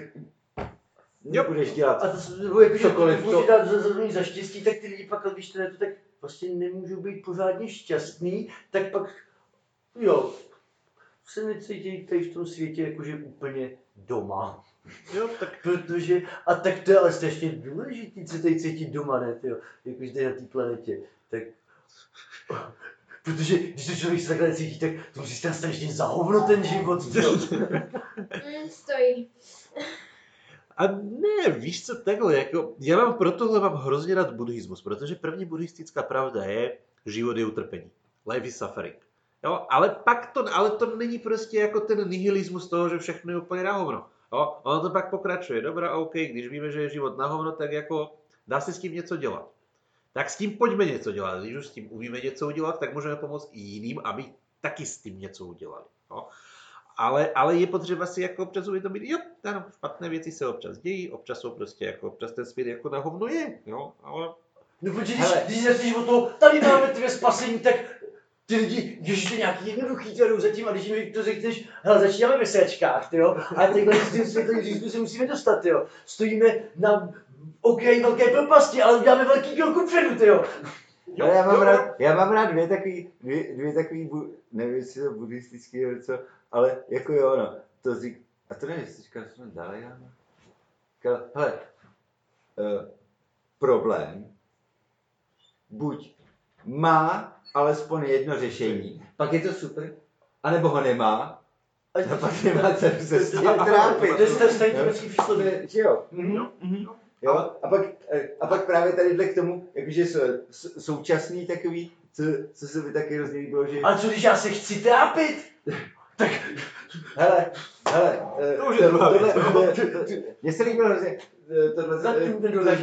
nebudeš dělat. A to jako, že Cokoliv, může to- dát za, za, za štěstí, tak ty lidi pak, když to tak vlastně nemůžou být pořádně šťastný, tak pak, jo, se necítí tady v tom světě jakože úplně doma. Jo, tak Protože, a tak to je ale strašně důležitý, se tady cítit doma, ne, tyjo, jakože tady na té planetě, tak... Protože když to člověk se takhle cítí, tak to musí stát strašně za hovno ten život. Mm, stojí. A ne, víš co, takhle, jako, já mám pro tohle mám hrozně rád buddhismus, protože první buddhistická pravda je, život je utrpení. Life is suffering. Jo, ale pak to, ale to není prostě jako ten nihilismus toho, že všechno je úplně na hovno. Jo, ono to pak pokračuje, dobrá, OK, když víme, že je život na hovno, tak jako dá se s tím něco dělat. Tak s tím pojďme něco dělat. Když už s tím umíme něco udělat, tak můžeme pomoct i jiným, aby taky s tím něco udělali. Jo. Ale, ale je potřeba si jako občas uvědomit, jo, ano, špatné věci se občas dějí, občas jsou prostě jako, občas ten svět jako na hovno je, jo, ale No protože když, Hele. když začneš o toho, tady máme tvé spasení, tak ty lidi, ježiš, to nějaký jednoduchý, to jdou zatím, a když jim to řekneš, hele, začínáme ve sračkách, jo, a takhle s tím světovým řízku se musíme dostat, jo. Stojíme na okraji velké propasti, ale uděláme velký krok kupředu, jo. Jo, ale já mám, jo, rád, já mám rád dvě takový, dvě, dvě takový, bu, nevím, jestli to buddhistický nebo co, ale jako jo, no, to řík, a to nevím, jestli říkal, že jsme dali, já Říkal, hele, uh, problém, buď má alespoň jedno řešení, pak je to super, anebo ho nemá, a pak nemá cenu se s tím trápit. To je ten starý Jo? německý přísloví. Že jo? A pak, eh, a pak právě tadyhle k tomu, jakože současný takový, co, co se mi taky hrozně líbilo, že... A co když já se chci trápit? Tak Hele, hele, eh, To už je tohle- to- Mně se líbilo hrozně, eh, tohle, eh,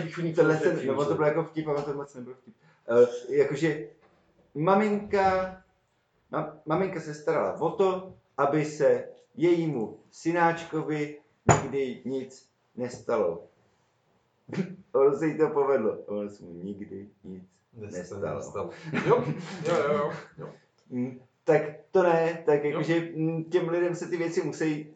východní tohle, filozofii, ten, no, co? to bylo jako vtip, ale to moc nebyl vtip. Eh, Jakože maminka, ma, maminka se starala o to, aby se jejímu synáčkovi nikdy nic nestalo. ono se jí to povedlo, ono se mu nikdy nic nestalo. nestalo. Jo, jo, jo, jo, jo. Mm, tak to ne, tak jakože mm, těm lidem se ty věci musí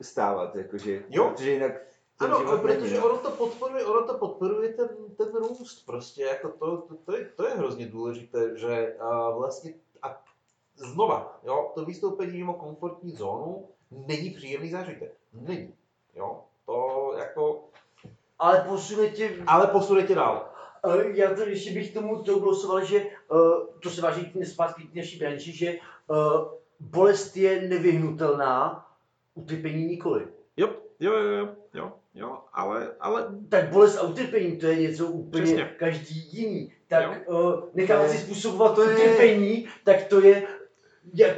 stávat, jakože, Jo. protože jinak ten Ano, život protože no. ono to podporuje, ono to podporuje ten, ten růst prostě, jako to, to, to, je, to je hrozně důležité, že a vlastně a znova, jo, to vystoupení mimo komfortní zónu není příjemný zážitek. Není, jo, to jako, Ale posune tě ale posune tě dál. Eh, Já to ještě bych tomu to glosoval, že uh, to se váží k zpátky k naší branži, že uh, bolest je nevyhnutelná, utrpení nikoli. Jo, jo, jo, jo, jo, jo, ale, ale Tak bolest a utrpení to je něco úplně Přesně. každý jiný. Tak uh, nechávat si způsobovat to je- utrpení, tak to je, jak,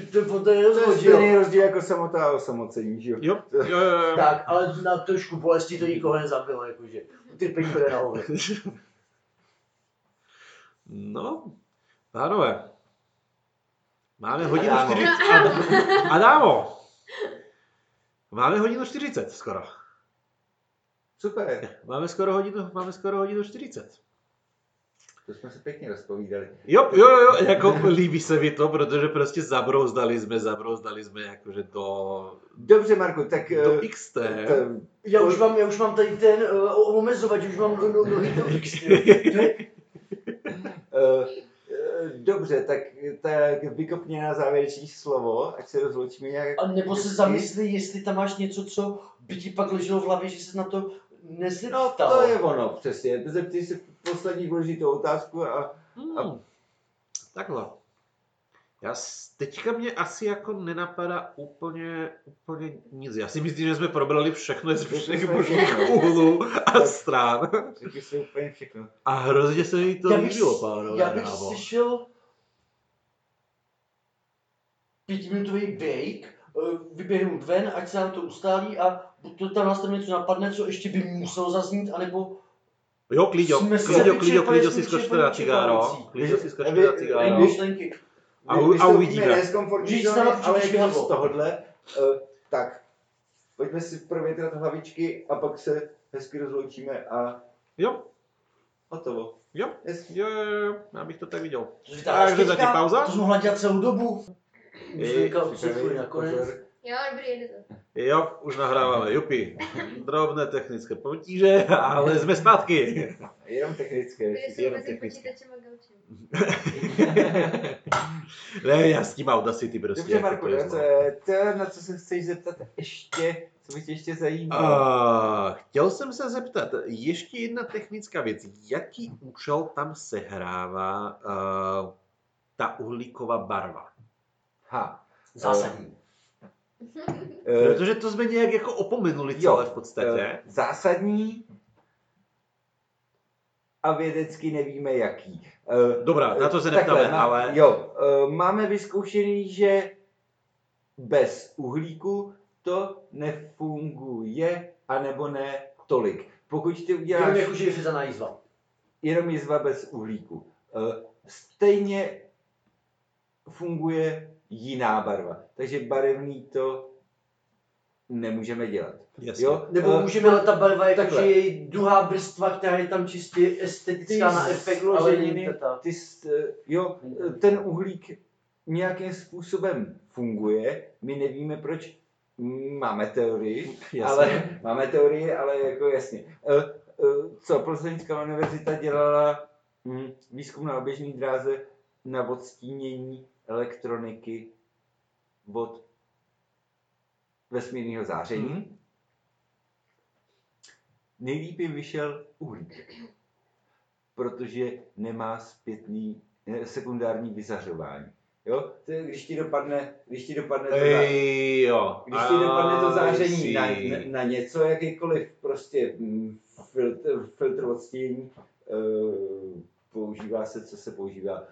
to, to, to je To rozdíl, stejný rozdíl jako samota a osamocení, že jo? jo, jo, jo, jo. Tak, ale na trošku bolesti to nikoho nezabilo, jakože utrpení to je na. No, pánové, máme hodinu Adámo. 40. Ad- Adámo, máme hodinu 40 skoro. Super, Máme skoro hodinu, máme skoro hodinu 40. to jsme se pěkně rozpovídali. Jo, jo, jo, jako líbí se mi to, protože prostě zabrouzdali jsme, zabrouzdali jsme jakože do, Dobře, Marku, tak... do eh, XT. to- Já už mám, já už mám tady ten uh, omezovač, už mám no, no, nohy do X, jo. To je- eh, eh, Dobře, tak, tak vykopně na závěrečné slovo, ať se rozloučíme nějak. A nebo se zamysli, jestli tam máš něco, co by ti pak leželo v hlavě, že se na to No, nezeptal. to je ono, přesně. Zeptej si poslední důležitou otázku a Hmm. Takhle. Já teďka mě asi jako nenapadá úplně, úplně nic. Já si myslím, že jsme probrali všechno z všech možných úhlů a stran. řekli jsme úplně všechno. A hrozně se mi to Já bych, líbilo, pánové. já bych brávo. slyšel pětiminutový break, eh, vyběhnout ven, ať se nám to ustálí a buď to tam nás tam něco napadne, co ještě by muselo zaznít, anebo Jo, klíďo, klíďo, klíďo, klíďo si skočte na cigáro. Klíďo si skočte na cigáro. A u- a uvidíme. ale jako z tohohle. eh, tak, pojďme si provětrat hlavičky a pak se hezky rozloučíme a Jo, hotovo. jo, jo, jo, jo, já bych to tak viděl. Takže zatím pauza? To jsme mohla dělat celou dobu. Odcifruj nakonec. Jo, dobrý, to. Jo, už nahráváme, jupi. Drobné technické potíže, ale jsme zpátky. Jenom technické. Jenom gaučem. ne, já s tím Audacity prostě. Dobře, jako Marku, to je to, na co se chceš zeptat ještě, co by tě ještě zajímalo? A, chtěl jsem se zeptat, ještě jedna technická věc. Jaký účel tam sehrává uh, ta uhlíková barva? Ha. Zásadní. Eh, Protože to jsme nějak jako opomenuli Jo, celé v podstatě. eh, zásadní a vědecky nevíme jaký. Eh, Dobrá, na to se Takhle, neptáme, má- ale... Jo, eh, máme vyzkoušený, že bez uhlíku to nefunguje, anebo ne tolik. Pokud ty uděláš Jenom jako, je řezaná jízva. jenom jizva bez uhlíku. Eh, Stejně funguje jiná barva. Takže barevný to nemůžeme dělat. Jasně. Jo? Nebo Eh, můžeme, ale ta barva je takhle. takže její druhá vrstva, která je tam čistě estetická Ty na efekt, teta. Ty, eh, jo, eh, ten uhlík nějakým způsobem funguje, my nevíme proč, Mm, máme teorii, Jasně. ale máme teorii, ale jako jasně. Eh, eh, Co Plzeňská univerzita dělala hm, výzkum na oběžné dráze na odstínění elektroniky od vesmírného záření. Mhm. Nejlíp jim vyšel uhlík, protože nemá zpětný eh, sekundární vyzařování. Jo? To je, když ti dopadne, když ti dopadne to, Ej, jo. když ti dopadne to záření na, na, na něco, jakýkoliv prostě mm, filtr, filtr odstínění, uh, používá se, co se používá,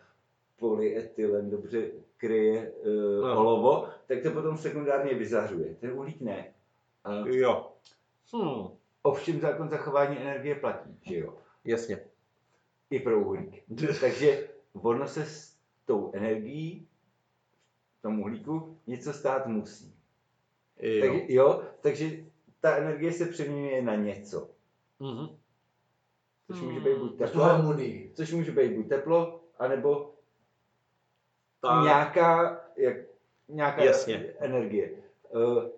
polyetylen dobře kryje uh, Ano. olovo, tak to potom sekundárně vyzařuje. Ten uhlík ne. A Jo. Hm, ovšem zákon zachování energie platí, že jo? jasně. I pro uhlík. Takže ono se s tou energií, tomu uhlíku, něco stát musí. Jo. Tak, jo, takže ta energie se přeměňuje na něco. Mhm. Což může být buď Tu teplo, což může být buď teplo, anebo Tak. nějaká, jak, nějaká Jasně. energie. Eh,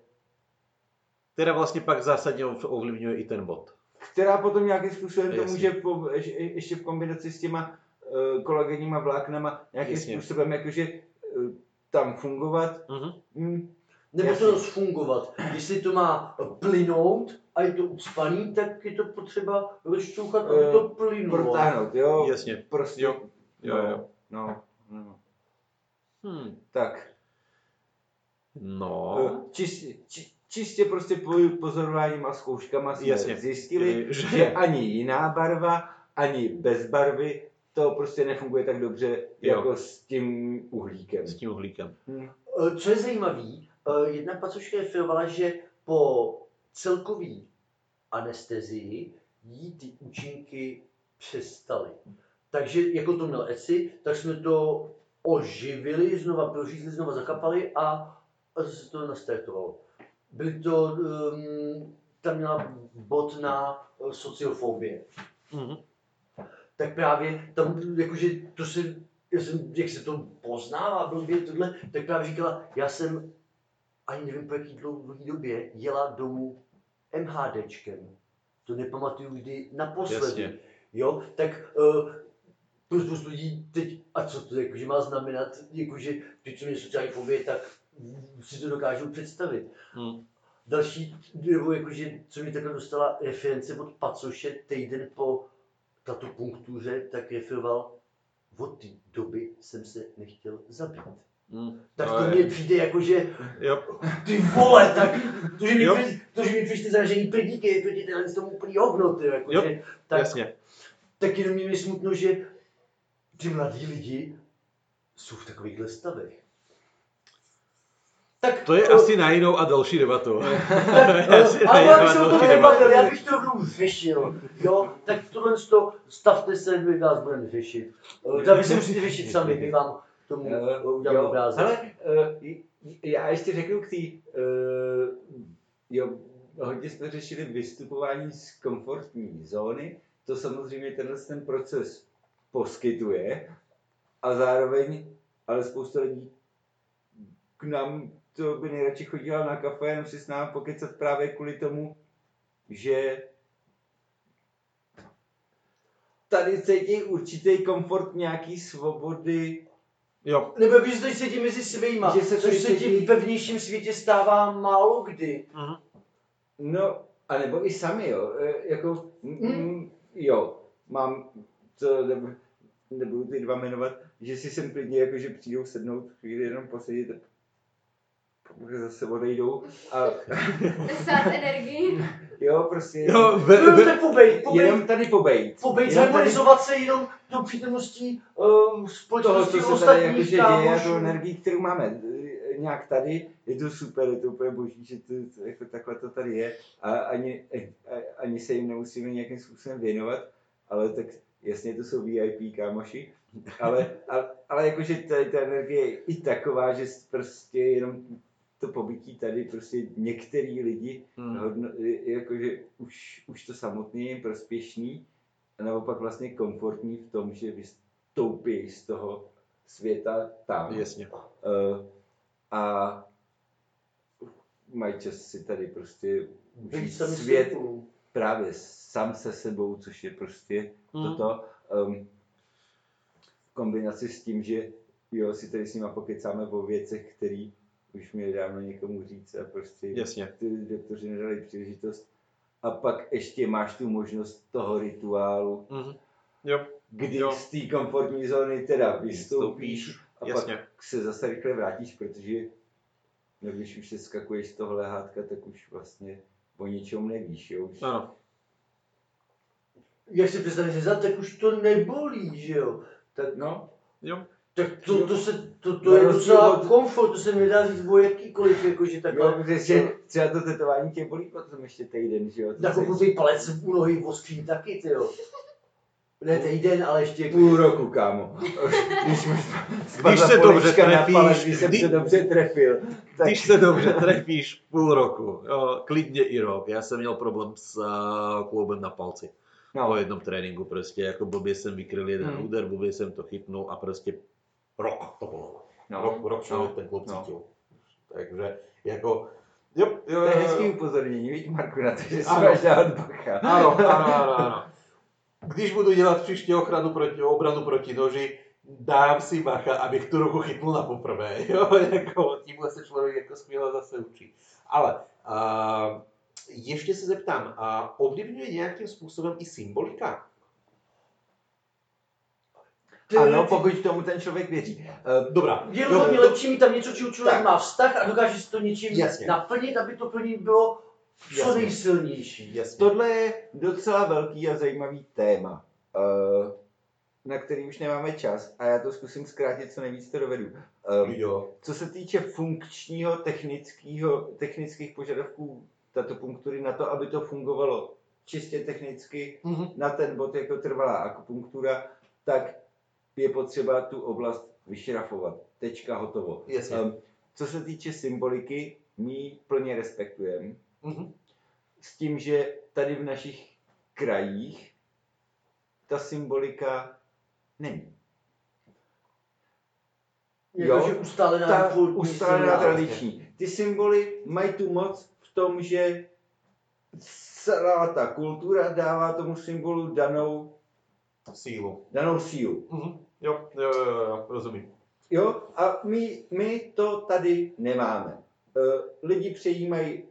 Která vlastně pak zásadně ovlivňuje i ten bod. která potom nějakým způsobem to Jasně. může po, ještě, ještě v kombinaci s těma uh, kolagenníma vláknama nějakým Jasně. způsobem jakože uh, tam fungovat. Mhm. Hm, Nebo Jasně. to fungovat. Jestli to má plynout a je to ucpaný, tak je to potřeba rozčouchat, aby Eh, to plynulo. protáhnout, jo? Jasně. Prostě, Jo. Jo, no, jo. No, no. Hm. Tak, No. eh, čistě, či, čistě prostě po- pozorováním a zkouškama jsme Jasně. zjistili, Eh, že- že ani jiná barva, ani bez barvy to prostě nefunguje tak dobře Jo. jako s tím uhlíkem. S tím uhlíkem. Hm. Eh, Co je zajímavé, jedna pacoška referovala, že po celkový anestezii jí ty účinky přestaly. Takže jako to měl Eci, tak jsme to oživili, znova prořízli, znova zakapali a, zase to nastartovalo. Byly to, um, tam měla bod na eh, sociofobii. Mhm. tak právě tam, jakože to se, já jsem, jak se to poznává blbě tohle, tak právě říkala, já jsem ani nevím po jaký dlouhé době jela domů MHDčkem. To nepamatuju kdy naposledy. Jasně. Jo, tak uh, pro spoustu lidí teď, a co to jakože má znamenat, jakože ty, co mě sociální fobie, tak si to dokážu představit. Hmm. Další, nebo jakože, co mi takhle dostala reference od Pacoše týden po tato punktuře, tak referoval, od té doby jsem se nechtěl zabít. Hmm. Tak To to mně přijde jakože, Jo. ty vole, tak to, že mi, při- to, že mi přišli zražený prdíky, je téhle z tomu úplný hovno, ty, jakože, tak, Jasně. tak jenom mě je smutno, že ty mladí lidi jsou v takovýchhle stavech. Tak, To je o- asi na jinou a další debatu. ale jinou já a bych se o tom nebavil, já bych to rovnou řešil, jo, tak tohle to, stavte se, my vás budeme řešit. Eh, Tak vy se musíte řešit sami, my vám k tomu eh, uděláme jo, obrázek. hele, uh, já ještě řeknu k té, uh, jo, hodně jsme řešili vystupování z komfortní zóny, to samozřejmě tenhle ten proces poskytuje a zároveň, ale spousta lidí k nám to by nejradši chodila na kafe, jenom si s námi pokecat právě kvůli tomu, že tady cítí určitý komfort nějaký svobody, Jo. Nebo bys to cítí mezi svýma, Že se což to se ti cítí- ve vnějším světě stává málo kdy. Mhm. No, a nebo i sami, jo. E, Jako, mm, Hmm. jo, mám, to nebudu, nebudu ty dva jmenovat, že si sem klidně jakože přijdou sednout, chvíli jenom posedět, pak zase odejdou a Stát energii. jo, prostě Jo, ve, No, ve, tak pobej, pobej, jenom tady pobejt. pobej, Jenom tady zharmonizovat se jenom tou přítomností um, toho, společnosti co se tady ostatních jakože děje, jako energii, kterou máme e, nějak tady, je to super, je to úplně boží, že to, to jako takhle to tady je a ani, a- ani se jim nemusíme nějakým způsobem věnovat, ale tak jasně to jsou VIP kámoši, ale, ale, ale jakože tady ta energie je i taková, že prostě jenom to pobytí tady prostě některý lidi Hmm. hodno, jakože už, už to samotné je prospěšný a naopak vlastně komfortní v tom, že vystoupí z toho světa tam. Jasně. Uh, a mají čas si tady prostě užít svět. Právě sám se sebou, což je prostě Mhm. toto. Um, v kombinaci s tím, že jo, si tady s nima pokecáme o věcech, které už mi dávno někomu říct a prostě Jasně. ty doktoři nedali příležitost. A pak ještě máš tu možnost toho rituálu, Mhm. Jo. kdy Jo. z té komfortní zóny teda vystoupíš a Jasně. pak se zase rychle vrátíš, protože no, když už se skakuješ z toho lehátka, tak už vlastně o ničem nevíš, jo? Už, Ano. Jak si představíš, že za tak už to nebolí, že jo? Tak, No, Jo. tak to, to, se, to, to Na je docela od- komfort, to se mi nedá říct o jakýkoliv, jakože jo, takhle. protože třeba to tetování tě bolí potom ještě týden, že jo? To Jako blbý palec u nohy oskří taky, ty jo. Ne týden, ale ještě. Půl roku, kámo. Když, Když se dobře trefíš, palec, když jsem se dobře trefil. Tak Když se dobře trefíš půl roku, jo, klidně i rok. Já jsem měl problém s uh, kloubem na palci. no, Po jednom tréninku prostě, jako blbě jsem vykryl jeden Hmm. úder, blbě jsem to chytnul a prostě rok to bylo. no, rok, rok člověk no, ten kloub no. cítil. Takže jako, jo, jo, To je jo, hezký jo. upozornění, víš Marku, na to, že si Ano. máš dát bacha. Ano, ano, ano, ano. Když budu dělat příště ochranu proti, obranu proti noži, dám si bacha, abych tu ruku chytnul na poprvé. Jo, jako, tímhle se člověk jako skvěle zase učí. Ale uh, ještě se zeptám, uh, ovlivňuje nějakým způsobem i symbolika? Ano, pokud tomu ten člověk věří. Uh, Dobrá. Je rozhodně lepší mít tam něco, čím člověk Tak. má vztah a dokáže si to něčím Jasně. naplnit, aby to pro něj bylo co Jasně. nejsilnější. Jasně. tohle je docela velký a zajímavý téma, uh, na který už nemáme čas a já to zkusím zkrátit, co nejvíc to dovedu. Um, Jo. Co se týče funkčního, technického, technických požadavků tato punktury na to, aby to fungovalo čistě technicky Mhm. na ten bod jako trvalá akupunktura, tak je potřeba tu oblast vyšrafovat. Tečka, hotovo. Jasně. Um, co se týče symboliky, my ji plně respektujeme. Mhm. S tím, že tady v našich krajích ta symbolika není. Jakože ustálená ta ustálená tradiční. Ty symboly mají tu moc v tom, že celá ta kultura dává tomu symbolu danou Sílu. danou sílu. Mhm. Jo, jo, jo, jo, jo, rozumím. Jo, a my, my to tady nemáme. Eh, Lidi přejímají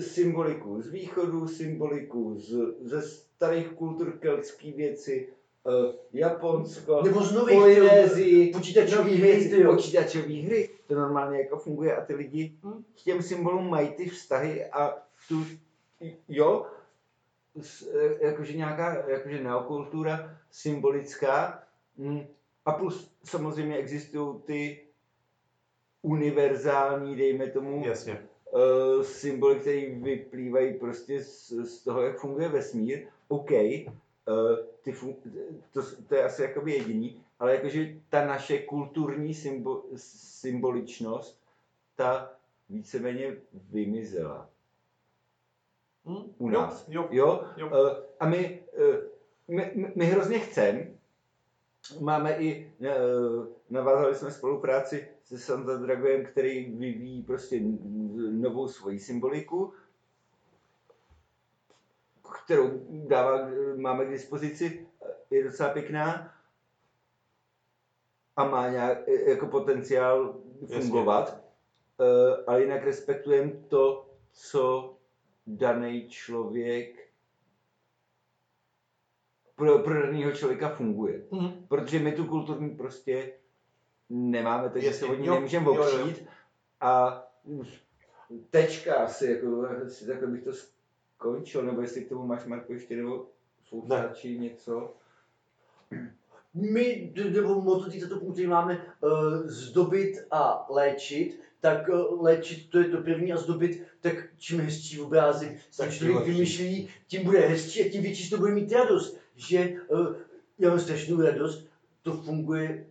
symboliku z východu, symboliku z, ze starých kultur keltský věci, eh, Japonsko, Nebo z nových Polynézii, počítačový nový hry, věci, ty jo. počítačové hry, to normálně jako funguje a ty lidi Hm. k těm symbolům mají ty vztahy a tu, jo, s- eh, jakože nějaká, jakože neokultura symbolická hm, a plus samozřejmě existují ty univerzální, dejme tomu, Jasně. Uh, symboly, které vyplývají prostě z, z toho, jak funguje vesmír. OK, uh, ty fun- to, to je asi jakoby jediný, ale jakože ta naše kulturní symbo- symboličnost, ta víceméně vymizela Hm? u nás. Jo, jo. Jo? Jo. Uh, a my, my, my- hrozně chceme, máme i, navázali jsme spolupráci se Santa Dragojem, který vyvíjí prostě novou svoji symboliku, kterou dává, máme k dispozici, je docela pěkná a má nějak, jako potenciál Jasně. fungovat, uh, ale jinak respektujeme to, co daný člověk pro, pro daného člověka funguje. Mhm. Protože my tu kulturní prostě nemáme, takže se od ní nemůžeme opřít. A tečka asi, jako, asi takhle bych to skončil, nebo jestli k tomu máš, Marko, ještě nebo fousáči něco. My, nebo moto této punkty máme uh, zdobit a léčit, tak uh, léčit to je to první a zdobit, tak čím hezčí obrázek Tak člověk vymyšlí, tím bude hezčí a tím větší toho bude mít radost. Že uh, já mám strašnou radost, to funguje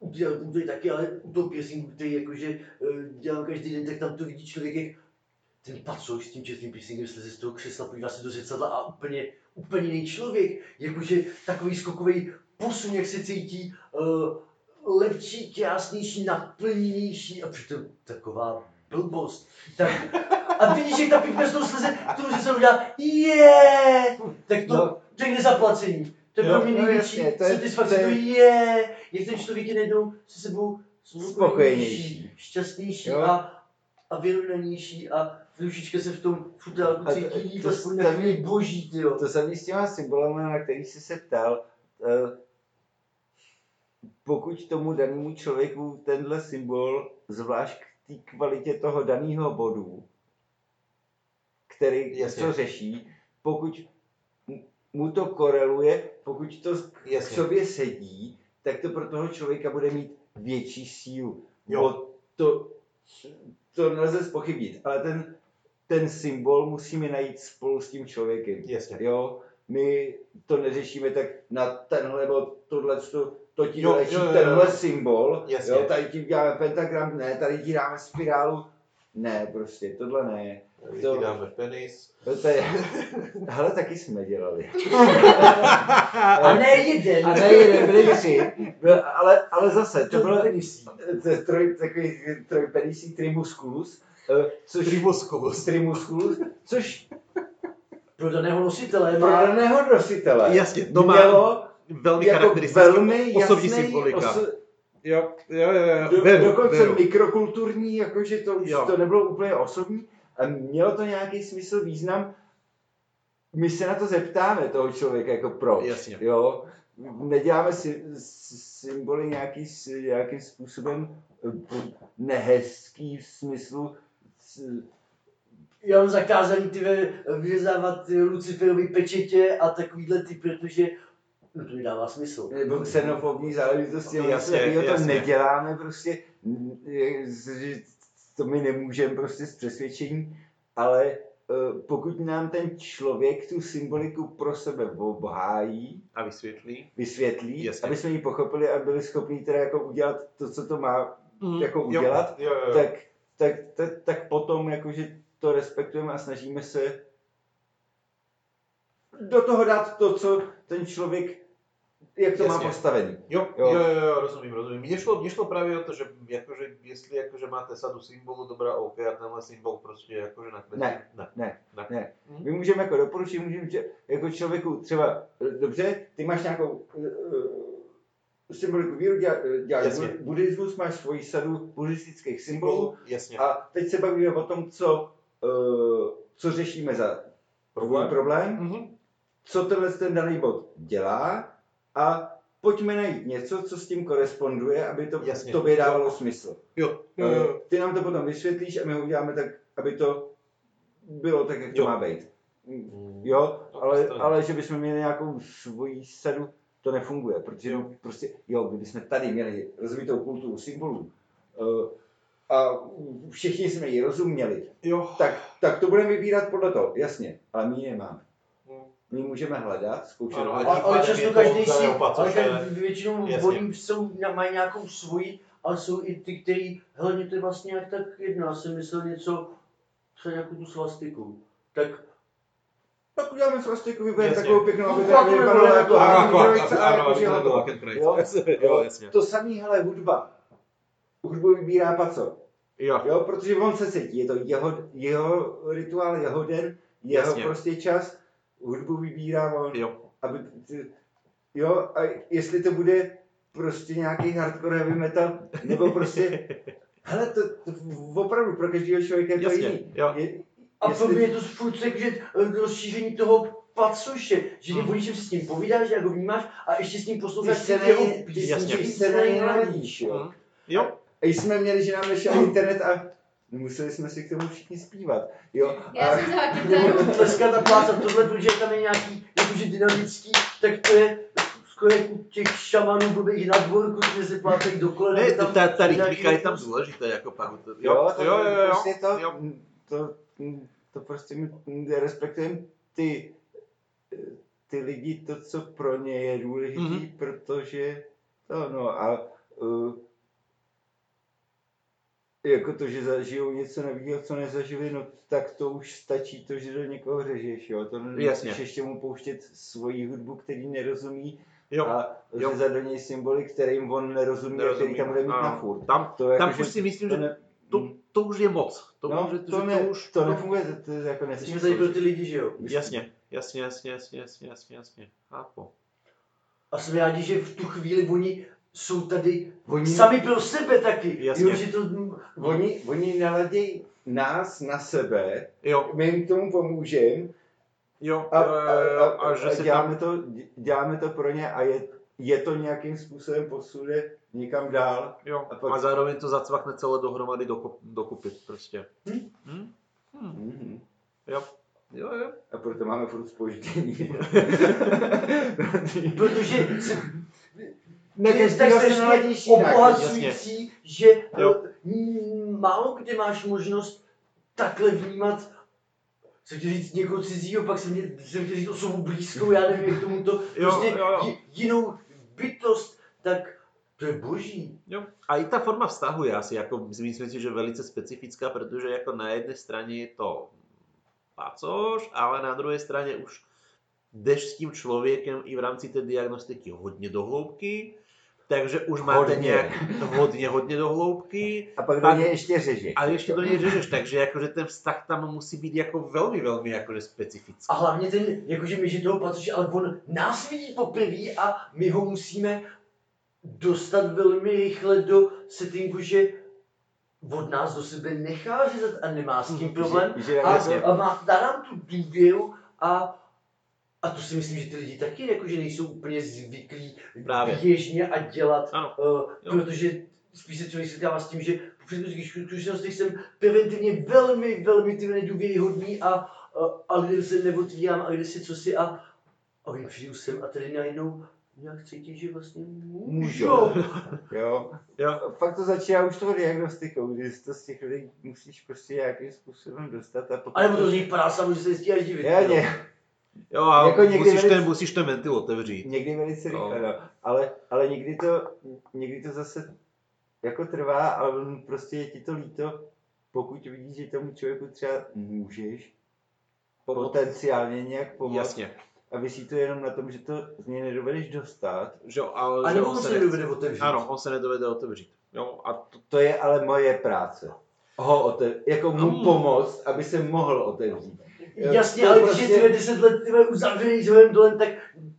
u té punkty taky, ale u toho piercingu, který jakože uh, dělám každý den, tak tam to vidí člověk, jak ten pacoš s tím čestným piercingem sleze z toho křesla, podívá se do zrcadla a úplně, úplně jiný člověk, jakože takový skokový posun, jak se cítí, uh, lepší, krásnější, naplněnější a přitom taková blbost. Tak, a vidíš, jak ta pipka z toho sleze, k tomu, že se udělá, je, tak to, No. to je nezaplacení. To je Jo, pro mě no největší to je- satisfakce, to to je- je, jak ten člověk je najednou se sebou Spokojenější. šťastnější Jo. a, a vyrovnanější a dušička se v tom futálku to- cítí to na chvíli boží, tyjo. To samý s těma symbolami, na který jsi se ptal, eh, pokud tomu danému člověku tenhle symbol, zvlášť k té kvalitě toho daného bodu, který Jasně. to řeší, pokud mu- to koreluje, pokud to k Jasně. sobě sedí, tak to pro toho člověka bude mít větší sílu. Jo. Bo To, to nelze spochybnit, ale ten, ten symbol musíme najít spolu s tím člověkem. Jasně. Jo, my to neřešíme tak na tenhle nebo tohle, to, to ti Jo, jo, jo, jo. tenhle symbol, Jasně. jo, tady ti děláme pentagram, ne, tady ti dáme spirálu, ne, prostě, tohle ne. Dáme penis. To je, hele, taky jsme dělali. A ne jeden. A ne jeden, byli tři, ale, ale zase, to bylo penisí. to je troj, takový trojpenisí trimusculus, eh, což Trimusculus. trimusculus, což Pro daného nositele pro daného nositele Jasně, to má mělo velmi jako charakteristický velmi osobní jasný symbolika. oso- Jo, jo, jo, jo. Do, Beru, dokonce beru. mikrokulturní, jakože to už Jo. to nebylo úplně osobní. A mělo to nějaký smysl, význam. My se na to zeptáme toho člověka, jako proč. Jasně. Jo? Neděláme si symboly nějaký, nějakým způsobem eh, nehezký v smyslu já mám zakázaný ty vyřezávat ty Luciferovy pečetě a takovýhle ty, protože no to mi dává smysl. nebo xenofobní záležitosti, No, jasně, jasně, jasně, to neděláme prostě, to my nemůžeme prostě z přesvědčení, ale eh, pokud nám ten člověk tu symboliku pro sebe obhájí, A vysvětlí. vysvětlí, Jasně. aby jsme ji pochopili a byli schopni teda jako udělat to, co to má jako Jo, udělat, Jo, jo, jo. tak, tak, tak, tak potom jakože to respektujeme a snažíme se do toho dát to, co ten člověk, jak to má Jasně. postavený. Jo, Jo. jo, jo, jo, rozumím, rozumím. Mně šlo, mně šlo právě o to, že jakože, jestli jakože máte sadu symbolů, dobrá, OK, a tenhle symbol prostě jakože nakreslí. Ne. ne. Ne, ne. ne. Mm. My můžeme jako doporučit, můžeme že jako člověku třeba, eh, dobře, ty máš nějakou uh, symboliku víru, dělá, děláš Jasně. buddhismus, máš svoji sadu buddhistických symbolů Jasně. a teď se bavíme o tom, co, uh, co řešíme za Problém. problém, Mhm. co tenhle ten daný bod dělá a pojďme najít něco, co s tím koresponduje, aby to Jasně. tobě dávalo smysl. Jo. Eh, Ty nám to potom vysvětlíš a my ho uděláme tak, aby to bylo tak, jak to Jo. má být. Mm. Jo, No, ale, ale že bychom měli nějakou svoji sadu, to nefunguje, protože Jo. prostě, jo, kdybychom tady měli rozvitou kulturu symbolů eh, a všichni jsme ji rozuměli, Jo. tak, tak to budeme vybírat podle toho, jasně, ale my ji nemáme. My můžeme hledat, zkoušet Ano, hledat. a Ale, často každý si, ale většinou oni jsou, mají nějakou svoji, ale jsou i ty, kteří, hele, mě to je vlastně jak tak jedno, já jsem myslel něco, třeba nějakou tu svastiku. Tak Tak uděláme svastiku, vybereme takovou pěknou, aby to vypadalo jako Ano, Harley jako, ano, jako. To samý, hele, hudba. Hudbu vybírá Paco. Jo. Jo, protože on se cítí, je to jeho, jeho rituál, jeho den, jeho Jasně. prostě čas. Hudbu vybírá on, Jo. aby, jo, a jestli to bude prostě nějaký hardcore heavy metal, nebo prostě, hele, to, to opravdu pro každého člověka je to Jasně. jiný. Jo. Je, A jestli- pro mě je to furt že rozšíření toho pacuše, že Mhm. mm. o něčem si s ním povídáš, jak ho vnímáš a ještě s ním ty posloucháš se ty na jeho ty ty se na něj jo. Mhm. Jo. A jsme měli, že nám nešel internet a museli jsme si k tomu všichni zpívat. Jo, Já a, jsem za kytaru. tleskat a plácat tohle, protože tam je nějaký jakože dynamický, tak to je skoro jak u těch šamanů blbých na dvorku, kde se plácají do kolena. Ne, tam ta, ta rytmika je tam důležitá, jako pak. Jo, jo, to, jo, jo, jo. prostě to, jo. to, to prostě my respektujeme ty, ty lidi, to, co pro ně je důležité, Mhm. mm-hmm. protože to, no a uh, jako to, že zažijou něco nového, co nezažili, no tak to už stačí to, že do někoho řežeš, jo, to Jasně. nemusíš ještě mu pouštět svoji hudbu, který nerozumí Jo. a Jo. řezat do něj symboly, kterým on nerozumí, a který tam bude mít Ano. na furt. Tam, To jako, tam že už si myslím, to že ne, to, to už je moc. To, no, už, je- to, že ne, to už, to nefunguje, to, to je jako My jsme tady pro ty lidi, že jo. Jasně, jasně, jasně, jasně, jasně, jasně, jasně. Chápu. A jsme rádi, že v tu chvíli oni jsou tady Oni, sami pro sebe taky. Jasně. Jo, že to, oni, oni naladějí nás na sebe, Jo, my jim k tomu pomůžeme jo, a, a, jo, a, a že děláme, tam, to, děláme to pro ně a je, je to nějakým způsobem posune někam dál. jo, a pak- a zároveň to zacvakne celé dohromady dokop, dokupit prostě. Hm? Hm? Hm. Mhm. Jo, jo, jo. A proto máme furt spoždění. protože Na tak každého se strašně naladíš obohacující, že Jo. eh, málo kde máš možnost takhle vnímat jsem chtěl říct někoho cizího, pak jsem, mě, jsem chtěl říct osobu blízkou, já nevím, jak tomu to, Jo, prostě jo, jo. ji- jinou bytost, tak to je boží. Jo. A i ta forma vztahu je asi jako, myslím si, že velice specifická, protože jako na jedné straně je to pacoš, ale na druhé straně už jdeš s tím člověkem i v rámci té diagnostiky hodně do hloubky, takže už máte Hodně. nějak hodně, hodně do hloubky A pak do něj ještě řežeš. a ještě do něj řežeš, takže jakože ten vztah tam musí být jako velmi, velmi jakože specifický. A hlavně ten, jakože my, že toho patří, ale on nás vidí poprvé a my ho musíme dostat velmi rychle do settingu, že od nás do sebe nechá řezat a nemá s tím problém. Že, že A, a má, dá nám tu důvěru a, a to si myslím, že ty lidi taky jakože nejsou úplně zvyklí Právě. běžně a dělat, Ano. uh, Jo. protože spíš se člověk setkává s tím, že po předchozích zkušenostech jsem preventivně velmi, velmi ty nedůvěryhodný a, a, a lidem se neotvírám a kde si co si a, a oni přijdu sem a tady najednou nějak cítí, že vlastně můžou. Můžou. Jo. Jo. Fakt to začíná už tou diagnostikou, kdy to z těch lidí musíš prostě nějakým způsobem dostat. A pokud A nebo to z nich padá samo, že se stíháš divit. Já ně, Jo, a Jako musíš, velice- ten, musíš ten ventil otevřít. někdy velice No. rychle, no. Ale, ale někdy, to, někdy to zase jako trvá, ale prostě je ti to líto, pokud vidíš, že tomu člověku třeba můžeš potenciálně nějak pomoct Jasně. a vysí to jenom na tom, že to z něj nedovedeš dostat. Že, jo, ale, A že on se nedovede otevřít. Ano, on se nedovede otevřít. Jo, a to, To je ale moje práce. Ho otev- jako mu Mm. pomoct, aby se mohl otevřít. Jasně, to ale prostě- když je tyhle 10 let tyhle uzavřený živým dolem, tak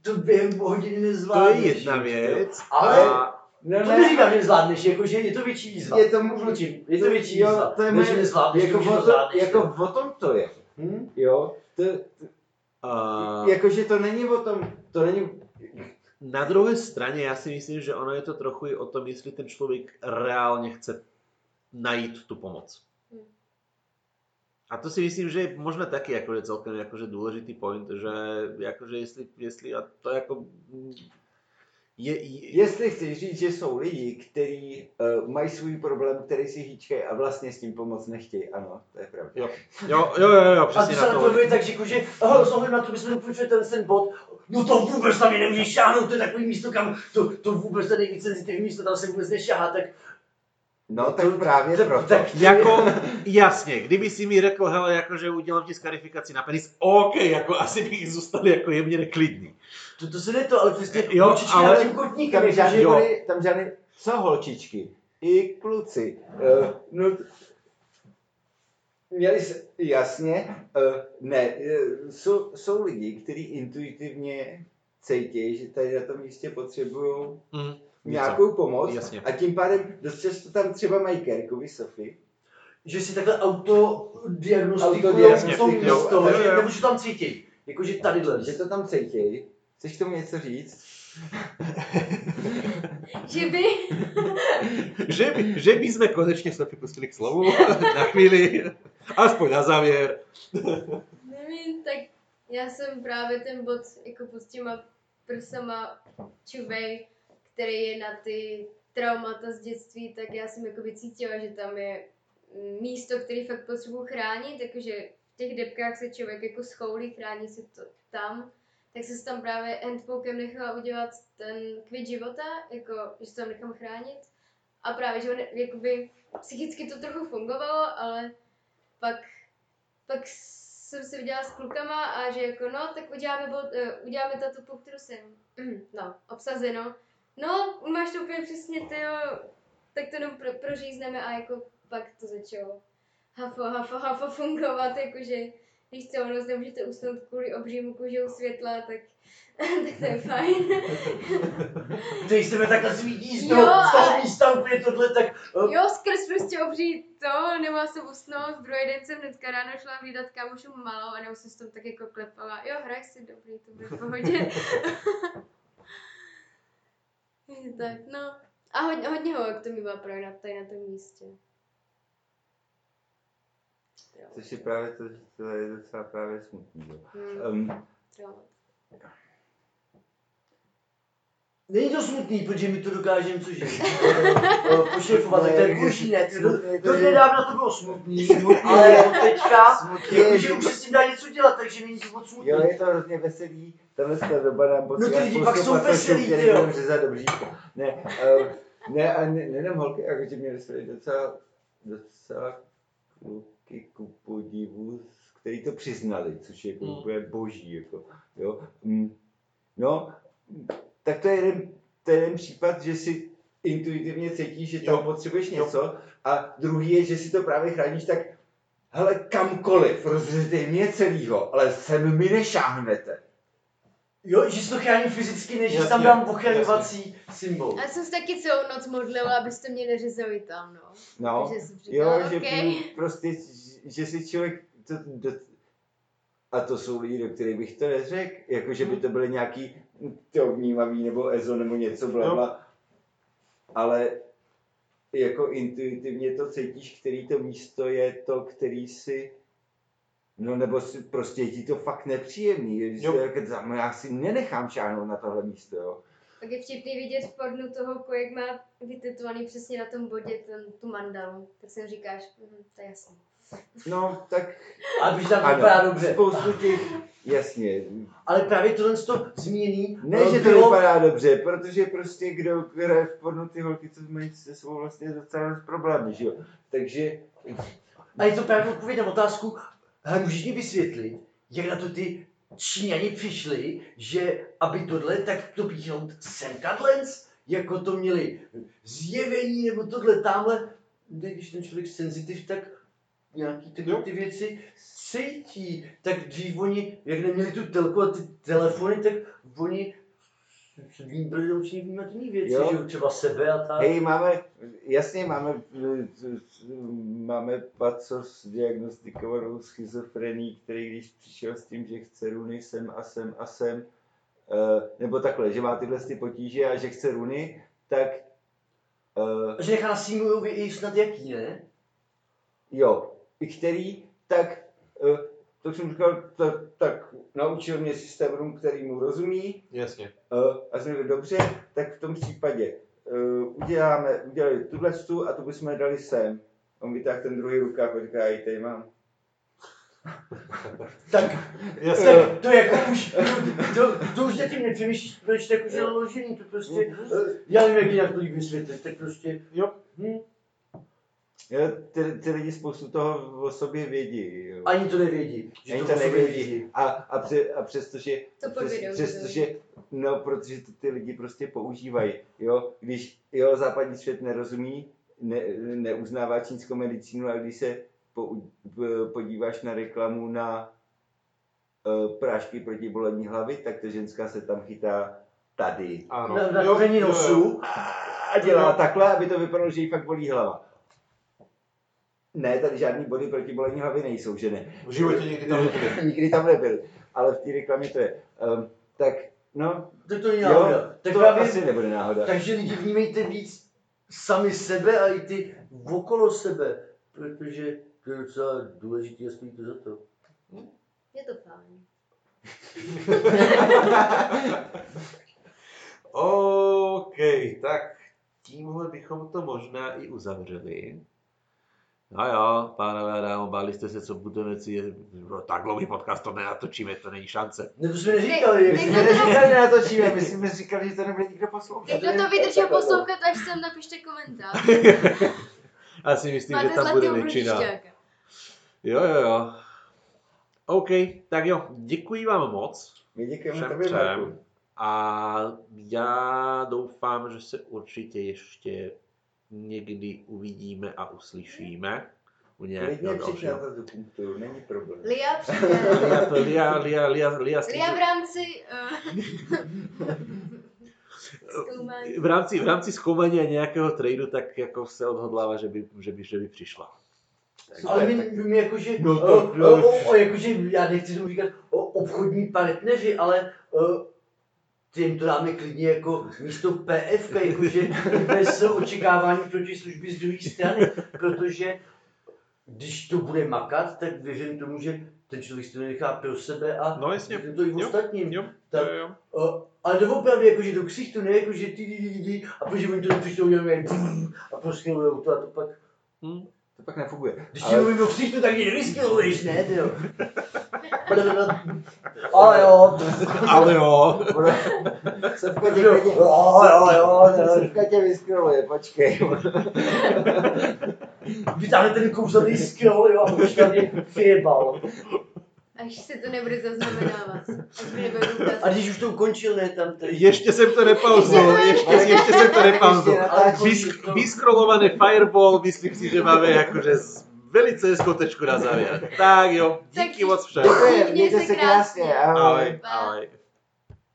to během hodiny To nezvládneš. je jedna jo. věc. Ale A No, to neříkám, že nezvládneš, jakože je to větší výzva. Je to Mlčím, je to to- větší jo, výzva. to je než nezvládneš, jako, to to, zvládneš. jako o tom to je. Hm? Jo, to, a jakože to není o tom, to není, na druhé straně já si myslím, že ono je to trochu i o tom, jestli ten člověk reálně chce najít tu pomoc. A to si myslím, že je možná taky jakože celkem jakože důležitý point, že jakože jestli, jestli a to jako je, je, jestli chceš říct, že jsou lidi, kteří uh, mají svůj problém, který si hýčkají a vlastně s tím pomoc nechtějí, ano, to je pravda. jo, jo, jo, jo, jo, A přesně to na se to. naplňuje tak, že jakože, aha, s ohledem na to, bychom doporučili ten, ten bod, no to vůbec tam nemůžeš šáhnout, to je takový místo, kam, to, to vůbec to nejvíc senzitivní místo, tam se vůbec nešáhá, tak No tak právě tak- proto. tak- Jako, jasně, kdyby si mi řekl, hele, jako, že udělám ti skarifikaci na penis, OK, jako asi bych zůstal jako jemně neklidný. to, to se to, ale přesně Jo, holčičky ale- tím kotníkem, Tam žádný, jakože, jo. body, tam žádný, co holčičky, i kluci, uh, no, měli se, jasně, uh, ne, uh, jsou, jsou lidi, kteří intuitivně cítí, že tady na tom místě potřebují Mm, nějakou pomoc Jasně. a tím pádem dost často tam třeba mají Kerkovi Sofy. že si takhle autodiagnostikují Autodiagnostikují, to jo, místo, nebo že tam cítí, jakože tadyhle. Že to tam cítí. Chceš k tomu něco říct? Že by, že, by, že by jsme konečně Sofy pustili k slovu na chvíli, aspoň na závěr. nevím, tak já jsem právě ten bod jako pod těma prsama čubej, který je na ty traumata z dětství, tak já jsem jako cítila, že tam je místo, který fakt potřebuji chránit, jakože v těch depkách se člověk jako schoulí, chrání se to tam, tak se tam právě handpokem nechala udělat ten kvit života, jako, že se tam nechám chránit. A právě, že on, jakoby, psychicky to trochu fungovalo, ale pak, pak jsem se viděla s klukama a že jako no, tak uděláme, bod, uh, uděláme tato po kterou jsem, no, obsazeno. No, máš to úplně přesně, ty tak to jenom pro, prořízneme a jako pak to začalo hafo, hafo, hafo fungovat, jakože když co, ono nemůžete usnout kvůli obřímu kůžou světla, tak, tak to je fajn. Když se mi takhle svítí z Jo, toho, z toho místa úplně tohle, tak eh, Jo, skrz prostě obří to, nemohla jsem usnout, druhý den jsem hnedka ráno šla hlídat kámošu malou a nebo jsem s tom tak jako klepala. Jo, hraj si dobrý, to bude v pohodě. Tak, no. A hodně, hodně holek to mi byla projít tady na tom místě. Což je právě to, že to je docela právě smutný. Hmm, Um, jo. Není to smutný, protože my to dokážeme, cože, pošefovat, tak to je boží, ne, to, že- nedávno to bylo smutný, Smutný ale je- od teďka, je, jakože že- už se s tím dá něco dělat, takže není to moc smutný. Jo, je to hrozně veselý, tahle ta doba nám No ty lidi pak jsou veselí, který ty jo. Ne, uh, ne, a ne, nejenom holky, jakože mě dostali docela, docela kluky ku podivu, který to přiznali, což je jako úplně boží, jako, jo. Mm, No, tak to je jeden, to je jeden případ, že si intuitivně cítíš, že tam Jo. potřebuješ Jo. něco a druhý je, že si to právě chráníš tak, hele, kamkoliv, rozřezte mě celýho, ale sem mi nešáhnete. Jo, že si to chrání fyzicky, než že Jasně, tam dám ochraňovací symbol. Já jsem se taky celou noc modlila, abyste mě neřezali tam, no. No, Takže jsem jo, říkala, že prostě, že si člověk, to, to, a to jsou lidi, do kterých bych to neřekl, jako že by to byly nějaký to vnímavý nebo EZO nebo něco blabla, ale jako intuitivně to cítíš, který to místo je to, který si No nebo si, prostě je ti to fakt nepříjemný, že Jo. jako, tam já si nenechám šáhnout na tohle místo, jo. Tak je vtipný vidět v pornu toho, kolik má vytetovaný přesně na tom bodě ten, tu mandalu. Tak si říkáš, mhm, to je jasný. No, tak Ale protože tam vypadá dobře. spoustu těch, jasně, Ale právě tohle to zmíněný Ne, eh, že to bylo- vypadá dobře, protože prostě kdo hraje v pornu ty holky, co mají se svou vlastně docela problémy, že jo. Takže, A je to právě odpověď na otázku, hele, můžeš mi vysvětlit, jak na to ty Číňani přišli, že aby tohle, tak to píchnout sem jako to měli zjevení, nebo tohle tamhle, když ten člověk senzitiv, tak nějaký tyhle ty věci cítí. Tak dřív oni, jak neměli tu telku a ty telefony, tak oni byli naučení vnímat jiný věci, Jo. že třeba sebe a tak. Hej, máme, jasně máme, máme paco s diagnostikovanou schizofrení, který když přišel s tím, že chce runy sem a sem a sem, eh, nebo takhle, že má tyhle ty potíže a že chce runy, tak A že nechá na i snad jaký, ne? jo, který, tak eh, to jsem říkal, tak, tak naučil mě systém run, který mu rozumí, Jasně. Uh, a jsme řekli, dobře, tak v tom případě uh, uděláme, udělali tuhle stu a tu bychom dali sem. On vytáhl ten druhý rukáv a říká, já tady mám. Tak, Jasně. tak to jako už, to, to už zatím nepřemýšlíš, protože to jako že to prostě, eh, já nevím, jak jinak to líp vysvětlit, tak prostě, Jo. hm, Jo, ty, ty lidi spoustu toho o sobě vědí. Jo. ani to nevědí, že Ani to, to nevědí. A, a, pře, a přestože, To pod přes, přestože, no, protože to ty lidi prostě používají, jo, když, jo, západní svět nerozumí, ne, neuznává čínskou medicínu, ale když se po, podíváš na reklamu na uh, prášky proti bolení hlavy, tak ta ženská se tam chytá tady. Ano. Na, na nosu, A dělá takhle, aby to vypadalo, že jí fakt bolí hlava. Ne, tady žádný body proti bolení hlavy nejsou, že ne? V životě nikdy tam nebyli. Nikdy tam nebyl, ale v té reklamě to je. Um, tak, no, to není jo, náhoda. Tak to právě, asi nebude náhoda. takže lidi vnímejte víc sami sebe a i ty okolo sebe, protože to je docela důležité a stojí to za to. Je to fajn. OK, tak tímhle bychom to možná i uzavřeli. No jo, pánové a dámo, báli jste se, co budeme si... No, tak dlouhý podcast to nenatočíme, to není šance. Ne, to jsme neříkali, My jsme neříkali, že natočíme, my jsme říkali, že to nebude nikdo poslouchat. Kdo to vydržel poslouchat až sem, napište komentář. Já si myslím, Máte že tam bude většina. Jo, jo, jo. OK, tak jo, děkuji vám moc. My děkujeme Všem tobě. A já doufám, že se určitě ještě někdy uvidíme a uslyšíme u nějakého dalšího. na tu punkturu, není problém. Lia přijde. Lia, to Lia, Lia, Lia, Lia, Lia v rámci... Uh, zkoumání. v rámci, v rámci zkoumání nějakého tradu, tak jako se odhodlává, že by, že by, že by přišla. Ale my, my jakože, No no, to- o, o, o, jakože, já nechci tomu říkat o, obchodní partneři, ale o, tím to dáme klidně jako místo PF, jakože bez očekávání proti služby z druhé strany, protože když to bude makat, tak věřím tomu, že ten člověk si to nechá pro sebe a No jasně. to i Jo, ostatním. Jo, Tak- jo, jo. O, ale doopravdy jakože do ksichtu, ne jakože ty, ty, ty, ty, ty a protože oni to jenom jak a proskylujou to a to pak, Hm. To pak nefunguje. když ti mluvím do ksichtu, tak ji nevyskyluješ, ne, ty jo. Ale jo, Ale jo. Sevka tě, Jo, jo, jo. Sevka tě vyskroluje, počkej. vytáhne ten kouzelný skill, jo, a už tam je fiebal. Až se to nebude zaznamenávat. A když už to ukončil, ne, tam ten... Ještě jsem to nepauzoval, ještě, ještě jsem to nepauzoval. Vysk, vyskrolovaný fireball, myslím si, že máme jakože z- velice hezkou tečku na závěr. Tak jo, díky Tak moc všem. Děkuji, Mějte se krásně. ahoj. Ahoj, ahoj.